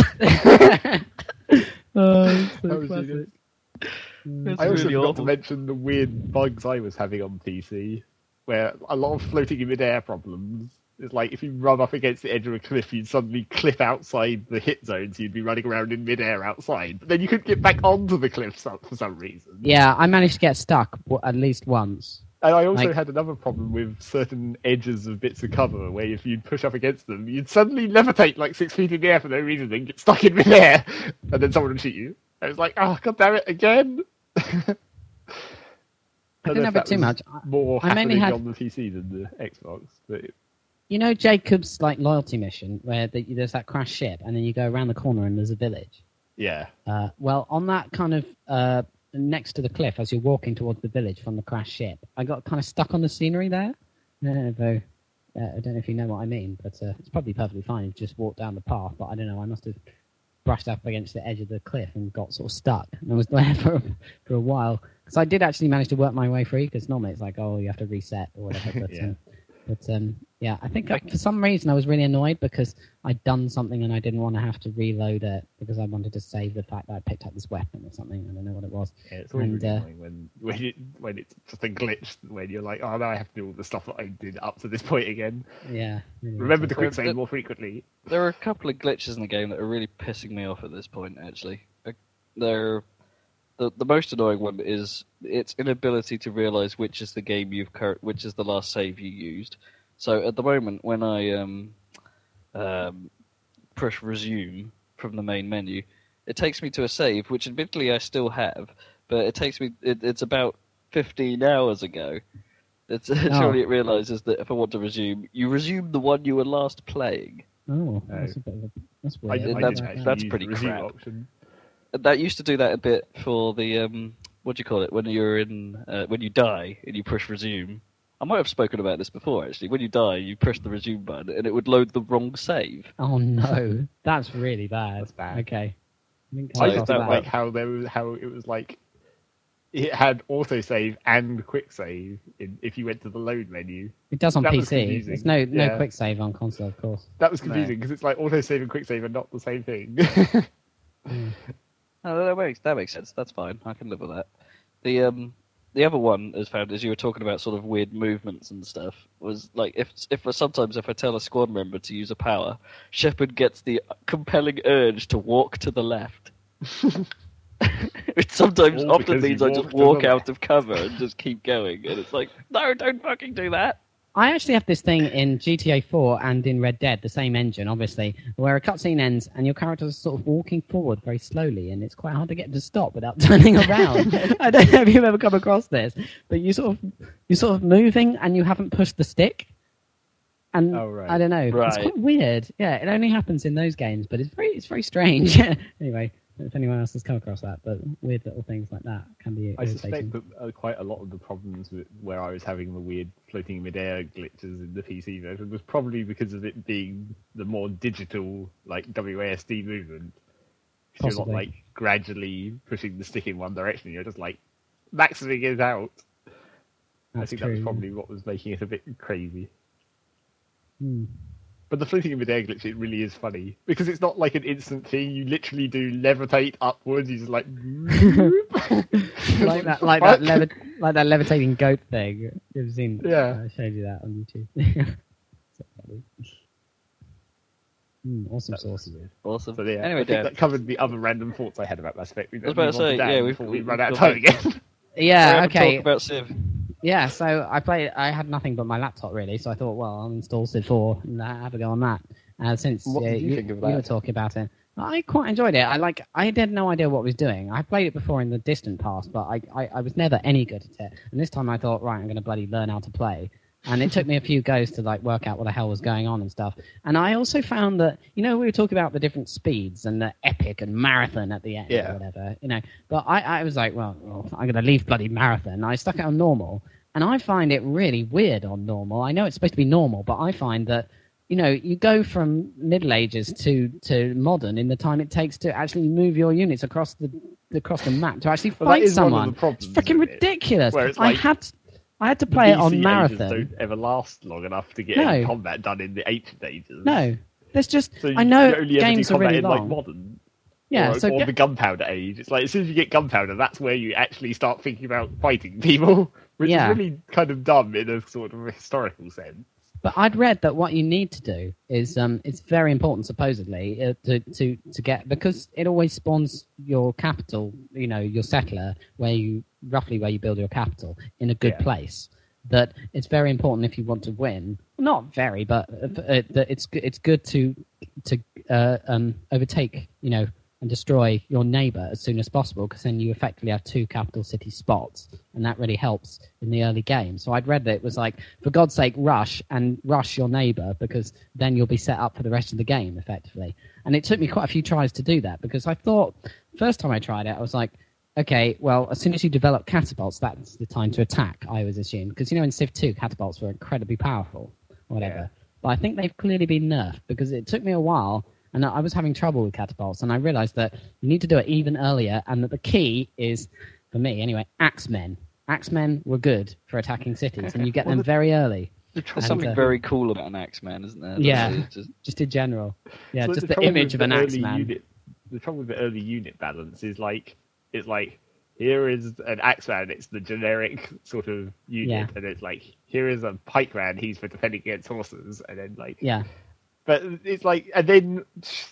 oh, so that was classic. Genius. I also really forgot awful. to mention the weird bugs I was having on PC, where a lot of floating in midair problems. It's like if you run up against the edge of a cliff, you'd suddenly clip outside the hit zone, so you'd be running around in midair outside. But then you couldn't get back onto the cliff for some reason. Yeah, I managed to get stuck at least once. And I also Like- had another problem with certain edges of bits of cover, where if you'd push up against them, you'd suddenly levitate like six feet in the air for no reason and get stuck in midair, and then someone would shoot you. I was like, oh god damn it, again! I don't didn't have it too much. more I mainly had- on the PC than the Xbox. But You know Jacob's like loyalty mission where the, there's that crashed ship and then you go around the corner and there's a village. yeah, Uh, well, on that kind of uh, next to the cliff as you're walking towards the village from the crashed ship, I got kind of stuck on the scenery there. Uh, though I don't know if you know what I mean, but uh, it's probably perfectly fine you just walk down the path. But I don't know. I must have brushed up against the edge of the cliff and got sort of stuck. And I was there for for a while because I did actually manage to work my way free. Because normally it's like, oh, you have to reset or whatever. But Yeah. um, but um, yeah, I think uh, for some reason I was really annoyed because I'd done something and I didn't want to have to reload it because I wanted to save the fact that I picked up this weapon or something. I don't know what it was. yeah it's always And, really uh, annoying when when, it, when it's just a glitch when you're like, oh now I have to do all the stuff that I did up to this point again. Yeah. really Remember to irritating. quick save more frequently. there are a couple of glitches in the game that are really pissing me off at this point. Actually, Uh, they're the the most annoying one is its inability to realize which is the game you've cur- which is the last save you used. So at the moment, when I um, um, push resume from the main menu, it takes me to a save, which admittedly I still have, but it takes me. It, it's about fifteen hours ago. It's, Surely it realizes that if I want to resume, you resume the one you were last playing. Oh, that's a bit of a, that's I, weird. I that's- that's pretty crap. option. That used to do that a bit for the um, what do you call it when you're in uh, when you die and you push resume. I might have spoken about this before actually. When you die, you press the resume button and it would load the wrong save. Oh no, that's really bad. That's bad. Okay. I didn't I just don't that- like how there was how it was like it had autosave and quick save in, if you went to the load menu. It does on That PC. confusing. There's no no Yeah. quick save on console, of course. That was confusing because it's like autosave and quick save are not the same thing. Oh, that makes that makes sense. That's fine. I can live with that. The um the other one is found as you were talking about sort of weird movements and stuff was like if if sometimes if I tell a squad member to use a power, Shepard gets the compelling urge to walk to the left. Which sometimes All often means I just walk out of cover and just keep going, and it's like, no, don't fucking do that. I actually have this thing in GTA 4 and in Red Dead, the same engine, obviously, where a cutscene ends and your character is sort of walking forward very slowly, and it's quite hard to get to stop without turning around. I don't know if you've ever come across this, but you sort of you're sort of moving and you haven't pushed the stick, and Oh, right. I don't know, it's quite weird. Yeah, it only happens in those games, but it's very it's very strange. anyway, if anyone else has come across that, but weird little things like that can be I irritating. suspect that uh, quite a lot of the problems with, where I was having the weird floating midair glitches in the PC version was probably because of it being the more digital, like WASD movement. You're not like gradually pushing the stick in one direction. You're just like maximing it out. I That's think that was probably what was making it a bit crazy. Hmm. But the floating in midair glitch, it really is funny because it's not like an instant thing. You literally do levitate upwards. You just like like that, like that, levi- like that levitating goat thing. You've seen? Yeah. I showed you that on YouTube. so funny. Hmm, awesome That was sauce. weird. Awesome. So yeah, anyway, I think that covered the other random thoughts I had about that Effect. I was about to say, yeah, we've, before we we've run out of time again. Yeah. Okay. Talk about Civ. Yeah. So I played. I had nothing but my laptop really. So I thought, well, I'll install Civ 4 and uh, have a go on that. Uh, since What uh, you you were talking about it, I quite enjoyed it. I like. I had no idea what I was doing. I played it before in the distant past, but I, I, I was never any good at it. And this time I thought, right, I'm going to bloody learn how to play. And it took me a few goes to like work out what the hell was going on and stuff. And I also found that you know we were talking about the different speeds and the epic and marathon at the end Yeah. or whatever, you know. But I, I was like, well, I'm going to leave bloody marathon. I stuck it on normal, and I find it really weird on normal. I know it's supposed to be normal, but I find that you know you go from Middle Ages to to modern in the time it takes to actually move your units across the across the map to actually Well, fight is one of someone. problems, it's freaking it? ridiculous. Where it's I like- had I had to play it on marathon. don't ever last long enough to get No. any combat done in the ancient ages. No, there's just So I know you only ever do games are really in long. like modern. yeah, or, so or get- the gunpowder age. It's like as soon as you get gunpowder, that's where you actually start thinking about fighting people, which Yeah. is really kind of dumb in a sort of historical sense. But I'd read that what you need to do is um, it's very important, supposedly, uh, to, to, to get because it always spawns your capital, you know, your settler where you roughly where you build your capital in a good Yeah. place. That it's very important if you want to win. Not very, but uh, uh, that it's it's good to to uh, um, overtake, you know, and destroy your neighbor as soon as possible because then you effectively have two capital city spots and that really helps in the early game. So i'd read that it was like for god's sake rush and rush your neighbor because then you'll be set up for the rest of the game effectively. And it took me quite a few tries to do that because i thought first time i tried it i was like okay well as soon as you develop catapults that's the time to attack i was assumed. Because you know in civ 2 catapults were incredibly powerful or whatever. Yeah. but i think they've clearly been nerfed because it took me a while and I was having trouble with catapults, and I realized that you need to do it even earlier, and that the key is, for me anyway, axemen. Axemen were good for attacking cities, and you get Well, them the- very early, There's And, something uh, very cool about an Axeman, isn't there? Yeah. It's just- just in general. Yeah, So just the, trouble image of an the axeman. Unit, the trouble with the early unit balance is like it's like here is an axeman, it's the generic sort of unit, Yeah. and it's like here is a pikeman, he's for defending against horses, and then like Yeah, But it's like, and then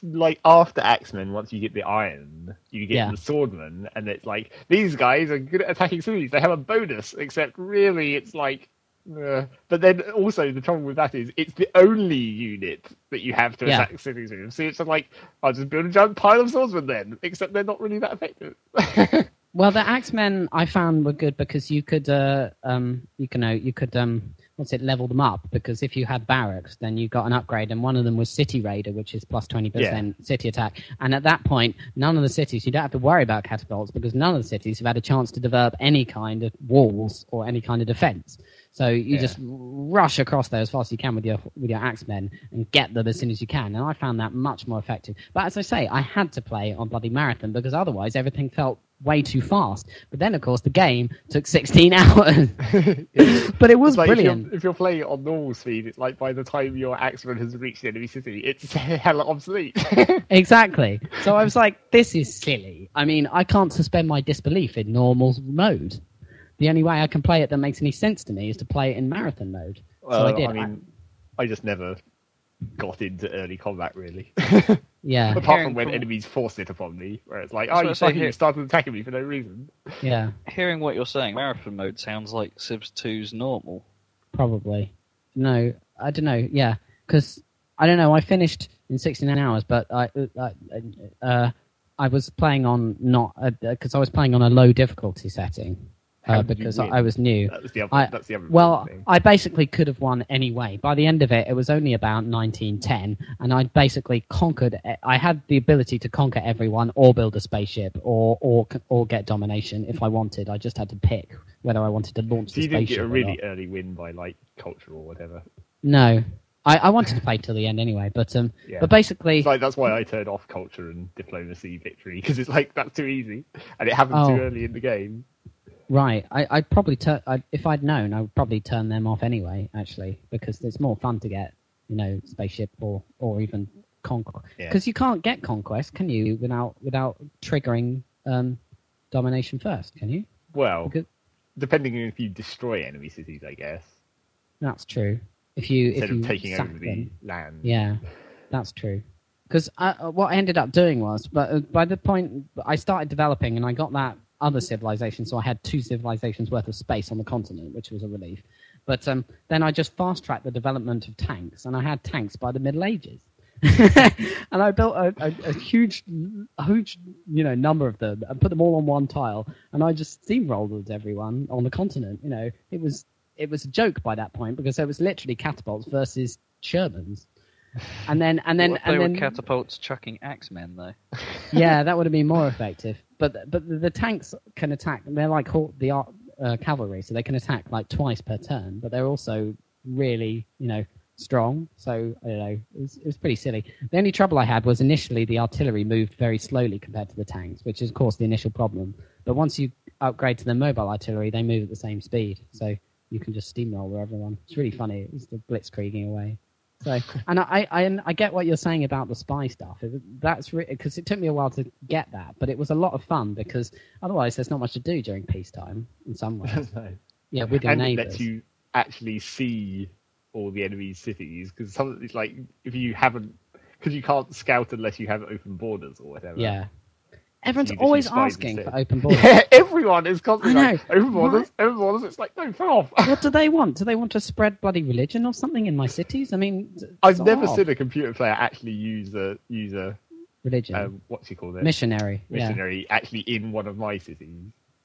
like after Axemen, once you get the iron, you get Yeah. the swordman, and it's like these guys are good at attacking cities. They have a bonus, except really, it's like. Uh, but then also the trouble with that is it's the only unit that you have to Yeah. attack cities with. So it's like I'll just build a giant pile of swordsmen then, except they're not really that effective. Well, the Axemen I found were good because you could, uh, um, you can know, you could, um, what's it, level them up because if you had barracks, then you got an upgrade, and one of them was City Raider, which is plus plus twenty percent city attack. And at that point, none of the cities you don't have to worry about catapults because none of the cities have had a chance to develop any kind of walls or any kind of defense. So you Yeah. just rush across there as fast as you can with your with your axemen and get them as soon as you can. And I found that much more effective. But as I say, I had to play on bloody marathon because otherwise everything felt way too fast. But then of course the game took 16 hours. but it was like brilliant. If you're, if you're playing it on normal speed, it's like by the time your axeman has reached the enemy city, it's hella obsolete. Exactly. So I was like, this is silly. I mean, I can't suspend my disbelief in normal mode. The only way I can play it that makes any sense to me is to play it in marathon mode. so I Well, did. I mean, I just never got into early combat really. yeah, Apart Hearing from when from- enemies force it upon me, where it's like, oh, what you fucking here. started attacking me for no reason. yeah, Hearing what you're saying, marathon mode sounds like Civs 2's normal. probably. No, I don't know. Yeah, because I don't know. I finished in 69 hours, but I, uh, uh, I was playing on not because I was playing on a low difficulty setting How uh, because? I was new. That was the other. I- that's the other Well, thing. I basically could have won anyway. By the end of it, it was only about 1910, and I basically conquered. I had the ability to conquer everyone, or build a spaceship, or or or get domination if I wanted. I just had to pick whether I wanted to launch So the you didn't get a really early win by like culture or whatever. No, I, I wanted to play till the end anyway. But um, Yeah. but basically, It's like that's why I turned off culture and diplomacy victory because it's like that's too easy and it happened too Oh. early in the game. Right. I, I'd probably turn. I'd, if I'd known, I would probably turn them off anyway. Actually, because it's more fun to get, you know, spaceship or or even conquest. Yeah. Because you can't get conquest, can you, without without triggering um, domination first? Can you? Well, Because- depending on if you destroy enemy cities, I guess, That's true. If you instead if you of taking over the them. land. Yeah, that's true. Because what I ended up doing was, but uh, by the point I started developing and I got that other civilizations. so I had two civilizations worth of space on the continent, which was a relief. But um, then I just fast tracked the development of tanks, and I had tanks by the Middle Ages. and I built a, a, a huge, a huge, you know, number of them, and put them all on one tile, and I just steamrolled everyone on the continent. You know, it was it was a joke by that point because it was literally catapults versus Shermans, and then and then if and they then were catapults chucking axemen, though? yeah, that would have been more effective. But but the, tanks can attack. They're like the uh, cavalry, so they can attack like twice per turn. But they're also really you know strong. So I don't know. It was, it was pretty silly. The only trouble I had was initially the artillery moved very slowly compared to the tanks, which is of course the initial problem. But once you upgrade to the mobile artillery, they move at the same speed, so you can just steamroller everyone. It's really funny. It was the blitzkrieging away. So, and I, I, and I get what you're saying about the spy stuff. That's because it took me a while to get that, but it was a lot of fun because otherwise there's not much to do during peacetime in some ways. No. Yeah, with your and it neighbours. lets you actually see all the enemy cities because some it's like if you haven't because you can't scout unless you have open borders or whatever. Yeah, everyone's You always asking for open borders. Yeah, everyone is constantly I like open borders, open borders. It's like no, fuck off. what do they want? Do they want to spread bloody religion or something in my cities? I mean, I've never off. seen a computer player actually use a use a religion um, what's he called it missionary. Yeah, missionary actually in one of my cities.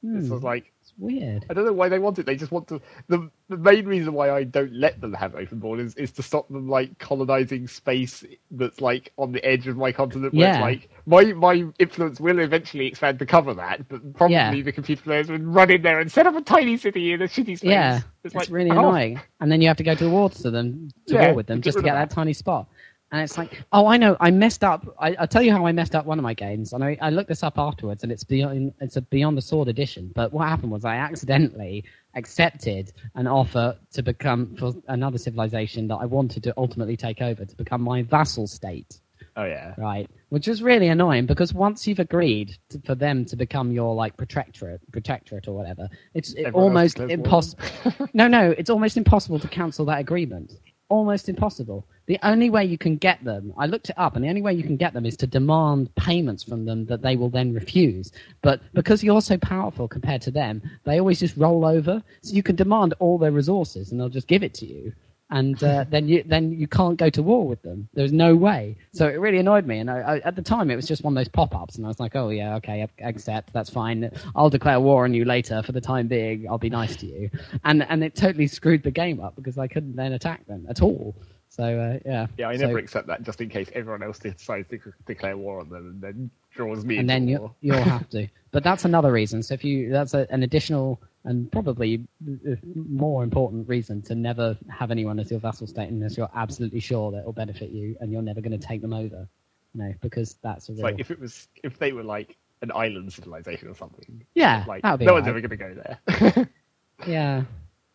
It's Hmm, sort of like weird. I don't know why they want it. They just want to. The the main reason why I don't let them have open borders is to stop them like colonizing space that's like on the edge of my continent. Where Yeah. it's like my my influence will eventually expand to cover that, but probably Yeah. the computer players would run in there and set up a tiny city in a shitty space. Yeah, it's, it's like really oh, annoying. And then you have to go to war to them, to Yeah, war with them, just to get that that. tiny spot. And it's like, oh, I know, I messed up. I, I'll tell you how I messed up one of my games. And I, I looked this up afterwards, and it's beyond, it's a Beyond the Sword edition. But what happened was I accidentally accepted an offer to become for another civilization that I wanted to ultimately take over to become my vassal state Oh yeah. right? Which is really annoying because once you've agreed to, for them to become your like protectorate, protectorate or whatever, it's it almost impossible. no, no, it's almost impossible to cancel that agreement. Almost impossible the only way you can get them, I looked it up, and the only way you can get them is to demand payments from them that they will then refuse. But because you're so powerful compared to them, they always just roll over. So you can demand all their resources, and they'll just give it to you. And uh, then you then you can't go to war with them. There's no way. So it really annoyed me. And I, I, at the time, it was just one of those pop-ups, and I was like, "Oh yeah, okay, I accept. That's fine. I'll declare war on you later. For the time being, I'll be nice to you." And and it totally screwed the game up because I couldn't then attack them at all. So uh, yeah. Yeah, I So- never accept that just in case everyone else decides to declare war on them and then draws me and then you, you'll have to. But that's another reason. So if you, that's a, an additional and probably uh, more important reason to never have anyone as your vassal state unless you're absolutely sure that it'll benefit you and you're never going to take them over. You know, because that's a real. like if it was if they were like an island civilization or something. yeah, Like that would be no one's ever gonna go there. Yeah,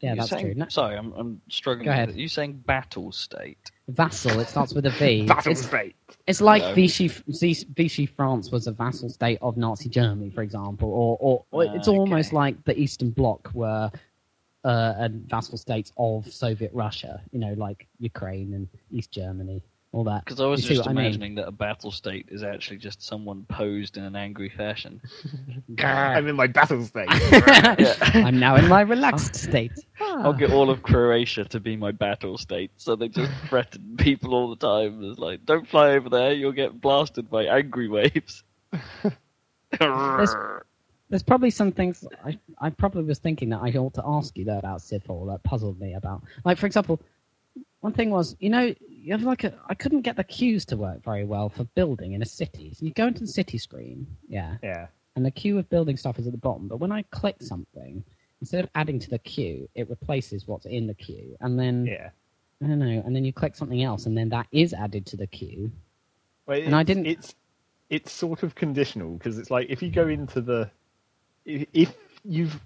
yeah, You're that's saying- true. No, Sorry, I'm, I'm struggling. Go ahead. it. You saying battle state? vassal. It starts with a V. Battle It's, state. it's like No. Vichy, Vichy France was a vassal state of Nazi Germany, for example, or, or, or Ah, it's almost okay. like the Eastern Bloc were uh, a vassal states of Soviet Russia. You know, like Ukraine and East Germany, all that. Because I was You just what I mean? imagining that a battle state is actually just someone posed in an angry fashion. I'm in my battle state. I'm now in my relaxed state. I'll get all of Croatia to be my battle state, so they just threaten people all the time. It's like, don't fly over there, you'll get blasted by angry waves. There's probably some things I, I probably was thinking that I ought to ask you though about Civ4 that puzzled me about. Like for example, one thing was you know you have like a I couldn't get the queues to work very well for building in a city. So you go into the city screen, yeah, yeah. and the queue of building stuff is at the bottom. But when I click something, instead of adding to the queue, it replaces what's in the queue, and then Yeah. I don't know, and then you click something else, and then that is added to the queue. Well, And I didn't- It's it's sort of conditional because it's like if you go into the if if you've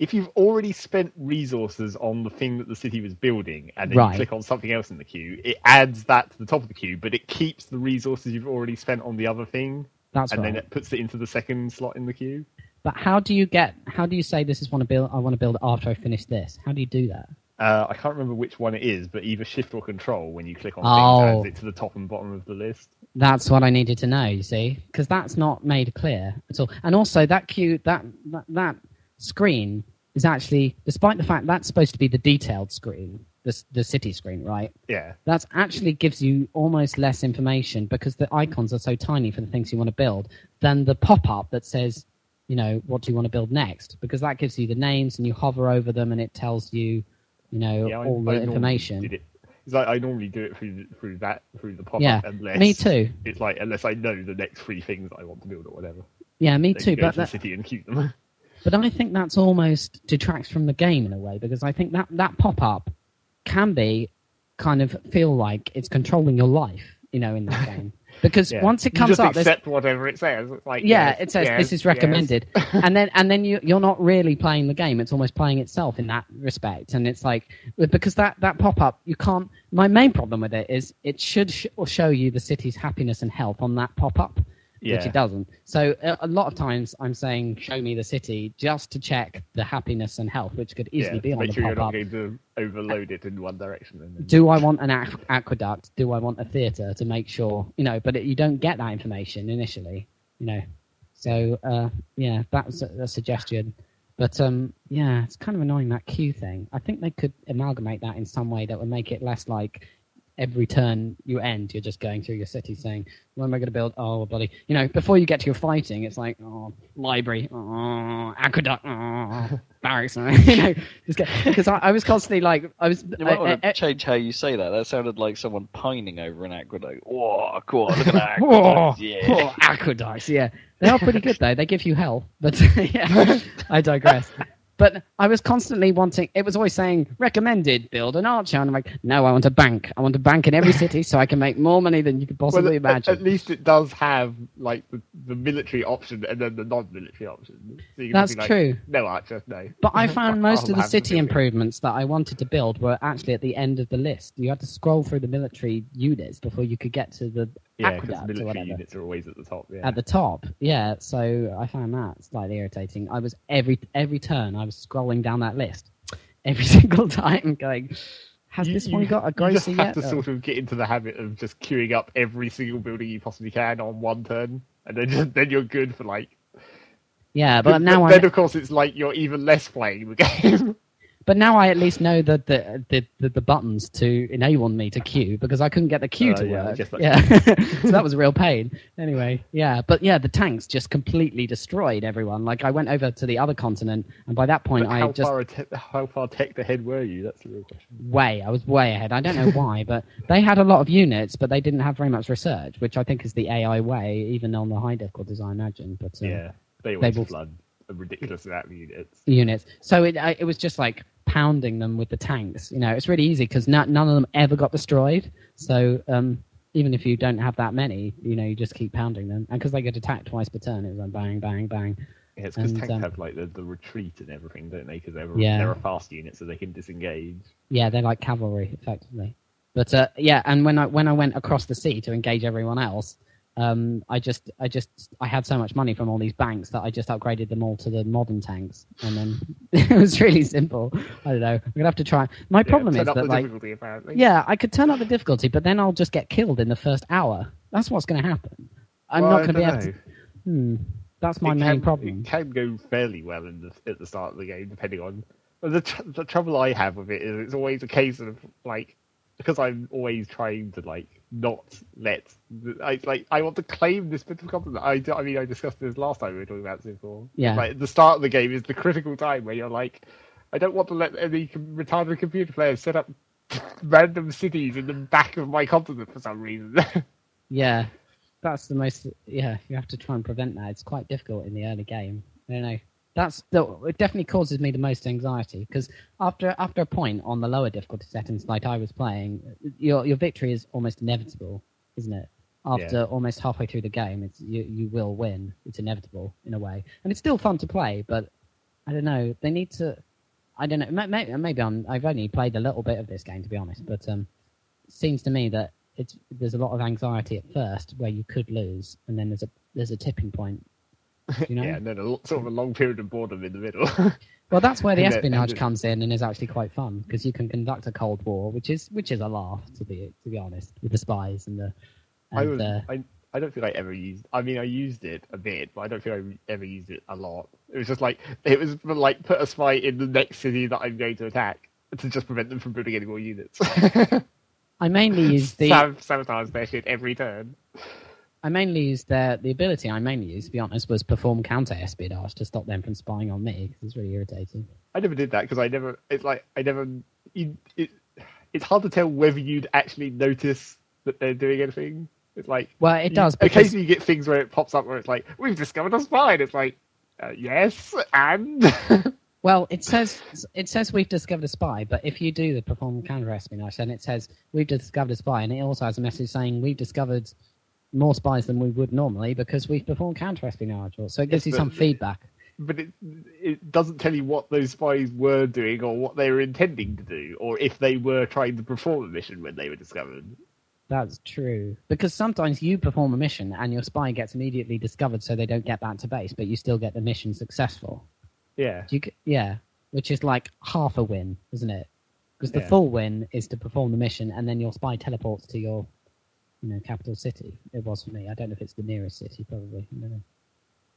if you've already spent resources on the thing that the city was building and then Right. you click on something else in the queue, it adds that to the top of the queue, but it keeps the resources you've already spent on the other thing, That's and right. then it puts it into the second slot in the queue. But how do you get? How do you say this is want to build? I want to build after I finish this. How do you do that? Uh, I can't remember which one it is, but either shift or control when you click on Oh. things adds it to the top and bottom of the list. That's what I needed to know. You see, because that's not made clear at all. And also, that queue, that, that that screen is actually, despite the fact that's supposed to be the detailed screen, the the city screen, right? Yeah. That actually gives you almost less information because the icons are so tiny for the things you want to build than the pop up that says, you know, what do you want to build next? Because that gives you the names and you hover over them and it tells you, you know, Yeah, all I the normally information. It's like I normally do it through through that through the pop Yeah, up unless me too. It's like unless I know the next three things that I want to build or whatever. Yeah, me Then too. But to the that, city and queue them. But I think that's almost detracts from the game in a way because I think that that pop up can be kind of feel like it's controlling your life, you know, in that game. Because Yeah. once it comes up, accept whatever it says. It's like yeah, yes, it says yes, this is yes. recommended, and then and then you you're not really playing the game; it's almost playing itself in that respect. And it's like because that that pop up, you can't. My main problem with it is it should sh- or show you the city's happiness and health on that pop up. Which it doesn't. So a, lot of times I'm saying, show me the city just to check the happiness and health, which could easily Yeah, be on make the sure you're pop not going to overload it in one direction. Then... Do I want an aqu- aqueduct? Do I want a theatre to make sure, you know, but it, you don't get that information initially, you know. So, uh, yeah, that was a, a suggestion. But, um, yeah, it's kind of annoying that queue thing. I think they could amalgamate that in some way that would make it less like every turn you end, you're just going through your city saying, "What am I going to build?" Oh, bloody! You know, before you get to your fighting, it's like, "Oh, library, oh, aqueduct, oh, barracks." you know, because I, I was constantly like, I was. You might want to change how you say that. That sounded like someone pining over an aqueduct. Whoa, cool! Look at that Oh. Yeah. oh, aqueducts, yeah. They are pretty good though. They give you hell, but yeah, I digress. But I was constantly wanting. It was always saying recommended build an archer, and I'm like, no, I want a bank. I want a bank in every city so I can make more money than you could possibly at, imagine. at least it does have like the, the military option and then the non-military option. So That's like, true. No archer, no. But I found most of the city improvements that I wanted to build were actually at the end of the list. You had to scroll through the military units before you could get to the Yeah, because military units are always at the top. Yeah. at the top. Yeah, so I found that slightly irritating. I was every every turn I was scrolling down that list every single time, going, has You- this you- one got a You grocer just have yet? to sort of get into the habit of just queuing up every single building you possibly can on one turn, and then just, then you're good for like. yeah, but now I then of course it's like you're even less playing the game. But now I at least know the the, the, the, the buttons to enable me to queue because I couldn't get the queue Oh, to yeah, work. Yeah, so that was a real pain. Anyway, yeah, but yeah, the tanks just completely destroyed everyone. Like I went over to the other continent, and by that point But I how just far te- how far tech ahead were you? That's the real question. way I was way ahead. I don't know why, but they had a lot of units, but they didn't have very much research, which I think is the AI way, even on the high difficulties, I imagine. But uh, Yeah, they always will- flood a ridiculous amount of units. units. So it I, it was just like pounding them with the tanks. You know, it's really easy because none of them ever got destroyed. So um, even if you don't have that many, you know, you just keep pounding them, and because they get attacked twice per turn, it was like bang, bang, bang. Yeah, it's because tanks um, have like the, the retreat and everything, don't they? Because they're Yeah. they're a fast unit, so they can disengage. Yeah, they're like cavalry, effectively. But uh, yeah, and when I when I went across the sea to engage everyone else, um, I just I just I had so much money from all these banks that I just upgraded them all to the modern tanks, and then it was really simple. I don't know. I'm gonna have to try. My problem yeah, is up that the like difficulty apparently. yeah, I could turn up the difficulty, but then I'll just get killed in the first hour. That's what's going to happen. I'm Well, not going to be able to. Hmm. That's my It main can- problem. It can go fairly well in the, at the start of the game, depending on. The tr- the trouble I have with it is it's always a case of like because I'm always trying to like not let I like I want to claim this bit of content. I, I mean I discussed this last time we were talking about 4. Yeah. Like the start of the game is the critical time where you're like, I don't want to let any retarded computer players set up random cities in the back of my continent for some reason. Yeah, that's the most. Yeah, you have to try and prevent that. It's quite difficult in the early game. I don't know. That's the, it. Definitely causes me the most anxiety because after after a point on the lower difficulty settings, like I was playing, your your victory is almost inevitable, isn't it? After Yeah. almost halfway through the game, it's you you will win. It's inevitable in a way, and it's still fun to play. But I don't know. They need to. I don't know. may- may- Maybe I'm. I've only played a little bit of this game to be honest, but um, it seems to me that it's there's a lot of anxiety at first where you could lose, and then there's a there's a tipping point. You know. yeah, and then a sort of a long period of boredom in the middle. Well, that's where the And espionage then- comes in and is actually quite fun because you can conduct a cold war, which is which is a laugh to be to be honest, with the spies and the. I was, uh, I, I don't think I ever used. I mean, I used it a bit, but I don't think I ever used it a lot. It was just like it was like put a spy in the next city that I'm going to attack to just prevent them from building any more units. I mainly use the Sab- sabotage their shit every turn. I mainly used their the ability I mainly used to be honest was perform counter espionage to stop them from spying on me because it's really irritating. I never did that because I never. It's like I never. You, it, it's hard to tell whether you'd actually notice that they're doing anything. It's like Well, it you- does because Occasionally, you get things where it pops up where it's like, "We've discovered a spy." And it's like, uh, "Yes, and." Well, it says it says we've discovered a spy, but if you do the perform counter espionage, then it says we've discovered a spy, and it also has a message saying we've discovered more spies than we would normally because we've performed counter espionage. So it gives Yes, you some feedback. but it it doesn't tell you what those spies were doing or what they were intending to do, or if they were trying to perform a mission when they were discovered. That's true because sometimes you perform a mission and your spy gets immediately discovered, so they don't get back to base, but you still get the mission successful. Yeah, you, yeah, which is like half a win, isn't it? Because the Yeah. full win is to perform the mission, and then your spy teleports to your, you know, capital city. It was for me. I don't know if it's the nearest city, probably. I don't know.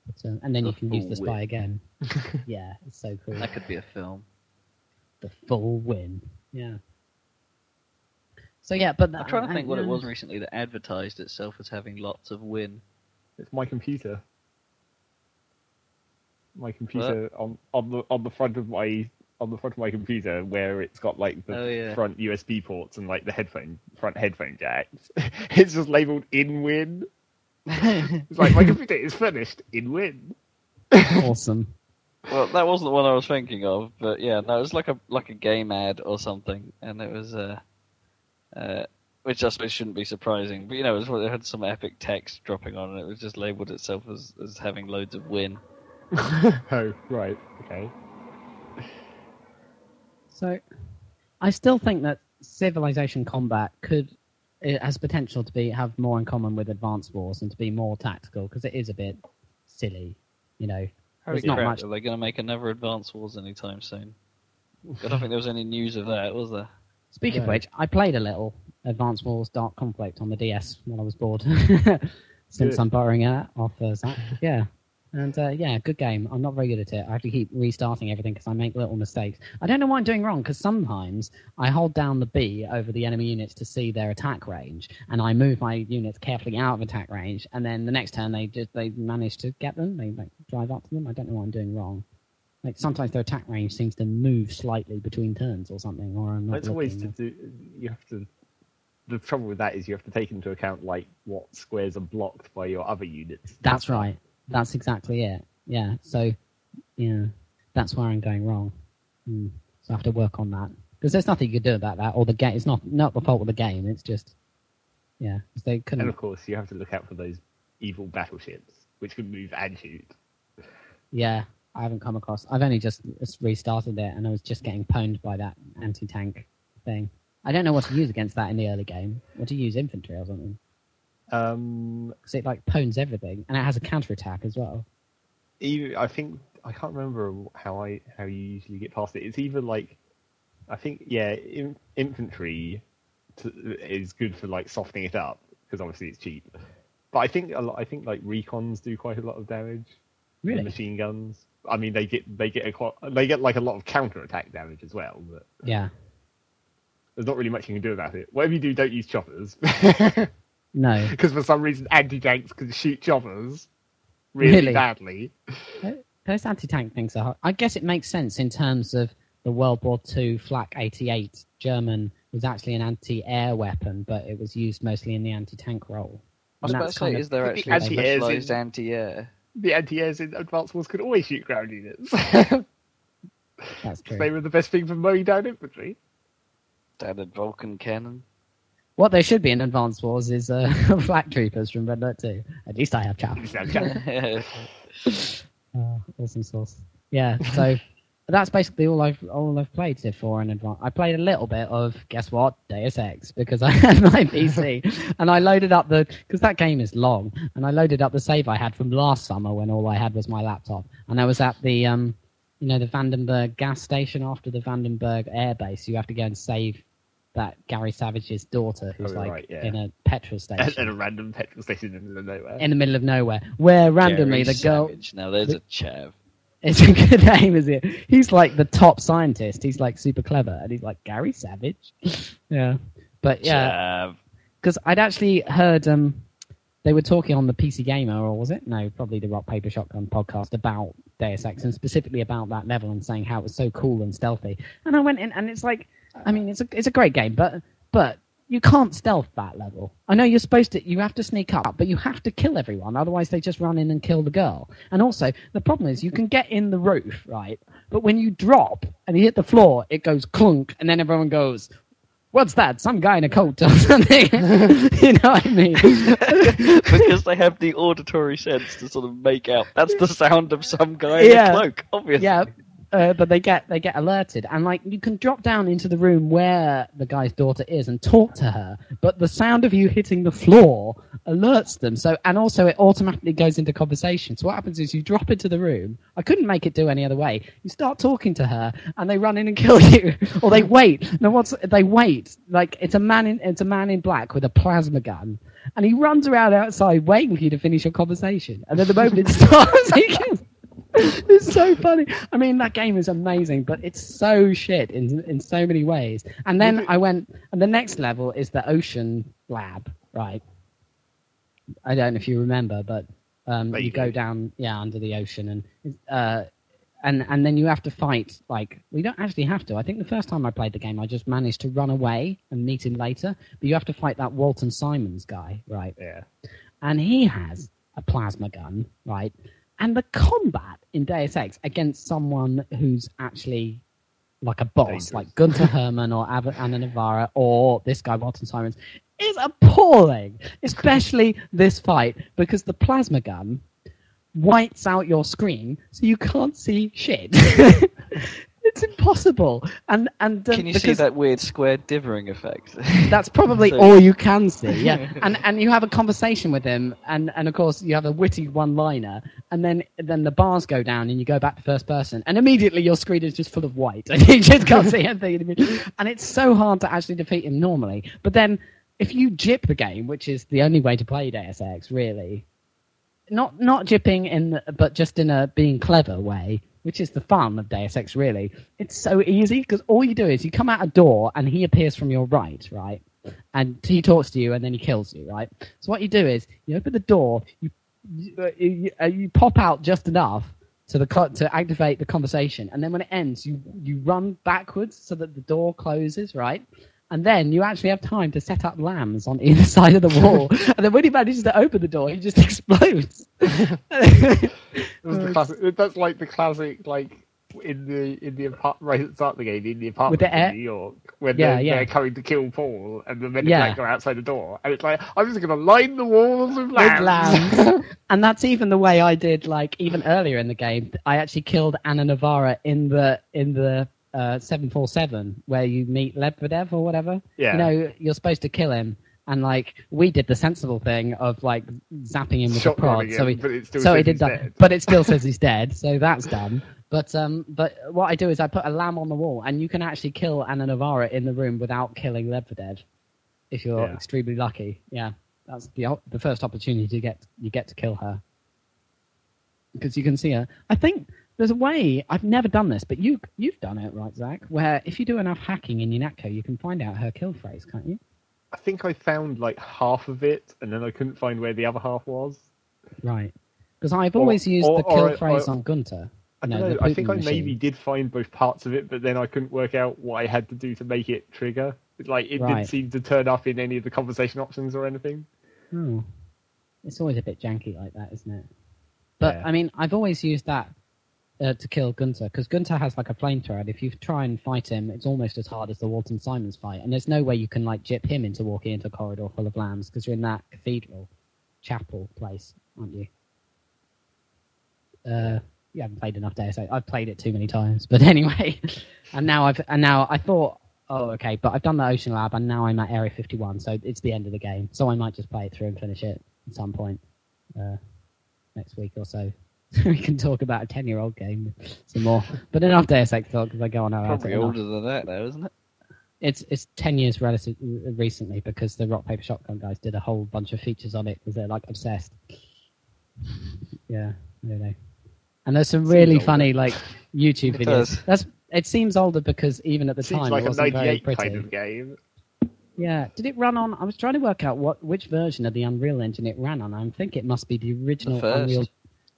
But, um, and then The you can use the full spy win. again. yeah, it's so cool. That could be a film. the full win. Yeah. So yeah, but I'm trying to I- think what it yeah. was recently that advertised itself as having lots of win. it's my computer. My computer on on the on the front of my on the front of my computer where it's got like the Oh, yeah. front USB ports and like the headphone front headphone jacks. it's just labeled in win. It's like my computer is finished in win. awesome. Well, that wasn't the one I was thinking of, but yeah, no, it was like a like a game ad or something, and it was uh, uh, which I suppose shouldn't be surprising, but you know, it, was, it had some epic text dropping on, and it was just labelled itself as as having loads of win. oh right, okay. So, I still think that civilization combat could it has potential to be have more in common with advanced wars and to be more tactical because it is a bit silly, you know. Holy There's not crap, much. Are they going to make another Advance Wars anytime soon? I don't think there was any news of that, was there? Speaking of which, I played a little Advanced Wars Dark Conflict on the DS when I was bored. Since Good. I'm borrowing it off uh, Zach. Yeah. And uh, yeah, good game. I'm not very good at it. I have to keep restarting everything because I make little mistakes. I don't know what I'm doing wrong because sometimes I hold down the B over the enemy units to see their attack range, and I move my units carefully out of attack range, and then the next turn they just they manage to get them. They like drive up to them. I don't know what I'm doing wrong. Like sometimes their attack range seems to move slightly between turns or something, or I'm not. It's always to do. You have to. The trouble with that is you have to take into account like what squares are blocked by your other units. That's right. That's exactly it. Yeah. So, yeah, that's where I'm going wrong. Hmm. So I have to work on that because there's nothing you can do about that. Or the game. It's not not the fault of the game. It's just, yeah, they couldn't. And of course, you have to look out for those evil battleships, which can move and shoot. Yeah, I haven't come across. I've only just just restarted it, and I was just getting pwned by that anti-tank thing. I don't know what to use against that in the early game. What to use infantry or something? Um, Because it like pwns everything, and it has a counter attack as well. even, I think I can't remember how I how you usually get past it. It's either like, I think yeah, in, infantry to, is good for like softening it up because obviously it's cheap. But I think a lot. I think like recons do quite a lot of damage. Really? machine guns. I mean, they get they get a they get like a lot of counter attack damage as well. But Yeah. there's not really much you can do about it. Whatever you do, don't use choppers No. because for some reason anti tanks can shoot choppers really, Really? badly. Uh, those anti-tank things are. I guess it makes sense in terms of the World War II Flak 88 German was actually an anti-air weapon, but it was used mostly in the anti-tank role. I was And about to say, is there The actually a anti-airs in- specialised anti-air? The anti-airs in Advanced Wars could always shoot ground units. That's true. they were the best thing for mowing down infantry. Standard Vulcan cannon. What they should be in Advanced Wars is uh, Flak Troopers from Red Alert 2. At least I have chaff. Uh, awesome source. Yeah, so that's basically all I've all I've played so far in advance. I played a little bit of guess what Deus Ex because I had my PC and I loaded up the because that game is long and I loaded up the save I had from last summer when all I had was my laptop and I was at the um you know the Vandenberg gas station after the Vandenberg air base. You have to go and save that Gary Savage's daughter who's Oh, like right, yeah. in a petrol station At, at a random petrol station in the middle of nowhere. in the middle of nowhere where randomly Gary the girl Savage. Now there's a chav. it's a good name, is it? He's like the top scientist. He's like super clever, and he's like Gary Savage. yeah, but yeah, Chav. because I'd actually heard um they were talking on the PC Gamer, or was it? No, probably the Rock Paper Shotgun podcast about Deus Ex, and specifically about that level, and saying how it was so cool and stealthy. And I went in, and it's like, I mean, it's a it's a great game, but but you can't stealth that level. I know you're supposed to, you have to sneak up, but you have to kill everyone, otherwise they just run in and kill the girl. And also, the problem is you can get in the roof, right? But when you drop and you hit the floor, it goes clunk, and then everyone goes, "What's that? Some guy in a coat or something?" you know what I mean? because they have the auditory sense to sort of make out that's the sound of some guy in a cloak, obviously. yeah, uh, but they get they get alerted, and like you can drop down into the room where the guy's daughter is and talk to her, but the sound of you hitting the floor alerts them. So and also it automatically goes into conversation. So what happens is you drop into the room. I couldn't make it do any other way. You start talking to her, and they run in and kill you, or they wait. No, what's they wait? Like it's a man in it's a man in black with a plasma gun. And he runs around outside waiting for you to finish your conversation. And then the moment it starts, he kills it's so funny. I mean, that game is amazing, but it's so shit in in so many ways. And then I went, and the next level is the ocean lab, right? I don't know if you remember, but um, you go down, yeah, under the ocean, and uh, and and then you have to fight. Like, we don't actually have to. I think the first time I played the game, I just managed to run away and meet him later. But you have to fight that Walton Simons guy, right? Yeah. and he has a plasma gun, right? And the combat in Deus Ex against someone who's actually like a boss, Dangerous. like Gunther Hermann or Ab- Anna Navarra or this guy Walton Simons, is appalling. Especially this fight because the plasma gun whites out your screen so you can't see shit. it's impossible. And and um, Can you see that weird square dithering effect? that's probably So- all you can see. Yeah, and and you have a conversation with him, and and of course you have a witty one-liner, and then then the bars go down, and you go back to first person, and immediately your screen is just full of white, and you just can't see anything. And it's so hard to actually defeat him normally. But then if you jip the game, which is the only way to play Deus Ex, really, not not jipping in, the, but just in a being clever way, which is the fun of Deus Ex. Really, it's so easy because all you do is you come out a door and he appears from your right, right, and he talks to you and then he kills you, right. So what you do is you open the door, you you, you, uh, pop out just enough to the to activate the conversation, and then when it ends, you you run backwards so that the door closes, right. And then you actually have time to set up LAMs on either side of the wall. and then when he manages to open the door, he just explodes. The classic, that's like the classic, like in the in the apart- right at the start of the game in the apartment the air- in New York when Yeah, they're, yeah. they're coming to kill Paul and the men in Yeah. black are outside the door and it's like I'm just going to line the walls with with LAMs. LAMs. and that's even the way I did like even earlier in the game. I actually killed Anna Navarra in the in the uh, 747 where you meet Lebedev or whatever. Yeah. You know, you're supposed to kill him. And like we did the sensible thing of like zapping him with the Shotgunning prod, so he but it still so says he did he's that, dead. but it still says he's dead, so that's done. But um, but what I do is I put a LAM on the wall, and you can actually kill Anna Navarra in the room without killing Lebedev, if you're Yeah. extremely lucky. Yeah, that's the the first opportunity to get you get to kill her because you can see her. I think there's a way I've never done this, but you you've done it right, Zach. Where if you do enough hacking in Unatco, you can find out her kill phrase, can't you? I think I found like half of it and then I couldn't find where the other half was. Right. Because I've Or- always used or- the kill or- phrase or- on Gunther. I No, know. I think I maybe did find both parts of it, but then I couldn't work out what I had to do to make it trigger. Like it Right. didn't seem to turn up in any of the conversation options or anything. Oh. It's always a bit janky like that, isn't it? But Yeah. I mean, I've always used that uh, to kill Gunther because Gunther has like a flamethrower. and If you try and fight him, it's almost as hard as the Walton Simons fight, and there's no way you can like jip him into walking into a corridor full of LAMs because you're in that cathedral chapel place, aren't you? Uh, you haven't played enough Deus. I've played it too many times, but anyway, and now I've and now I thought, oh okay, but I've done the Ocean Lab, and now I'm at Area 51, so it's the end of the game. So I might just play it through and finish it at some point uh, next week or so. we can talk about a 10 year old game some more. But enough Deus Ex talk because I go on about it. Probably enough. older than that, though, isn't it? It's it's 10 years relative, recently because the Rock Paper Shotgun guys did a whole bunch of features on it because they're like obsessed. Yeah, I don't know. And there's some Seems really older. funny like YouTube It videos. does. That's it seems older because even at the Seems time like it a wasn't very 98 pretty. kind of game. Yeah, did it run on? I was trying to work out what which version of the Unreal Engine it ran on. I think it must be the original first. Unreal.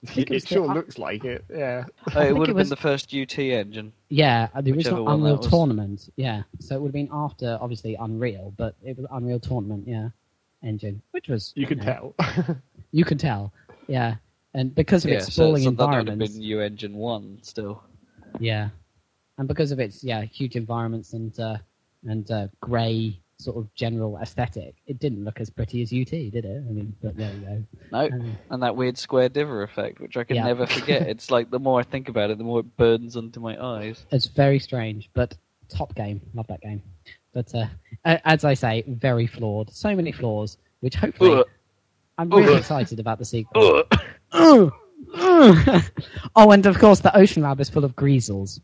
I think It, was the- sure looks like it. Yeah. Oh, it would have was- been the first UT engine. Yeah, uh, the original Unreal was. Tournament. Yeah, so it would have been after, obviously, Unreal, but it was Unreal Tournament. Yeah, engine, which was You can know, tell. You can tell. Yeah, and because of Yeah, its so, sprawling so that would have been U engine one still. Yeah, and because of its yeah huge environments and uh, and uh, grey sort of general aesthetic, it didn't look as pretty as UT, did it? I mean, but there you go. No, Um, and that weird square diver effect, which I can Yeah. never forget. it's like the more I think about it, the more it burns onto my eyes. It's very strange, but top game. Love that game. But uh, as I say, very flawed. So many flaws, which hopefully Ugh. I'm really Ugh. excited about the sequel. Ugh. Ugh. oh, and of course, the Ocean Lab is full of greasels.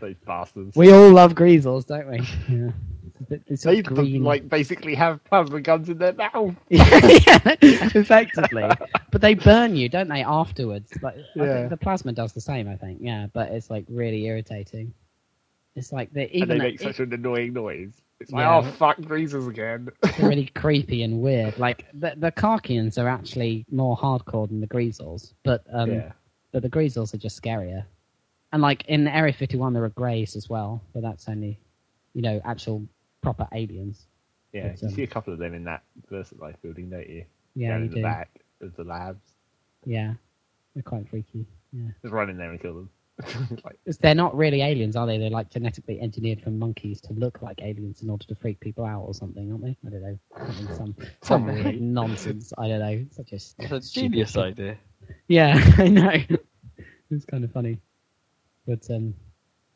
Those bastards. We all love greasels, don't we? Yeah. They green. like basically have plasma guns in their mouth. yeah, effectively. But they burn you, don't they, afterwards? Like, I Yeah. think the plasma does the same, I think. Yeah, but it's like really irritating. It's like they even and they make it- such an annoying noise. It's like, Yeah. oh fuck, greasels again. it's really creepy and weird. Like the the Karkians are actually more hardcore than the Greasels, but um, yeah. but the Greasels are just scarier. And like in Area 51, there are Greys as well, but that's only, you know, actual proper aliens. Yeah, But, you um, see a couple of them in that VersaLife building, don't you? Yeah, Down you in the do. back of the labs. Yeah, they're quite freaky. Yeah, Just run in there and kill them. like, 'Cause they're not really aliens, are they? They're like genetically engineered from monkeys to look like aliens in order to freak people out or something, aren't they? I don't know. Something, some some Probably. weird nonsense. I don't know. Such a It's a genius idea. Yeah, I know. it's kind of funny, but um,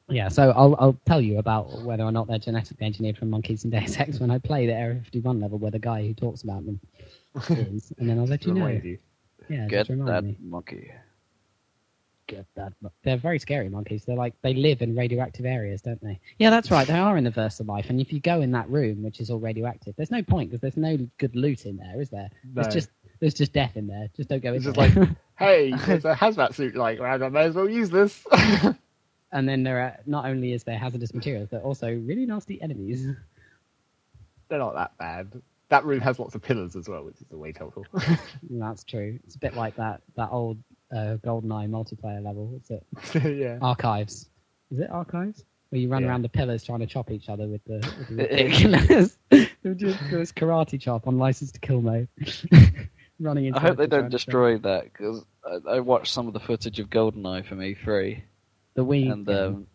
Yeah, so I'll I'll tell you about whether or not they're genetically engineered from monkeys in Deus Ex when I play the Area 51 level where the guy who talks about them is, and then I'll let you know. You. Yeah, Get that me. monkey. Get that. mo- They're very scary monkeys. They're like they live in radioactive areas, don't they? Yeah, that's right. They are in the VersaLife, and if you go in that room, which is all radioactive, there's no point because there's no good loot in there, is there? No. There's just there's just death in there. Just don't go in It's just like, hey, there's a hazmat suit like around. I may as well use this. And then there are not only is there hazardous materials, but also really nasty enemies. They're not that bad. That room has lots of pillars as well, which is always helpful. That's true. It's a bit like that that old uh, GoldenEye multiplayer level. Is it yeah. Archives? Is it Archives? Where you run Yeah. around the pillars trying to chop each other with the, with the It is. ridiculous. was just- there was karate chop on License to Kill mode. Running into I hope they don't to destroy that because I, I watched some of the footage of GoldenEye from E3, the Wii. and um,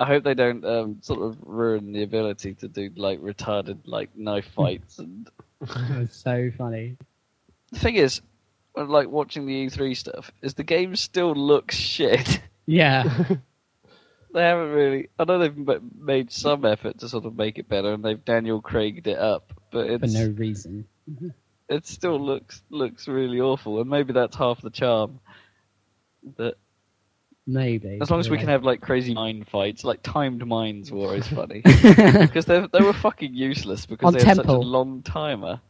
I hope they don't um, sort of ruin the ability to do like retarded like knife fights. and so funny. the thing is, when, like watching the E3 stuff, is the game still looks shit. Yeah, they haven't really. I know they've made some effort to sort of make it better, and they've Daniel Craiged it up, but for it's no reason. it still looks looks really awful, and maybe that's half the charm. That Maybe. as long as we can have like crazy mine fights, like timed mines were always funny because they they were fucking useless because On they had such a long timer.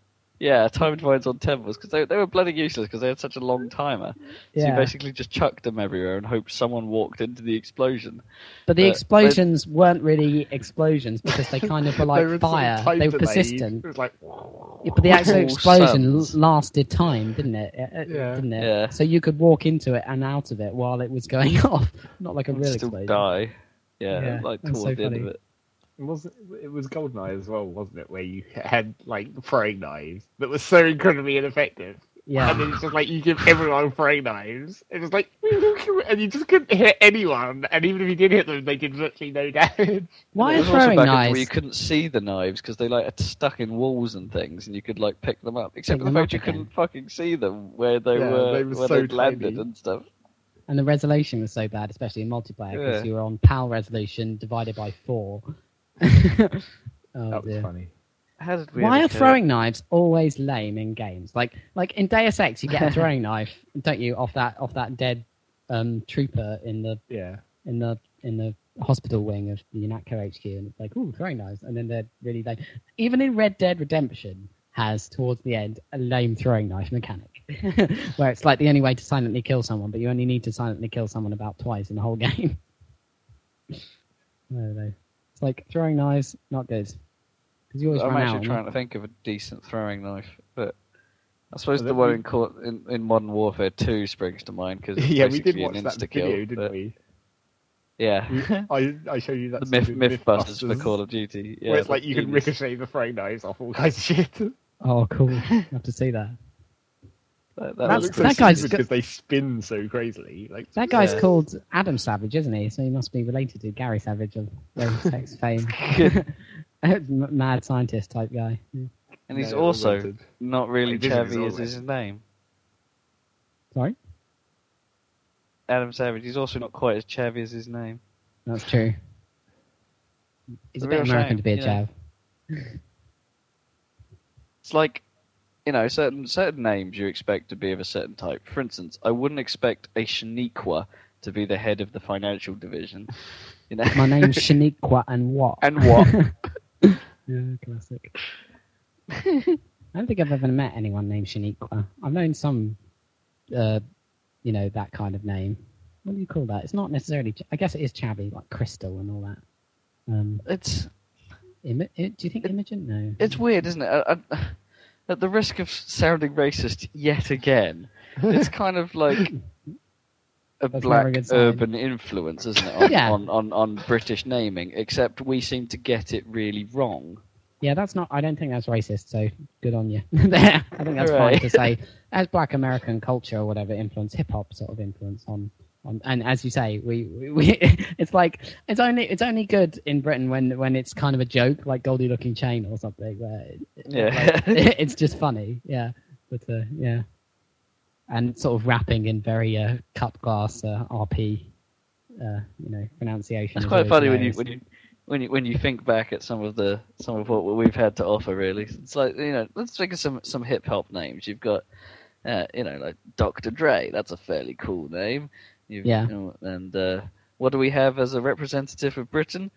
Yeah, timed mines on temples because they they were bloody useless because they had such a long timer. Yeah. So you basically just chucked them everywhere and hoped someone walked into the explosion. But the But- explosions weren't really explosions because they kind of were like They were sort of fire. time they were delayed. persistent. It was like, Yeah, but the actual All explosion l- lasted time, didn't it? Uh, uh, Yeah. Didn't it? Yeah. So you could walk into it and out of it while it was going off, not like a and real still explosion. die. Yeah, Yeah, like towards so the end of it. It was it was Goldeneye as well, wasn't it? Where you had like throwing knives that was so incredibly ineffective, and Yeah, then it's just like you give everyone throwing knives, and it's like, and you just couldn't hit anyone, and even if you did hit them, they did virtually no damage. why It are was also throwing back in knives? where you couldn't see the knives because they like are stuck in walls and things, and you could like pick them up. Except Pick for the fact you again. couldn't fucking see them where they Yeah, were they were where so they'd landed tiny. and stuff. And the resolution was so bad, especially in multiplayer, because Yeah. you were on PAL resolution divided by four. oh That was dear. funny. How did we? Why are care? throwing knives always lame in games? Like, like in Deus Ex, you get a throwing knife, don't you, off that off that dead um, trooper in the Yeah, in the in the hospital wing of the UNATCO HQ, and it's like, ooh, throwing knives, and then they're really lame. Even in Red Dead Redemption, has towards the end a lame throwing knife mechanic, where it's like the only way to silently kill someone, but you only need to silently kill someone about twice in the whole game. I don't know. It's like throwing knives, not good. Because you always I'm run actually out. trying to think of a decent throwing knife, but I suppose the that one we- in, Call- in in Modern Warfare Two springs to mind because yeah, we did an watch that insta video, kill. didn't but- we? Yeah, I I showed you that the myth, stupid Mythbusters for Call of Duty. Yeah, where it's like you can ricochet the throwing knives off all kinds of shit. Oh, cool. I have to see that. That, that That's- so that guy's because they spin so crazily. Like That guy's Yeah. called Adam Savage, isn't he? So he must be related to Gary Savage of Sex fame. Mad scientist type guy. Yeah. and he's No, also wanted. not really Like, Vision is as his name. Sorry? Adam Savage. He's also not quite as chavvy as his name. That's true. He's A a bit real American shame, to be a yeah. chav. It's like, you know, certain certain names you expect to be of a certain type. For instance, I wouldn't expect a Shaniqua to be the head of the financial division. You know, My name's Shaniqua and what? and what? Yeah, classic. I don't think I've ever met anyone named Shaniqua. I've known some, uh, you know, that kind of name. What do you call that? It's not necessarily. ch- I guess it is chavvy, like Crystal and all that. Um, It's Imo- i- do you think Imogen? No. it's weird, isn't it? I, I, at the risk of sounding racist yet again, it's kind of like a That's never a black urban influence, isn't it, on, Yeah. on, on, on British naming? Except we seem to get it really wrong. Yeah, that's not. I don't think that's racist. So good on you. I think that's fine to say. As Black American culture or whatever influence, hip hop sort of influence on, and as you say, we, we, we it's like it's only it's only good in Britain when when it's kind of a joke, like Goldie Lookin Chain or something, where it, it- Yeah. like, it's just funny. Yeah, but uh, yeah, and sort of rapping in very uh, cut glass uh, RP uh, you know pronunciation. It's quite funny when you when you when you when you think back at some of the some of what we've had to offer. Really, it's like you know, let's think of some some hip hop names. You've got, uh, you know, like Dr. Dre. That's a fairly cool name. You've, Yeah. you know, and uh, what do we have as a representative of Britain?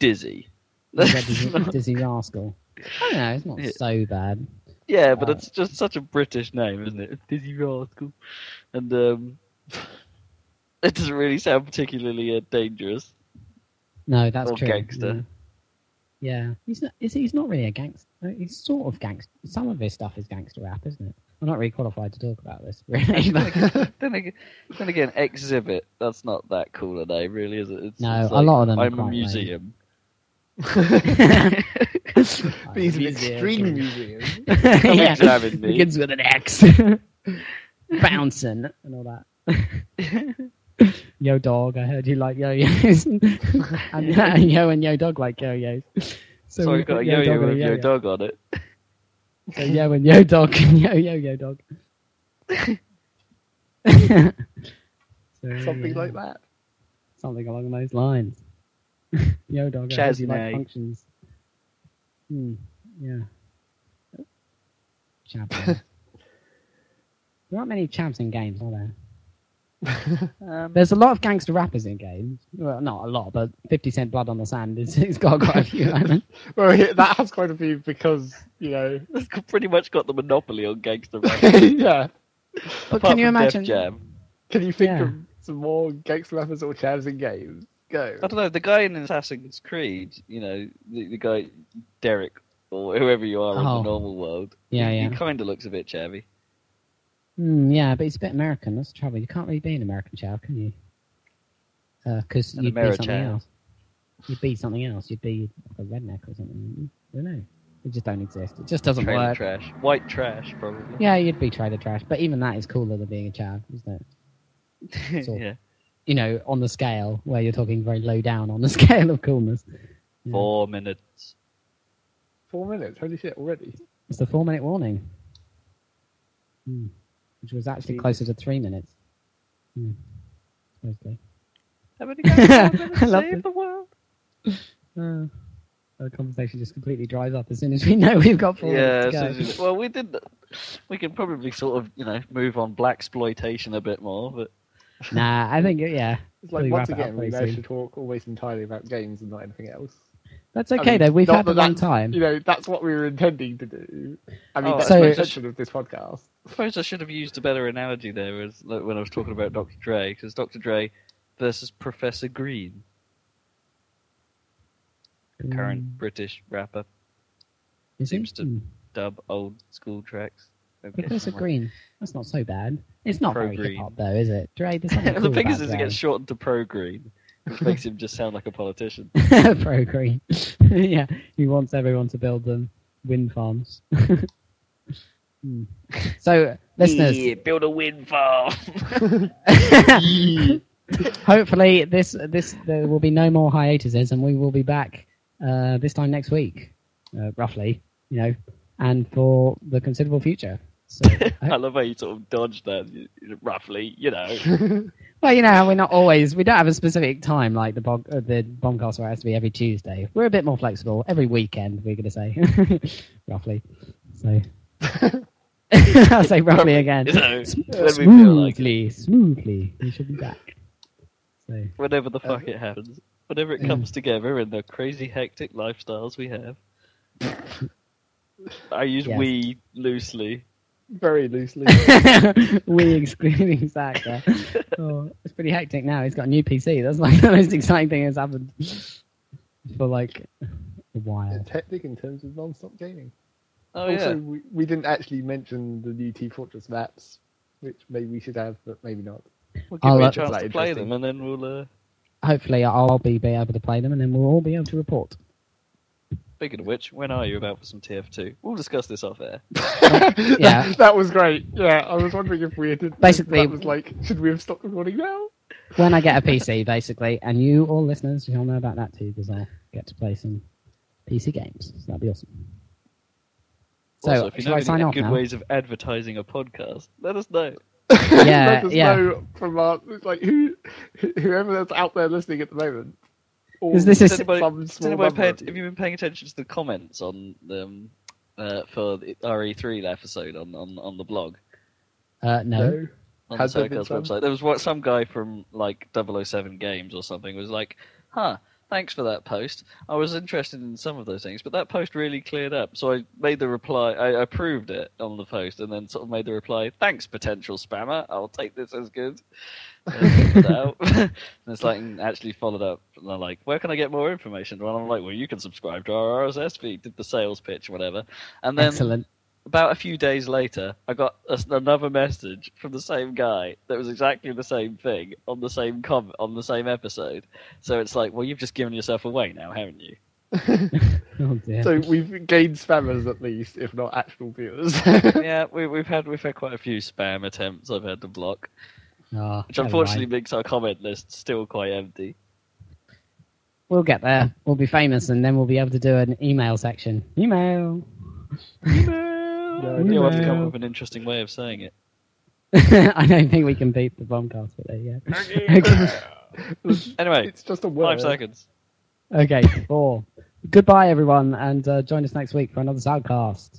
Dizzee. Dizzee, Dizzee Rascal. I don't know. It's not Yeah. so bad. Yeah, but Uh, it's just such a British name, isn't it? Dizzee Rascal. And um, it doesn't really sound particularly uh, dangerous. No, that's Or true. gangster. Yeah. yeah, he's not. He's not really a gangster. He's sort of gangster. Some of his stuff is gangster rap, isn't it? I'm not really qualified to talk about this, really. but- then, again, then again, Xzibit, that's not that cool a name, really, is it? It's, No, it's a lot of them I'm a quite lame. museum. These are Museum. extreme museums. yeah. examine me. Begins with an X. Bouncing and all that. yo dog, I heard you like yo-yos. and uh, yo and yo dog like yo-yos. So, So we we've got a yo-yo with a a yo dog on it. So yo and yo dog and yo yo yo dog. so, Something yeah, like that. Something along those lines. yo dog, you like functions. Hmm. Yeah. Champion. there aren't many champs in games, are there? Um, There's a lot of gangster rappers in games. Well, not a lot, but 50 Cent Blood on the Sand is, it's got quite a few. hasn't? Well, yeah, that has quite a few because you know. it's pretty much got the monopoly on gangster rap. yeah. But Apart can you from Def imagine? Jam. Can you think Yeah. of some more gangster rappers or chavs in games? Go. I don't know, the guy in Assassin's Creed, you know, the, the guy, Derek, or whoever you are in Oh. the normal world, Yeah, he, yeah. he kind of looks a bit chavvy. Hmm, yeah, but he's a bit American. That's the trouble. You can't really be an American child, can you? Because An you'd be something else. You'd be something else. You'd be a redneck or something. I don't know. It just don't exist. It just doesn't Trailer work. trash. White trash, probably. Yeah, you'd be trailer trash. But even that is cooler than being a child, isn't it? So- yeah. You know, on the scale where you're talking very low down on the scale of coolness. Yeah. Four minutes. Four minutes. Holy shit! Already. It's the four minute warning. Hmm. Which was actually Jesus. closer to three minutes. Hmm. Supposedly. How many guys are gonna I love save it. the world? Uh, the conversation just completely dries up as soon as we know we've got four Yeah, minutes to so- go. well, we did. We can probably sort of, you know, move on black exploitation a bit more, but Nah, I think yeah, It's like Probably once wrap it up again we very managed soon. to talk almost entirely about games and not anything else. That's I okay mean, though. We've had a long time. You know, that's what we were intending to do. I mean, Oh, that's So- the intention of this podcast. I suppose I should have used a better analogy there as like, when I was talking about Dr. Dre, because Dr. Dre versus Professor Green, the current Mm, British rapper, is seems it? to- Hmm. dub old school tracks. Okay. Professor Green. That's not so bad. It's not Pro very Green. hip hop though, is it? Dre, there's something the cool thing is, is it gets shortened to Pro Green, which makes him just sound like a politician. Pro Green. yeah, he wants everyone to build them wind farms. Hmm. So, listeners, Yeah, build a wind farm. hopefully this this there will be no more hiatuses, and we will be back uh, this time next week, uh, roughly, you know, and for the considerable future. So, I love how you sort of dodged that, roughly, you know. well, you know, we're not always we don't have a specific time like the bog, uh, the bombcast where it has to be every Tuesday. We're a bit more flexible. Every weekend, we're going to say, roughly. So. I'll say roughly again. You know, Sm- when like smoothly, smoothly. We should be back. So, Whenever the fuck it happens. Whenever it comes together in the crazy hectic lifestyles we have. I use Yes. we loosely. Very loosely. we excluding Zach there. Oh, it's pretty hectic now. He's got a new PC. That's like the most exciting thing that's happened for like a while. It's hectic in terms of non-stop gaming. Oh also, yeah. we, we didn't actually mention the new Team Fortress maps, which maybe we should have, but maybe not. We'll give I'll you a chance to play them and then we'll uh Hopefully, I'll be, be able to play them, and then we'll all be able to report. Speaking of which, when are you about for some TF2? We'll discuss this off air. Yeah. that, that was great. Yeah, I was wondering if we had. Basically- that was like, should we have stopped recording now? When I get a PC, basically, and you all listeners, you'll know about that too, because I'll get to play some PC games. So that'd be awesome. So, also, if you shall know I any sign off good now? ways of advertising a podcast, let us know. Yeah, Let us yeah. know from our it's like who whoever that's out there listening at the moment. Or 'Cause this is- Has anybody, some has small anybody paid, have you been paying attention to the comments on um, uh, for the RE3 episode on, on, on the blog? Uh, no. No. on Has the there been Circles website. There was what some guy from like 007 Games or something was like, "Huh, thanks for that post. I was interested in some of those things, but that post really cleared up." So I made the reply. I approved it on the post, and then sort of made the reply, "Thanks, potential spammer. I'll take this as good." And put it out. and it's like and actually followed up. And they're like, "Where can I get more information?" And I'm like, "Well, you can subscribe to our RSS feed." Did the sales pitch, whatever, and then Excellent. about a few days later, I got a, another message from the same guy that was exactly the same thing on the same com- on the same episode. So it's like, well, you've just given yourself away now, haven't you? Oh dear. So we've gained spammers at least, if not actual viewers. yeah, we, we've had we've had quite a few spam attempts. I've had to block, Oh, which unfortunately mind. makes our comment list still quite empty. we'll get there. We'll be famous, and then we'll be able to do an email section. Email. Email. No You'll have to come up with an interesting way of saying it. I don't think we can beat the bombcast, but there you go. Anyway, it's just a word. five seconds. Okay, four. Goodbye, everyone, and uh, join us next week for another Soundcast.